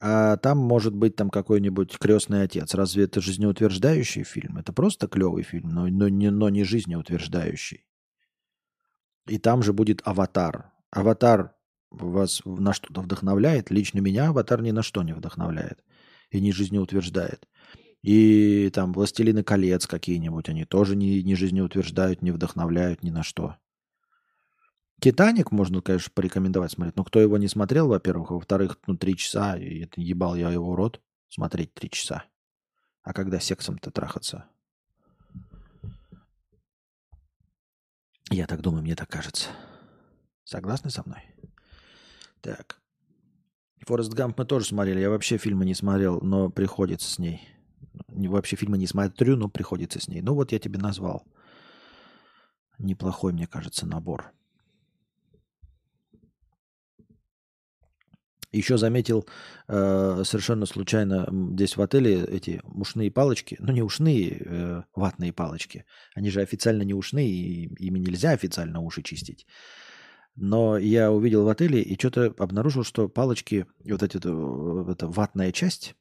А там может быть там какой-нибудь крестный отец. Разве это жизнеутверждающий фильм? Это просто клевый фильм, но, но, не, но не жизнеутверждающий. И там же будет аватар. Аватар вас на что-то вдохновляет. Лично меня аватар ни на что не вдохновляет. И не жизнеутверждает. И там «Властелины колец» какие-нибудь, они тоже не, не жизнеутверждают, не вдохновляют ни на что. «Титаник» можно, конечно, порекомендовать смотреть. Но кто его не смотрел, во-первых, а во-вторых, ну, три часа, и это ебал я его рот смотреть три часа. А когда сексом-то трахаться? Я так думаю, мне так кажется. Согласны со мной? Так. Форест Гамп мы тоже смотрели. Я вообще фильмы не смотрел, но приходится с ней. Не- Вообще фильмы не смотрю, но приходится с ней. Ну вот я тебе назвал. Неплохой, мне кажется, набор. Еще заметил э, совершенно случайно здесь в отеле эти ушные палочки. Ну, не ушные, э, ватные палочки. Они же официально не ушные, и ими нельзя официально уши чистить. Но я увидел в отеле и что-то обнаружил, что палочки, вот эти, э, эта ватная часть,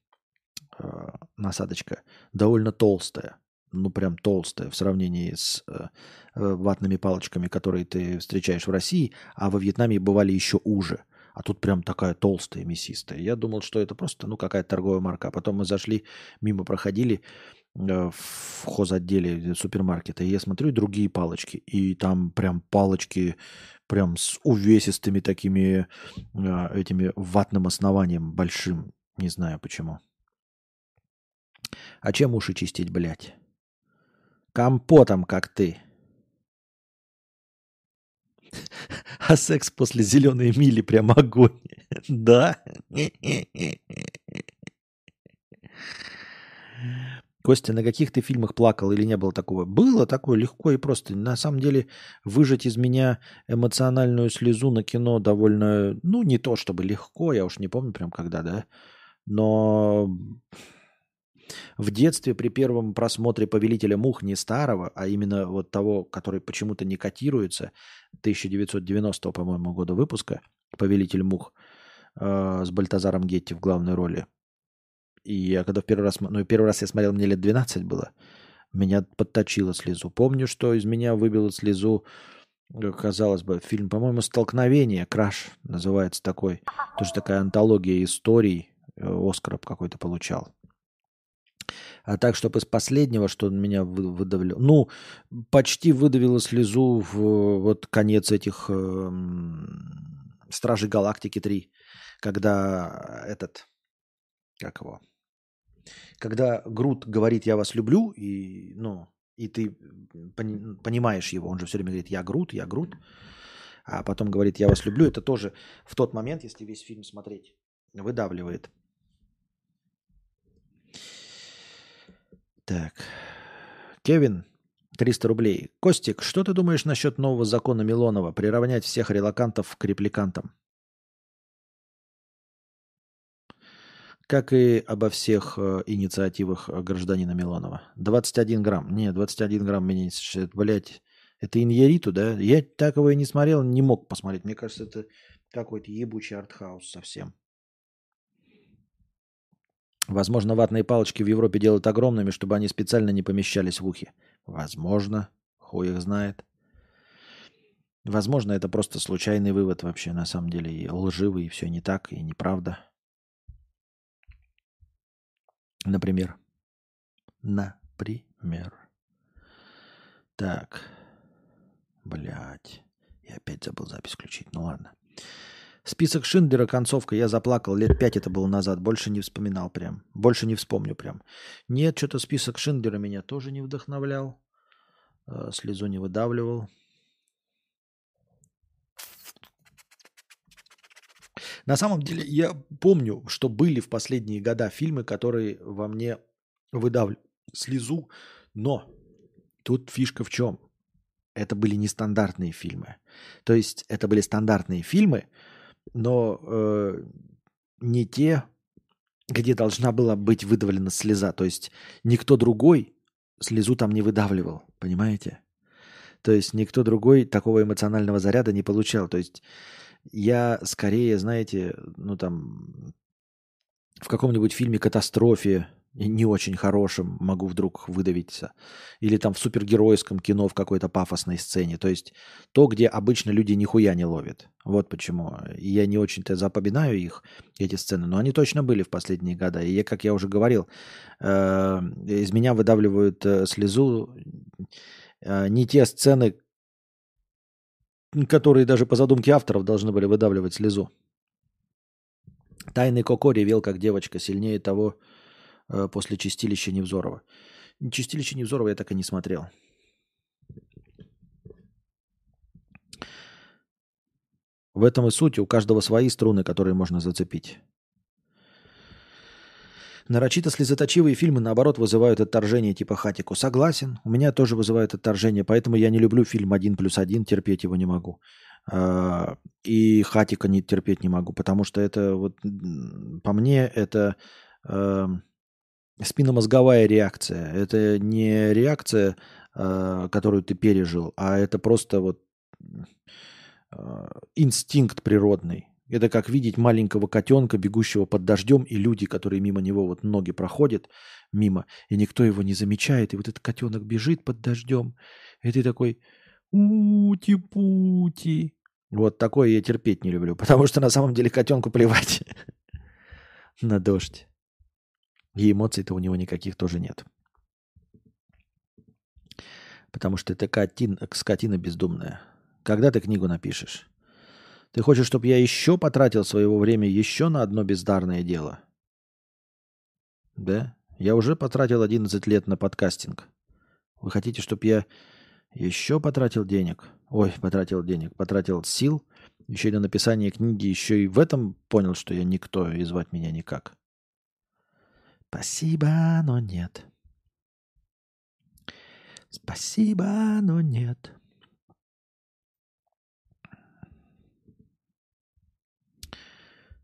э, насадочка, довольно толстая. Ну, прям толстая в сравнении с э, э, ватными палочками, которые ты встречаешь в России, а во Вьетнаме бывали еще уже. А тут прям такая толстая, мясистая. Я думал, что это просто, ну, какая-то торговая марка. А потом мы зашли, мимо проходили э, в хозотделе супермаркета, и я смотрю другие палочки. И там прям палочки прям с увесистыми такими э, этими ватным основанием большим. Не знаю почему. А чем уши чистить, блядь? Компотом, как ты. *laughs* А секс после зеленой мили прям огонь. *laughs* Да? Костя, на каких ты фильмах плакал или не было такого? Было такое легко и просто. На самом деле выжать из меня эмоциональную слезу на кино довольно, ну не то чтобы легко, я уж не помню прям когда, да, но в детстве при первом просмотре «Повелителя мух» не старого, а именно вот того, который почему-то не котируется, 1990, по-моему, года выпуска, «Повелитель мух», э, с Бальтазаром Гетти в главной роли. И я когда в первый раз, ну, первый раз я смотрел, мне лет 12 было, меня подточило слезу. Помню, что из меня выбило слезу, э, казалось бы, фильм, по-моему, «Столкновение», «Краш» называется такой. Тоже такая антология историй. э, Оскар какой-то получал. А так, чтобы из последнего, что он меня вы- выдавил, ну, почти выдавило слезу в вот конец этих эм, Стражей Галактики 3, когда этот, как его, когда Грут говорит «я вас люблю», и, ну, и ты пони- понимаешь его, он же все время говорит «я Грут, я Грут», а потом говорит «я вас люблю», это тоже в тот момент, если весь фильм смотреть, выдавливает. Так. Кевин, 300 рублей. Костик, что ты думаешь насчет нового закона Милонова приравнять всех релакантов к репликантам? Как и обо всех э, инициативах э, гражданина Милонова. 21 грамм. Не, 21 грамм меня не. Блять, это иньяриту, да? Я такого и не смотрел, не мог посмотреть. Мне кажется, это Какой-то ебучий артхаус совсем. Возможно, ватные палочки в Европе делают огромными, чтобы они специально не помещались в ухе. Возможно. Хуй их знает. Возможно, это просто случайный вывод вообще, на самом деле, и лживый, и все не так, и неправда. Например. Например. Так. Блять. Я опять забыл запись включить. Ну ладно. Список Шиндлера, концовка. Я заплакал. Лет пять это было назад. Больше не вспоминал прям. Больше не вспомню прям. Нет, что-то список Шиндлера меня тоже не вдохновлял. Э, Слезу не выдавливал. На самом деле, я помню, что были в последние года фильмы, которые во мне выдавливали слезу, но тут фишка в чем? Это были нестандартные фильмы. То есть это были стандартные фильмы, но э, не те, где должна была быть выдавлена слеза. То есть никто другой слезу там не выдавливал, понимаете? То есть никто другой такого эмоционального заряда не получал. То есть я скорее, знаете, ну там в каком-нибудь фильме «Катастрофе», не очень хорошем могу вдруг выдавиться. Или там в супергеройском кино в какой-то пафосной сцене. То есть то, где обычно люди нихуя не ловят. Вот почему. Я не очень-то запоминаю их, эти сцены, но они точно были в последние годы. И я, как я уже говорил, э, из меня выдавливают э, слезу э, не те сцены, которые даже по задумке авторов должны были выдавливать слезу. Тайный Коко ревел, как девочка, сильнее того после Чистилища Невзорова. Чистилище Невзорова я так и не смотрел. В этом и суть. У каждого свои струны, которые можно зацепить. Нарочито слезоточивые фильмы, наоборот, вызывают отторжение типа «Хатику». Согласен, у меня тоже вызывает отторжение, поэтому я не люблю фильм «Один плюс один», терпеть его не могу. А, и «Хатика» не терпеть не могу, потому что это вот, по мне, это спинномозговая реакция. Это не реакция, э, которую ты пережил, а это просто вот э, инстинкт природный. Это как видеть маленького котенка, бегущего под дождем, и люди, которые мимо него, вот ноги проходят мимо, и никто его не замечает, и вот этот котенок бежит под дождем, и ты такой ути-пути. Вот такое я терпеть не люблю, *laughs* потому что на самом деле котенку плевать *laughs* на дождь. И эмоций-то у него никаких тоже нет. Потому что это скотина, скотина бездумная. Когда ты книгу напишешь? Ты хочешь, чтобы я еще потратил своего времени еще на одно бездарное дело? Да? Я уже потратил 11 лет на подкастинг. Вы хотите, чтобы я еще потратил денег? Ой, потратил денег, потратил сил, еще и на написание книги, еще и в этом понял, что я никто, и звать меня никак. Спасибо, но нет. Спасибо, но нет.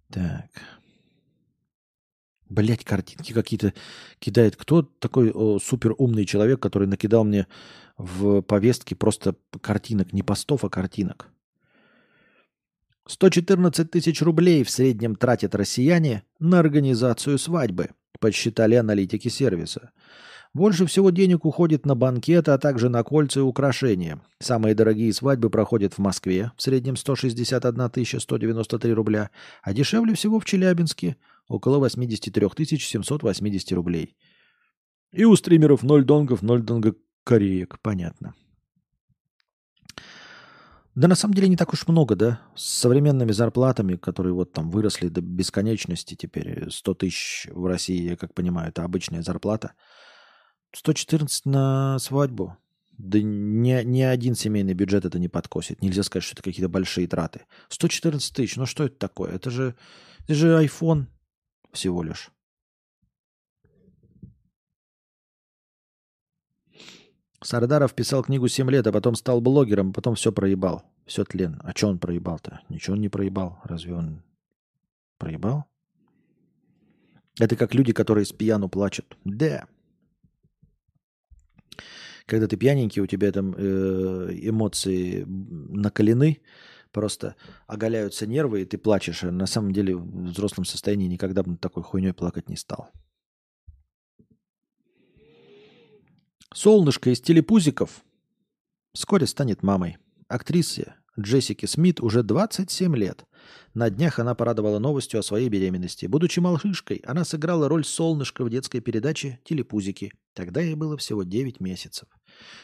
Так. Блять, картинки какие-то кидает. Кто такой о, супер умный человек, который накидал мне в повестке просто картинок, не постов, а картинок? 114 тысяч рублей в среднем тратят россияне на организацию свадьбы, подсчитали аналитики сервиса. Больше всего денег уходит на банкеты, а также на кольца и украшения. Самые дорогие свадьбы проходят в Москве, в среднем 161 193 рубля, а дешевле всего в Челябинске, около 83 780 рублей. И у стримеров 0 донгов, 0 донга кореек, понятно. Да на самом деле не так уж много, да? С современными зарплатами, которые вот там выросли до бесконечности теперь, 100 тысяч в России, я как понимаю, это обычная зарплата – 114 на свадьбу. Да ни, ни один семейный бюджет это не подкосит. Нельзя сказать, что это какие-то большие траты. 114 тысяч, ну что это такое? Это же, это же iPhone всего лишь. Сардаров писал книгу 7 лет, а потом стал блогером, а потом все проебал. Все тлен. А что он проебал-то? Ничего он не проебал. Разве он проебал? Это как люди, которые с пьяну плачут. Да когда ты пьяненький, у тебя там э, эмоции накалены, просто оголяются нервы, и ты плачешь. А на самом деле в взрослом состоянии никогда бы такой хуйней плакать не стал. Солнышко из телепузиков вскоре станет мамой. Актрисе Джессики Смит уже 27 лет. На днях она порадовала новостью о своей беременности. Будучи малышкой, она сыграла роль солнышка в детской передаче «Телепузики». Тогда ей было всего 9 месяцев.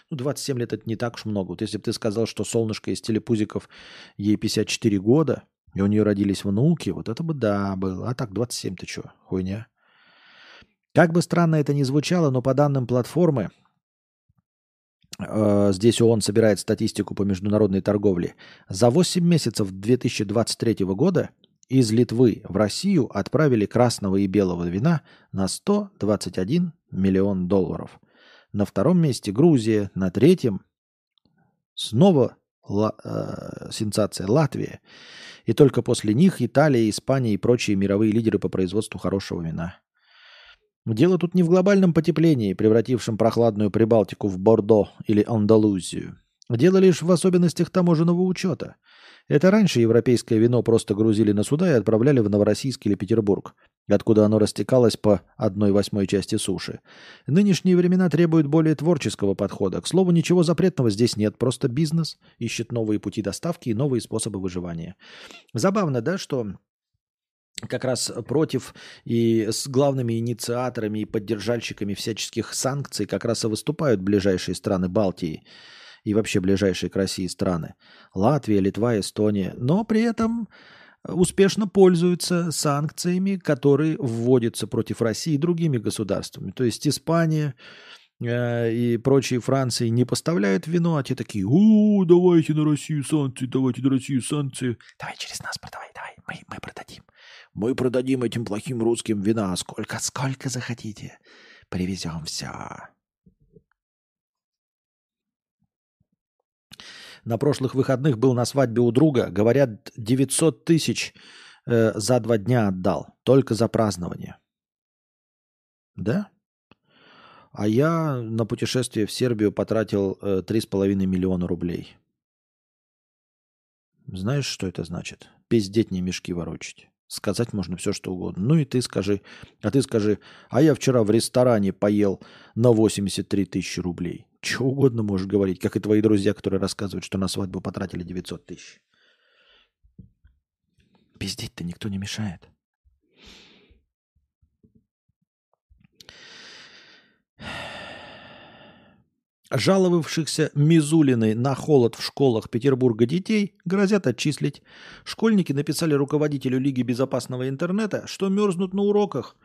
Ну, 27 лет – это не так уж много. Вот если бы ты сказал, что солнышко из «Телепузиков» ей 54 года, и у нее родились внуки, вот это бы да было. А так 27 ты что, хуйня? Как бы странно это ни звучало, но по данным платформы, здесь ООН собирает статистику по международной торговле, за 8 месяцев 2023 года из Литвы в Россию отправили красного и белого вина на 121 миллион долларов. На втором месте Грузия, на третьем снова ла, э, сенсация Латвия. И только после них Италия, Испания и прочие мировые лидеры по производству хорошего вина. Дело тут не в глобальном потеплении, превратившем прохладную Прибалтику в Бордо или Андалузию. Дело лишь в особенностях таможенного учета. Это раньше европейское вино просто грузили на суда и отправляли в Новороссийск или Петербург, откуда оно растекалось по одной восьмой части суши. Нынешние времена требуют более творческого подхода. К слову, ничего запретного здесь нет, просто бизнес ищет новые пути доставки и новые способы выживания. Забавно, да, что как раз против и с главными инициаторами и поддержальщиками всяческих санкций как раз и выступают ближайшие страны Балтии – и вообще ближайшие к России страны. Латвия, Литва, Эстония. Но при этом успешно пользуются санкциями, которые вводятся против России другими государствами. То есть Испания э, и прочие Франции не поставляют вино, а те такие, о, давайте на Россию санкции, давайте на Россию санкции. Давай через нас продавай, давай, мы, мы продадим. Мы продадим этим плохим русским вина сколько, сколько захотите. Привезем все. На прошлых выходных был на свадьбе у друга. Говорят, 900 тысяч э, за два дня отдал. Только за празднование. Да? А я на путешествие в Сербию потратил э, 3,5 миллиона рублей. Знаешь, что это значит? Пиздеть не мешки ворочать. Сказать можно все, что угодно. Ну и ты скажи. А ты скажи, а я вчера в ресторане поел на 83 тысячи рублей. Чего угодно можешь говорить, как и твои друзья, которые рассказывают, что на свадьбу потратили 900 тысяч. Пиздеть-то никто не мешает. Жаловавшихся Мизулиной на холод в школах Петербурга детей грозят отчислить. Школьники написали руководителю Лиги безопасного интернета, что мерзнут на уроках,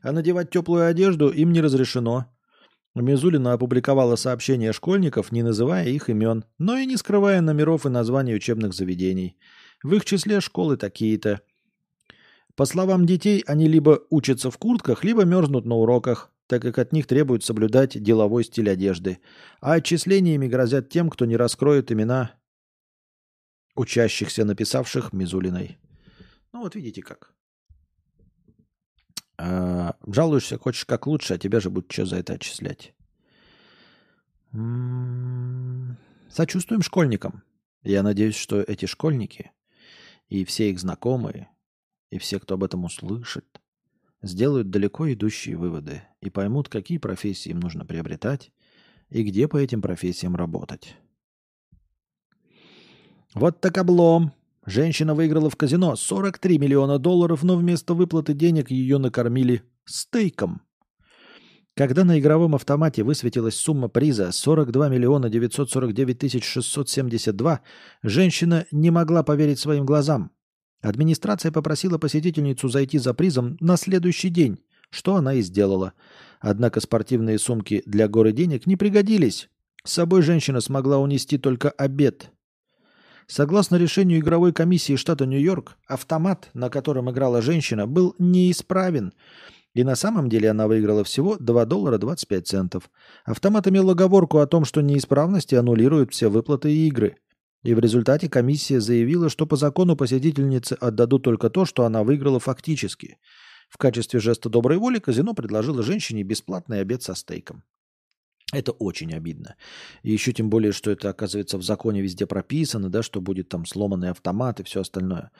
а надевать теплую одежду им не разрешено. Мизулина опубликовала сообщения школьников, не называя их имен, но и не скрывая номеров и названий учебных заведений. В их числе школы такие-то. По словам детей, они либо учатся в куртках, либо мерзнут на уроках, так как от них требуют соблюдать деловой стиль одежды. А отчислениями грозят тем, кто не раскроет имена учащихся, написавших Мизулиной. Ну вот видите как. А, жалуешься, хочешь как лучше, а тебя же будут что за это отчислять. М-м-м. Сочувствуем школьникам. Я надеюсь, что эти школьники и все их знакомые, и все, кто об этом услышит, сделают далеко идущие выводы и поймут, какие профессии им нужно приобретать и где по этим профессиям работать. Вот так облом. Женщина выиграла в казино 43 миллиона долларов, но вместо выплаты денег ее накормили стейком. Когда на игровом автомате высветилась сумма приза 42 миллиона 949 тысяч 672, женщина не могла поверить своим глазам. Администрация попросила посетительницу зайти за призом на следующий день, что она и сделала. Однако спортивные сумки для горы денег не пригодились. С собой женщина смогла унести только обед – Согласно решению игровой комиссии штата Нью-Йорк, автомат, на котором играла женщина, был неисправен. И на самом деле она выиграла всего 2 доллара 25 центов. Автомат имел оговорку о том, что неисправности аннулируют все выплаты и игры. И в результате комиссия заявила, что по закону посетительнице отдадут только то, что она выиграла фактически. В качестве жеста доброй воли казино предложило женщине бесплатный обед со стейком. Это очень обидно. И еще тем более, что это, оказывается, в законе везде прописано, да, что будет там сломанный автомат и все остальное.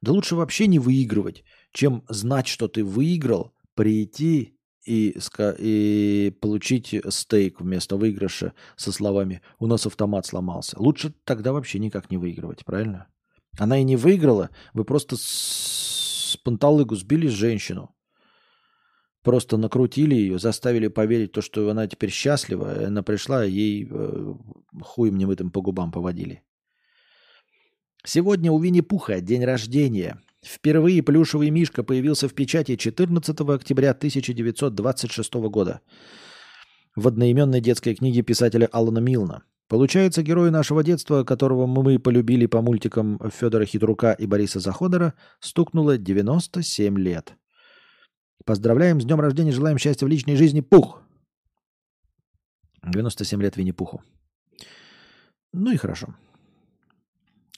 Да лучше вообще не выигрывать, чем знать, что ты выиграл, прийти и, и получить стейк вместо выигрыша со словами «у нас автомат сломался». Лучше тогда вообще никак не выигрывать, правильно? Она и не выиграла, вы просто с, панталыгу сбили женщину. Просто накрутили ее, заставили поверить то, что она теперь счастлива. Она пришла, ей э, хуем немытым по губам поводили. Сегодня у Винни-Пуха день рождения. Впервые плюшевый мишка появился в печати 14 октября 1926 года в одноименной детской книге писателя Алана Милна. Получается, герой нашего детства, которого мы полюбили по мультикам Федора Хитрука и Бориса Заходора, стукнуло 97 лет. Поздравляем с днем рождения, желаем счастья в личной жизни, Пух! 97 лет Винни-Пуху. Ну и хорошо.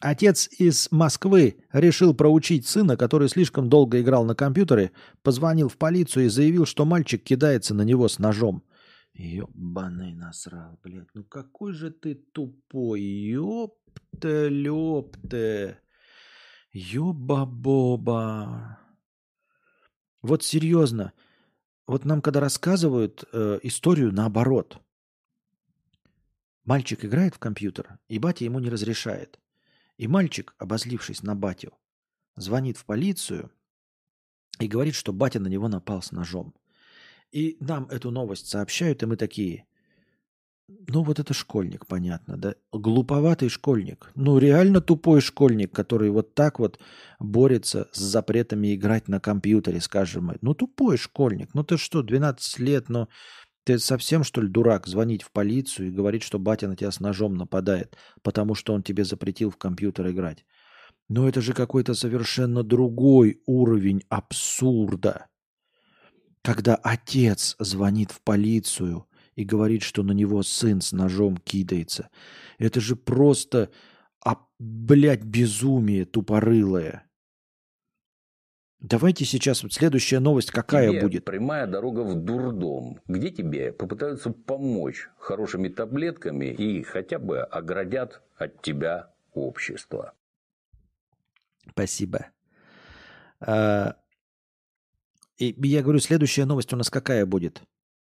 Отец из Москвы решил проучить сына, который слишком долго играл на компьютере, позвонил в полицию и заявил, что мальчик кидается на него с ножом. Ёбаный насрал, блядь. Ну какой же ты тупой. Ёпте, лёпте. Ёба-боба. Вот серьезно. Вот нам когда рассказывают э, историю наоборот. Мальчик играет в компьютер, и батя ему не разрешает. И мальчик, обозлившись на батю, звонит в полицию и говорит, что батя на него напал с ножом. И нам эту новость сообщают, и мы такие, ну вот это школьник, понятно, да? Глуповатый школьник. Ну реально тупой школьник, который вот так вот борется с запретами играть на компьютере, скажем мы. Ну тупой школьник. Ну ты что, 12 лет, но ты совсем что ли дурак звонить в полицию и говорить, что батя на тебя с ножом нападает, потому что он тебе запретил в компьютер играть? Но это же какой-то совершенно другой уровень абсурда. Когда отец звонит в полицию и говорит, что на него сын с ножом кидается. Это же просто, а, блядь, безумие тупорылое. Давайте сейчас вот следующая новость какая тебе будет? прямая дорога в дурдом, где тебе попытаются помочь хорошими таблетками и хотя бы оградят от тебя общество. Спасибо. А, И я говорю, следующая новость у нас какая будет?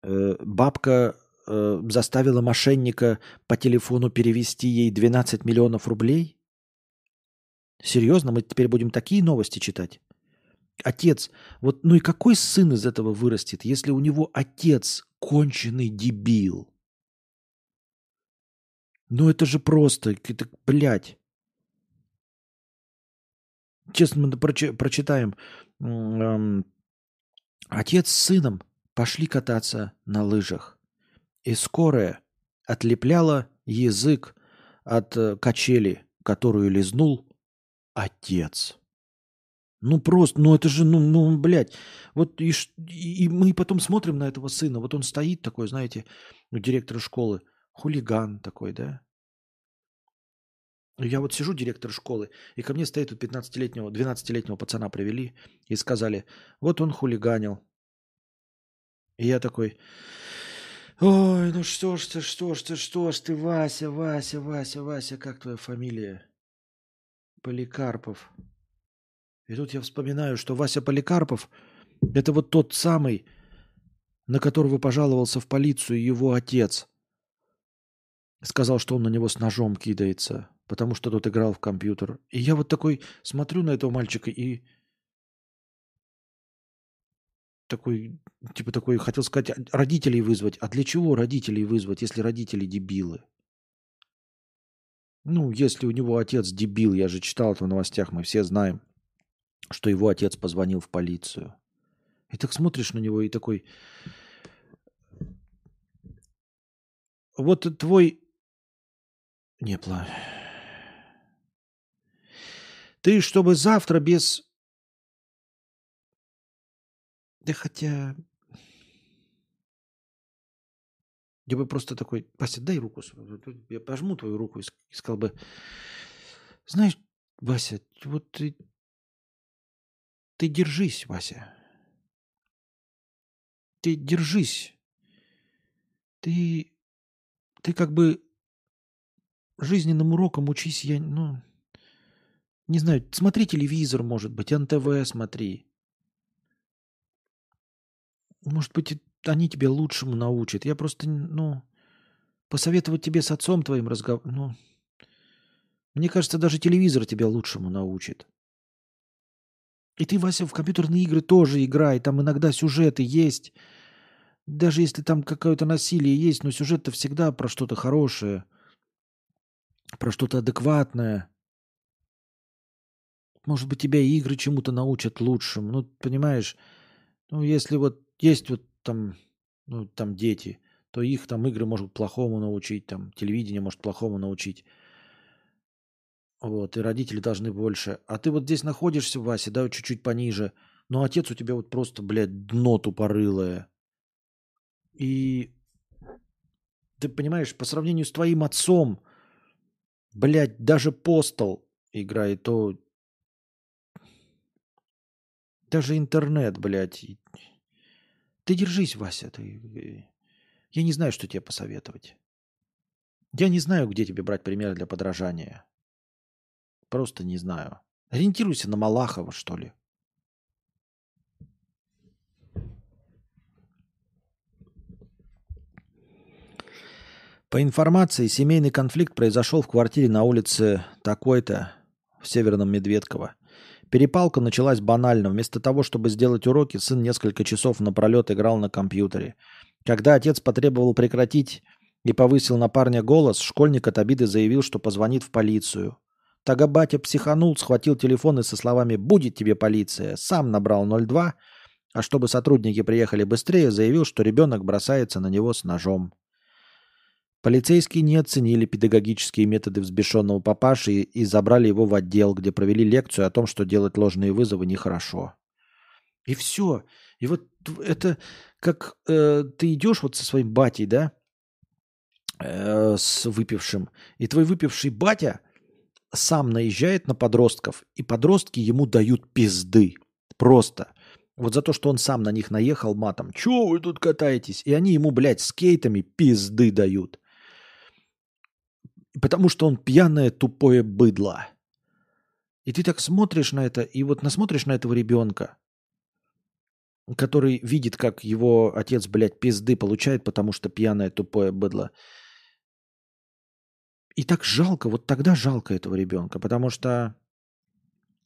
Э, Бабка э, заставила мошенника по телефону перевести ей 12 миллионов рублей? Серьезно, мы теперь будем такие новости читать? Отец, вот ну и какой сын из этого вырастет, если у него отец конченый дебил? Ну это же просто, это, блядь. Честно, мы прочи- прочитаем. Эм, Отец с сыном пошли кататься на лыжах. И скорая отлепляла язык от э, качели, которую лизнул отец. Ну просто, ну это же, ну, ну блядь. Вот и, и мы потом смотрим на этого сына. Вот он стоит такой, знаете, у директора школы. Хулиган такой, да? Я вот сижу, директор школы, и ко мне стоит тут 15-летнего, 12-летнего пацана привели и сказали, вот он хулиганил. И я такой, ой, ну что ж ты, что ж ты, что ж ты, Вася, Вася, Вася, Вася, как твоя фамилия? Поликарпов. И тут я вспоминаю, что Вася Поликарпов – это вот тот самый, на которого пожаловался в полицию его отец. Сказал, что он на него с ножом кидается, потому что тот играл в компьютер. И я вот такой смотрю на этого мальчика и такой, типа такой, хотел сказать, «А- родителей вызвать. А для чего родителей вызвать, если родители дебилы? Ну, если у него отец дебил, я же читал это в новостях, мы все знаем, что его отец позвонил в полицию. И так смотришь на него и такой, вот твой... Не, пла... Ты, чтобы завтра без... Да хотя... Я бы просто такой, Вася, дай руку. свою». Я пожму твою руку и сказал бы, знаешь, Вася, вот ты, ты держись, Вася. Ты держись. ты, ты как бы жизненным уроком учись, я, ну, не знаю, смотри телевизор, может быть, НТВ смотри. Может быть, они тебе лучшему научат. Я просто, ну, посоветовать тебе с отцом твоим разговор, ну, мне кажется, даже телевизор тебя лучшему научит. И ты, Вася, в компьютерные игры тоже играй. Там иногда сюжеты есть. Даже если там какое-то насилие есть, но сюжет-то всегда про что-то хорошее. Про что-то адекватное. Может быть, тебя игры чему-то научат лучшим. Ну, понимаешь, ну, если вот есть вот там, ну, там дети, то их там игры может плохому научить, там телевидение может плохому научить. Вот, и родители должны больше. А ты вот здесь находишься, Вася, да, чуть-чуть пониже. Но отец у тебя вот просто, блядь, дно тупорылое. И ты понимаешь, по сравнению с твоим отцом, блядь, даже постол играет, то даже интернет, блядь. Ты держись, Вася. Ты... Я не знаю, что тебе посоветовать. Я не знаю, где тебе брать пример для подражания. Просто не знаю. Ориентируйся на Малахова, что ли. По информации, семейный конфликт произошел в квартире на улице такой-то в Северном Медведково. Перепалка началась банально. Вместо того, чтобы сделать уроки, сын несколько часов напролет играл на компьютере. Когда отец потребовал прекратить и повысил на парня голос, школьник от обиды заявил, что позвонит в полицию. Тага батя психанул, схватил телефон и со словами «Будет тебе полиция!» сам набрал 02, а чтобы сотрудники приехали быстрее, заявил, что ребенок бросается на него с ножом. Полицейские не оценили педагогические методы взбешенного папаши и забрали его в отдел, где провели лекцию о том, что делать ложные вызовы нехорошо. И все. И вот это как э, ты идешь вот со своим батей, да, э, с выпившим, и твой выпивший батя – сам наезжает на подростков, и подростки ему дают пизды. Просто. Вот за то, что он сам на них наехал матом. Чего вы тут катаетесь? И они ему, блядь, скейтами пизды дают. Потому что он пьяное тупое быдло. И ты так смотришь на это, и вот насмотришь на этого ребенка, который видит, как его отец, блядь, пизды получает, потому что пьяное тупое быдло. И так жалко, вот тогда жалко этого ребенка, потому что,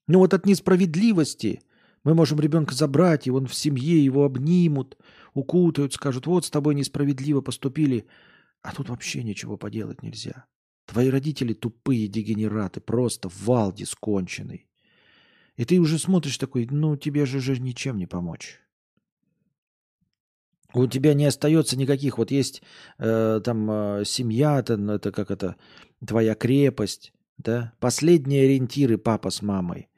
ну вот от несправедливости мы можем ребенка забрать, и он в семье его обнимут, укутают, скажут, вот с тобой несправедливо поступили, а тут вообще ничего поделать нельзя. Твои родители тупые дегенераты, просто валди сконченный. И ты уже смотришь такой, ну тебе же, же ничем не помочь у тебя не остается никаких. Вот есть э, там э, семья, там, это как это, твоя крепость, да, последние ориентиры папа с мамой.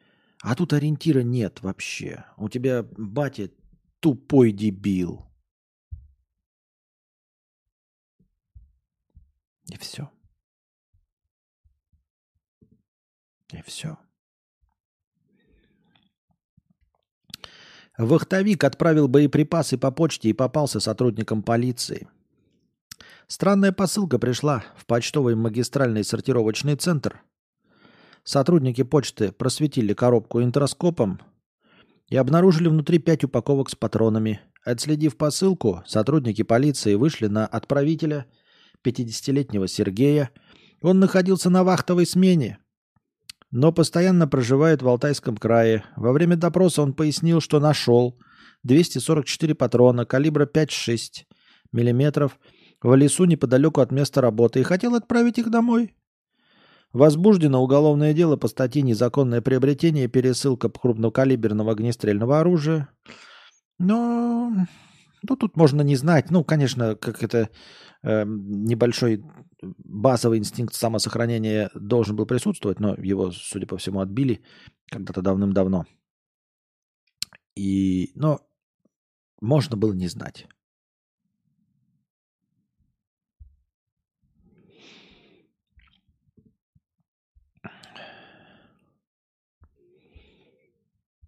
А тут ориентира нет вообще. У тебя батя тупой дебил. И все. И все. Вахтовик отправил боеприпасы по почте и попался сотрудникам полиции. Странная посылка пришла в почтовый магистральный сортировочный центр. Сотрудники почты просветили коробку интроскопом и обнаружили внутри пять упаковок с патронами. Отследив посылку, сотрудники полиции вышли на отправителя 50-летнего Сергея. Он находился на вахтовой смене но постоянно проживает в Алтайском крае. Во время допроса он пояснил, что нашел 244 патрона калибра 5,6 мм в лесу неподалеку от места работы и хотел отправить их домой. Возбуждено уголовное дело по статье «Незаконное приобретение и пересылка крупнокалиберного огнестрельного оружия». Но ну, тут можно не знать. Ну, конечно, как это э, небольшой базовый инстинкт самосохранения должен был присутствовать, но его, судя по всему, отбили когда-то давным-давно. И, но можно было не знать.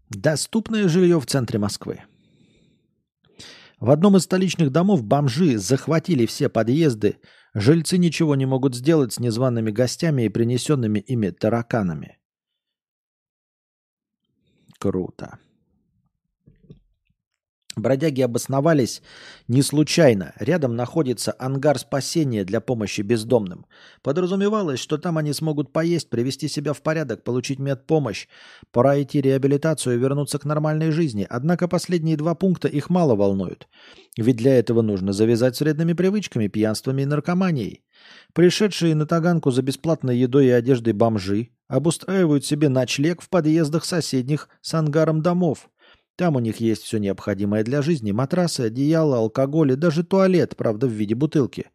Доступное жилье в центре Москвы. В одном из столичных домов бомжи захватили все подъезды. Жильцы ничего не могут сделать с незваными гостями и принесенными ими тараканами. Круто. Бродяги обосновались не случайно. Рядом находится ангар спасения для помощи бездомным. Подразумевалось, что там они смогут поесть, привести себя в порядок, получить медпомощь, пора идти реабилитацию и вернуться к нормальной жизни. Однако последние два пункта их мало волнуют. Ведь для этого нужно завязать с вредными привычками, пьянствами и наркоманией. Пришедшие на Таганку за бесплатной едой и одеждой бомжи обустраивают себе ночлег в подъездах соседних с ангаром домов. Там у них есть все необходимое для жизни. Матрасы, одеяло, алкоголь и даже туалет, правда, в виде бутылки.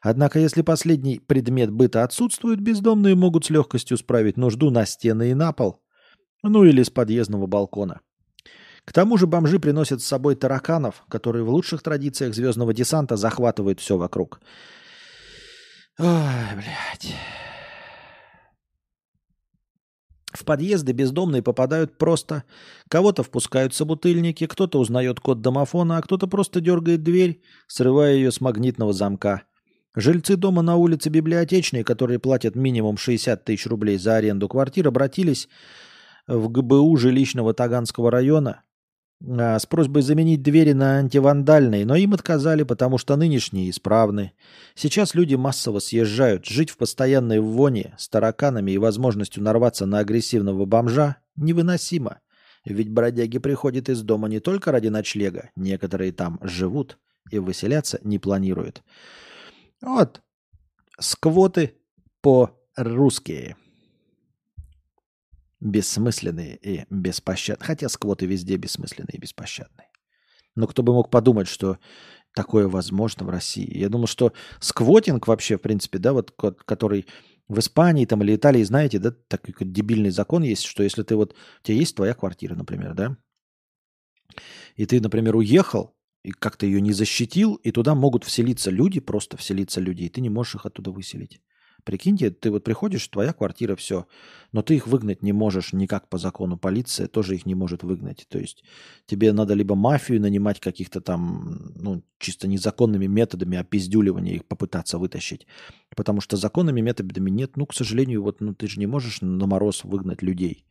Однако, если последний предмет быта отсутствует, бездомные могут с легкостью справить нужду на стены и на пол. Ну или с подъездного балкона. К тому же бомжи приносят с собой тараканов, которые в лучших традициях звездного десанта захватывают все вокруг. Ой, блядь. В подъезды бездомные попадают просто. Кого-то впускают собутыльники, кто-то узнает код домофона, а кто-то просто дергает дверь, срывая ее с магнитного замка. Жильцы дома на улице Библиотечной, которые платят минимум 60 тысяч рублей за аренду квартир, обратились в ГБУ жилищного Таганского района с просьбой заменить двери на антивандальные, но им отказали, потому что нынешние исправны. Сейчас люди массово съезжают. Жить в постоянной воне с тараканами и возможностью нарваться на агрессивного бомжа невыносимо. Ведь бродяги приходят из дома не только ради ночлега, некоторые там живут и выселяться не планируют. Вот, сквоты по-русски бессмысленные и беспощадные. Хотя сквоты везде бессмысленные и беспощадные. Но кто бы мог подумать, что такое возможно в России. Я думал, что сквотинг вообще, в принципе, да, вот который в Испании там или Италии, знаете, да, такой дебильный закон есть, что если ты вот, у тебя есть твоя квартира, например, да, и ты, например, уехал, и как-то ее не защитил, и туда могут вселиться люди, просто вселиться люди, и ты не можешь их оттуда выселить. Прикиньте, ты вот приходишь, твоя квартира, все, но ты их выгнать не можешь никак по закону. Полиция тоже их не может выгнать. То есть тебе надо либо мафию нанимать каких-то там, ну, чисто незаконными методами опиздюливания их попытаться вытащить. Потому что законными методами нет. Ну, к сожалению, вот ну, ты же не можешь на мороз выгнать людей.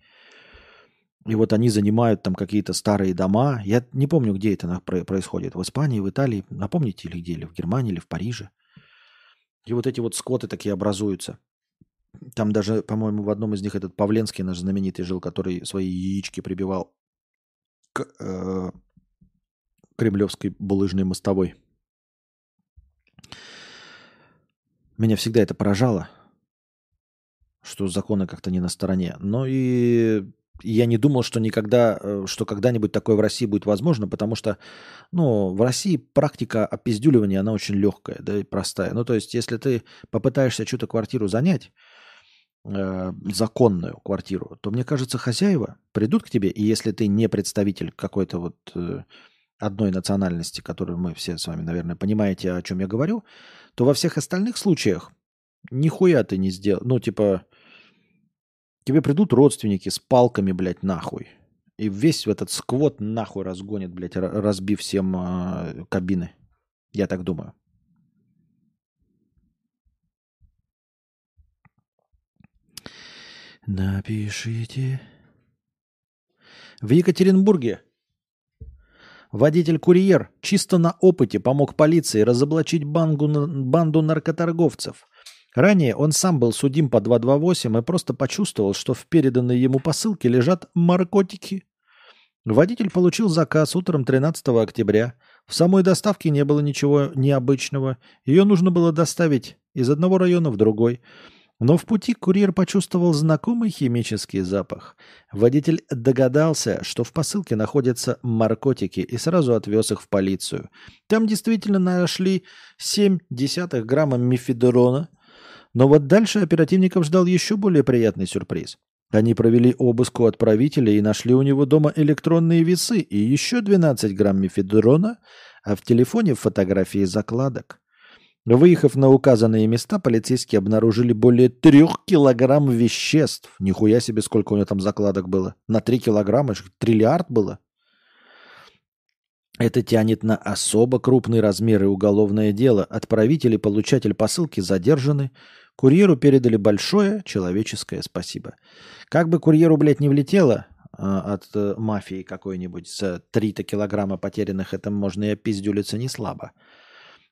И вот они занимают там какие-то старые дома. Я не помню, где это происходит. В Испании, в Италии. Напомните, или где? Или в Германии, или в Париже. И вот эти вот скоты такие образуются. Там даже, по-моему, в одном из них этот Павленский наш знаменитый жил, который свои яички прибивал к э, кремлевской булыжной мостовой. Меня всегда это поражало, что законы как-то не на стороне. Но и я не думал, что никогда, э, что когда-нибудь такое в России будет возможно, потому что, ну, в России практика опиздюливания, она очень легкая, да, и простая. Ну, то есть, если ты попытаешься что-то квартиру занять, э, законную квартиру, то, мне кажется, хозяева придут к тебе, и если ты не представитель какой-то вот э, одной национальности, которую мы все с вами, наверное, понимаете, о чем я говорю, то во всех остальных случаях нихуя ты не сделал. Ну, типа, Тебе придут родственники с палками, блядь, нахуй. И весь этот сквот нахуй разгонит, блядь, разбив всем э, кабины. Я так думаю. Напишите. В Екатеринбурге водитель-курьер чисто на опыте помог полиции разоблачить банду, банду наркоторговцев. Ранее он сам был судим по 228 и просто почувствовал, что в переданной ему посылке лежат наркотики. Водитель получил заказ утром 13 октября. В самой доставке не было ничего необычного. Ее нужно было доставить из одного района в другой. Но в пути курьер почувствовал знакомый химический запах. Водитель догадался, что в посылке находятся наркотики и сразу отвез их в полицию. Там действительно нашли 7 десятых грамма мифедрона, но вот дальше оперативников ждал еще более приятный сюрприз. Они провели обыск у отправителя и нашли у него дома электронные весы и еще 12 грамм мефедрона, а в телефоне фотографии закладок. Выехав на указанные места, полицейские обнаружили более трех килограмм веществ. Нихуя себе, сколько у него там закладок было. На три килограмма, триллиард было. Это тянет на особо крупные размеры уголовное дело. Отправитель и получатель посылки задержаны. Курьеру передали большое человеческое спасибо. Как бы курьеру, блядь, не влетело а, от э, мафии какой-нибудь за 3-то килограмма потерянных, это можно и опиздюлиться не слабо.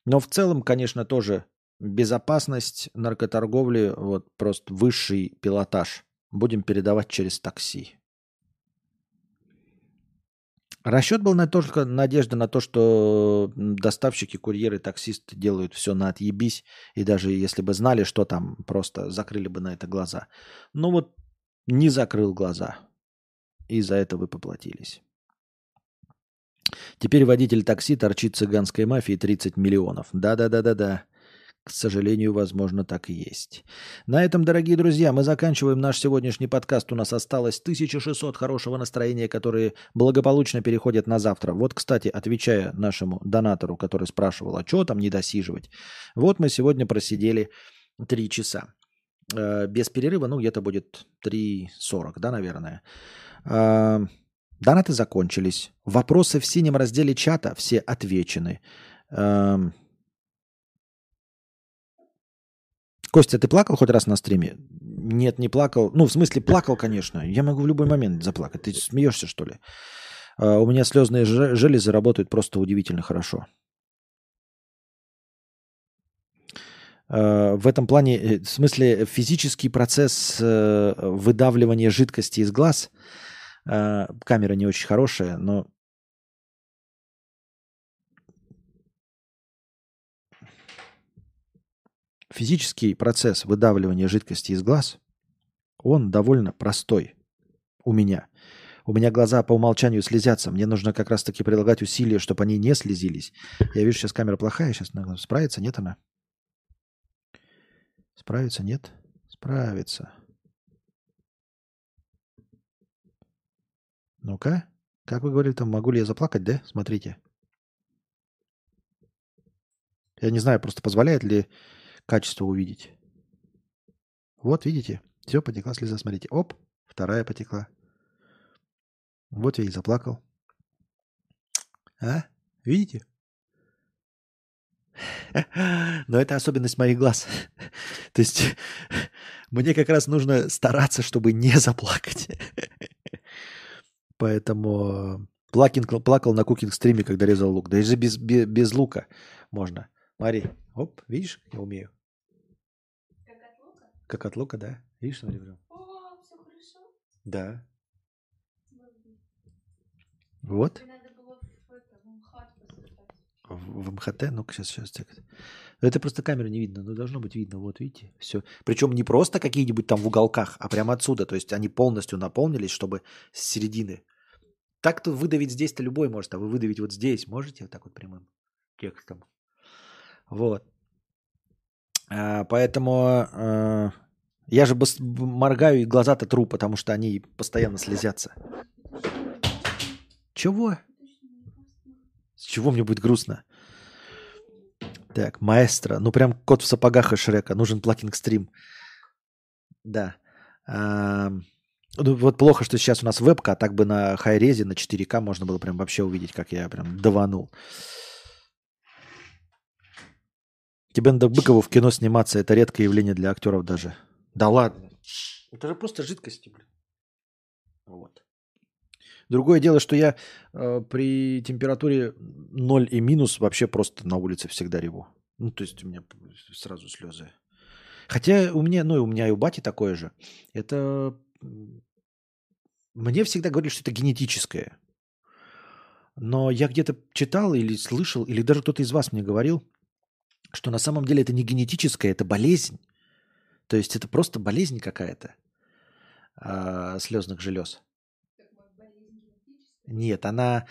Но в целом, конечно, тоже безопасность наркоторговли, вот просто высший пилотаж. Будем передавать через такси. Расчет был на только надежда на то, что доставщики, курьеры, таксисты делают все на отъебись. И даже если бы знали, что там, просто закрыли бы на это глаза. Но вот не закрыл глаза. И за это вы поплатились. Теперь водитель такси торчит цыганской мафии 30 миллионов. Да-да-да-да-да. К сожалению, возможно, так и есть. На этом, дорогие друзья, мы заканчиваем наш сегодняшний подкаст. У нас осталось 1600 хорошего настроения, которые благополучно переходят на завтра. Вот, кстати, отвечая нашему донатору, который спрашивал, а что там не досиживать? Вот мы сегодня просидели 3 часа. Э, без перерыва, ну, где-то будет 3.40, да, наверное. Э, донаты закончились. Вопросы в синем разделе чата все отвечены. Костя, ты плакал хоть раз на стриме? Нет, не плакал. Ну, в смысле, плакал, конечно. Я могу в любой момент заплакать. Ты смеешься, что ли? А, у меня слезные железы работают просто удивительно хорошо. А, в этом плане, э, в смысле, физический процесс э, выдавливания жидкости из глаз, а, камера не очень хорошая, но физический процесс выдавливания жидкости из глаз, он довольно простой у меня. У меня глаза по умолчанию слезятся. Мне нужно как раз-таки прилагать усилия, чтобы они не слезились. Я вижу, сейчас камера плохая. Сейчас наверное, справится, нет она? Справится, нет? Справится. Ну-ка. Как вы говорили, там могу ли я заплакать, да? Смотрите. Я не знаю, просто позволяет ли качество увидеть. Вот, видите? Все, потекла слеза, смотрите. Оп, вторая потекла. Вот я и заплакал. А? Видите? *laughs* Но это особенность моих глаз. *laughs* То есть *laughs* мне как раз нужно стараться, чтобы не заплакать. Поэтому плакинг, плакал на кукинг-стриме, когда резал лук. Да даже без, без, без лука можно. Смотри, оп, видишь, я умею. Как от лука? Да. Видишь, смотри, прям. О, все хорошо? Да. Вот. В, в МХТ? Ну-ка, сейчас, сейчас. Так. Это просто камера не видно, но должно быть видно. Вот, видите, все. Причем не просто какие-нибудь там в уголках, а прямо отсюда. То есть они полностью наполнились, чтобы с середины. Так-то выдавить здесь-то любой может, а вы выдавить вот здесь можете вот так вот прямым текстом. Вот. А, поэтому а, я же моргаю, и глаза-то тру, потому что они постоянно слезятся. Чего? С чего мне будет грустно? Так, маэстро. Ну, прям кот в сапогах и Шрека. Нужен плакинг-стрим. Да. Ну, вот плохо, что сейчас у нас вебка, а так бы на хайрезе, на 4К можно было прям вообще увидеть, как я прям даванул. Тебе надо Быкову в кино сниматься, это редкое явление для актеров даже. Да ладно. Это же просто жидкости, блин. Вот. Другое дело, что я э, при температуре 0 и минус вообще просто на улице всегда реву. Ну, то есть у меня сразу слезы. Хотя у меня, ну и у меня и у бати такое же. Это мне всегда говорили, что это генетическое. Но я где-то читал или слышал, или даже кто-то из вас мне говорил, что на самом деле это не генетическое, это болезнь. То есть это просто болезнь какая-то а, слезных желез. Нет, она,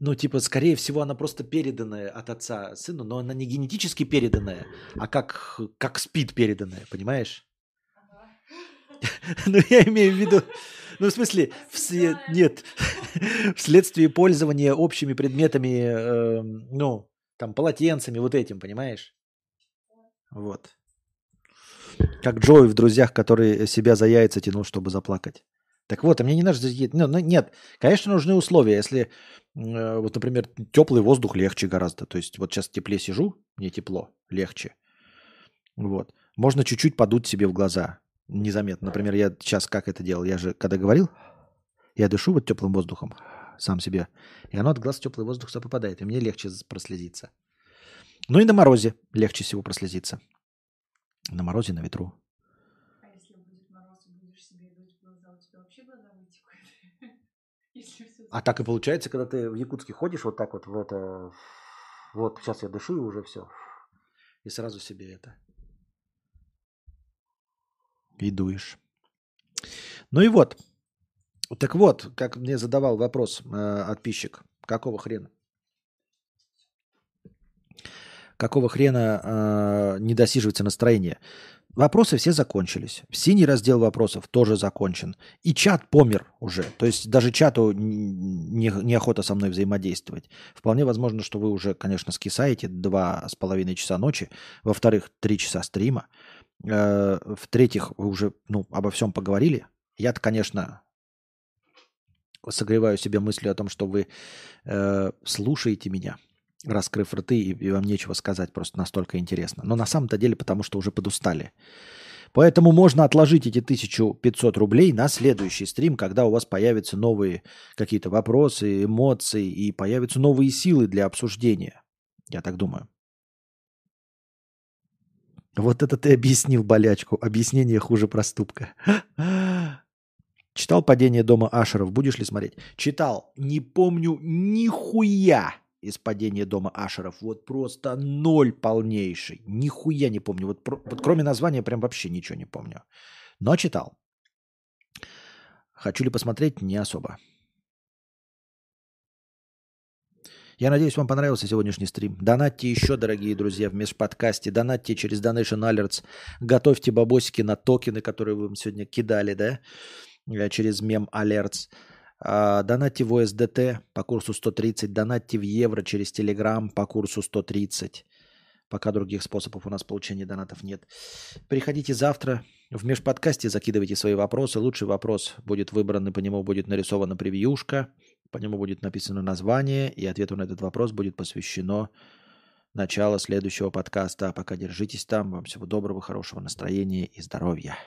ну, типа, скорее всего, она просто переданная от отца сыну, но она не генетически переданная, а как, как спид переданная, понимаешь? *laughs* Ну, я имею в виду, ну, в смысле, *laughs* вслед, нет, *laughs* вследствие пользования общими предметами, э, ну, там, полотенцами, вот этим, понимаешь? Вот. Как Джой в «Друзьях», который себя за яйца тянул, чтобы заплакать. Так вот, а мне не надо... Ну, ну, нет, конечно, нужны условия. Если, э, вот, например, теплый воздух легче гораздо. То есть вот сейчас в тепле сижу, мне тепло, легче. Вот. Можно чуть-чуть подуть себе в глаза. Незаметно. Например, я сейчас как это делал? Я же, когда говорил, я дышу вот теплым воздухом сам себе. И оно от глаз теплый воздух все попадает. И мне легче прослезиться. Ну и на морозе легче всего прослезиться. На морозе, на ветру. А если будет мороз и будешь себе дуть в глаза, у тебя вообще глаза *laughs* всё А так и получается, когда ты в Якутске ходишь вот так вот в это... Вот сейчас я дышу и уже все. И сразу себе это. И дуешь. Ну и вот. Так вот, как мне задавал вопрос э, подписчик. Какого хрена? Какого хрена э, не досиживается настроение? Вопросы все закончились. Синий раздел вопросов тоже закончен. И чат помер уже. То есть даже чату не, неохота со мной взаимодействовать. Вполне возможно, что вы уже, конечно, скисаете два с половиной часа ночи. Во-вторых, три часа стрима. Э, в-третьих, вы уже ну, обо всем поговорили. Я-то, конечно, согреваю себе мыслью о том, что вы э, слушаете меня, раскрыв рты, и, и вам нечего сказать, просто настолько интересно. Но на самом-то деле, потому что уже подустали. Поэтому можно отложить эти 1500 рублей на следующий стрим, когда у вас появятся новые какие-то вопросы, эмоции и появятся новые силы для обсуждения. Я так думаю. Вот это ты объяснил болячку. Объяснение хуже проступка. Читал «Падение дома Ашеров»? Будешь ли смотреть? Читал. Не помню нихуя из «Падения дома Ашеров». Вот просто ноль полнейший. Нихуя не помню. Вот, вот кроме названия прям вообще ничего не помню. Но читал. Хочу ли посмотреть? Не особо. Я надеюсь, вам понравился сегодняшний стрим. Донатьте еще, дорогие друзья, в межподкасте. Донатьте через Donation Alerts. Готовьте бабосики на токены, которые вы сегодня кидали, да? Э, через мем Alerts. А, донатьте в USDT по курсу 130. Донатьте в евро через Telegram по курсу 130. Пока других способов у нас получения донатов нет. Приходите завтра в межподкасте, закидывайте свои вопросы. Лучший вопрос будет выбран, и по нему будет нарисована превьюшка. По нему будет написано название, и ответу на этот вопрос будет посвящено начало следующего подкаста. А пока держитесь там. Вам всего доброго, хорошего настроения и здоровья.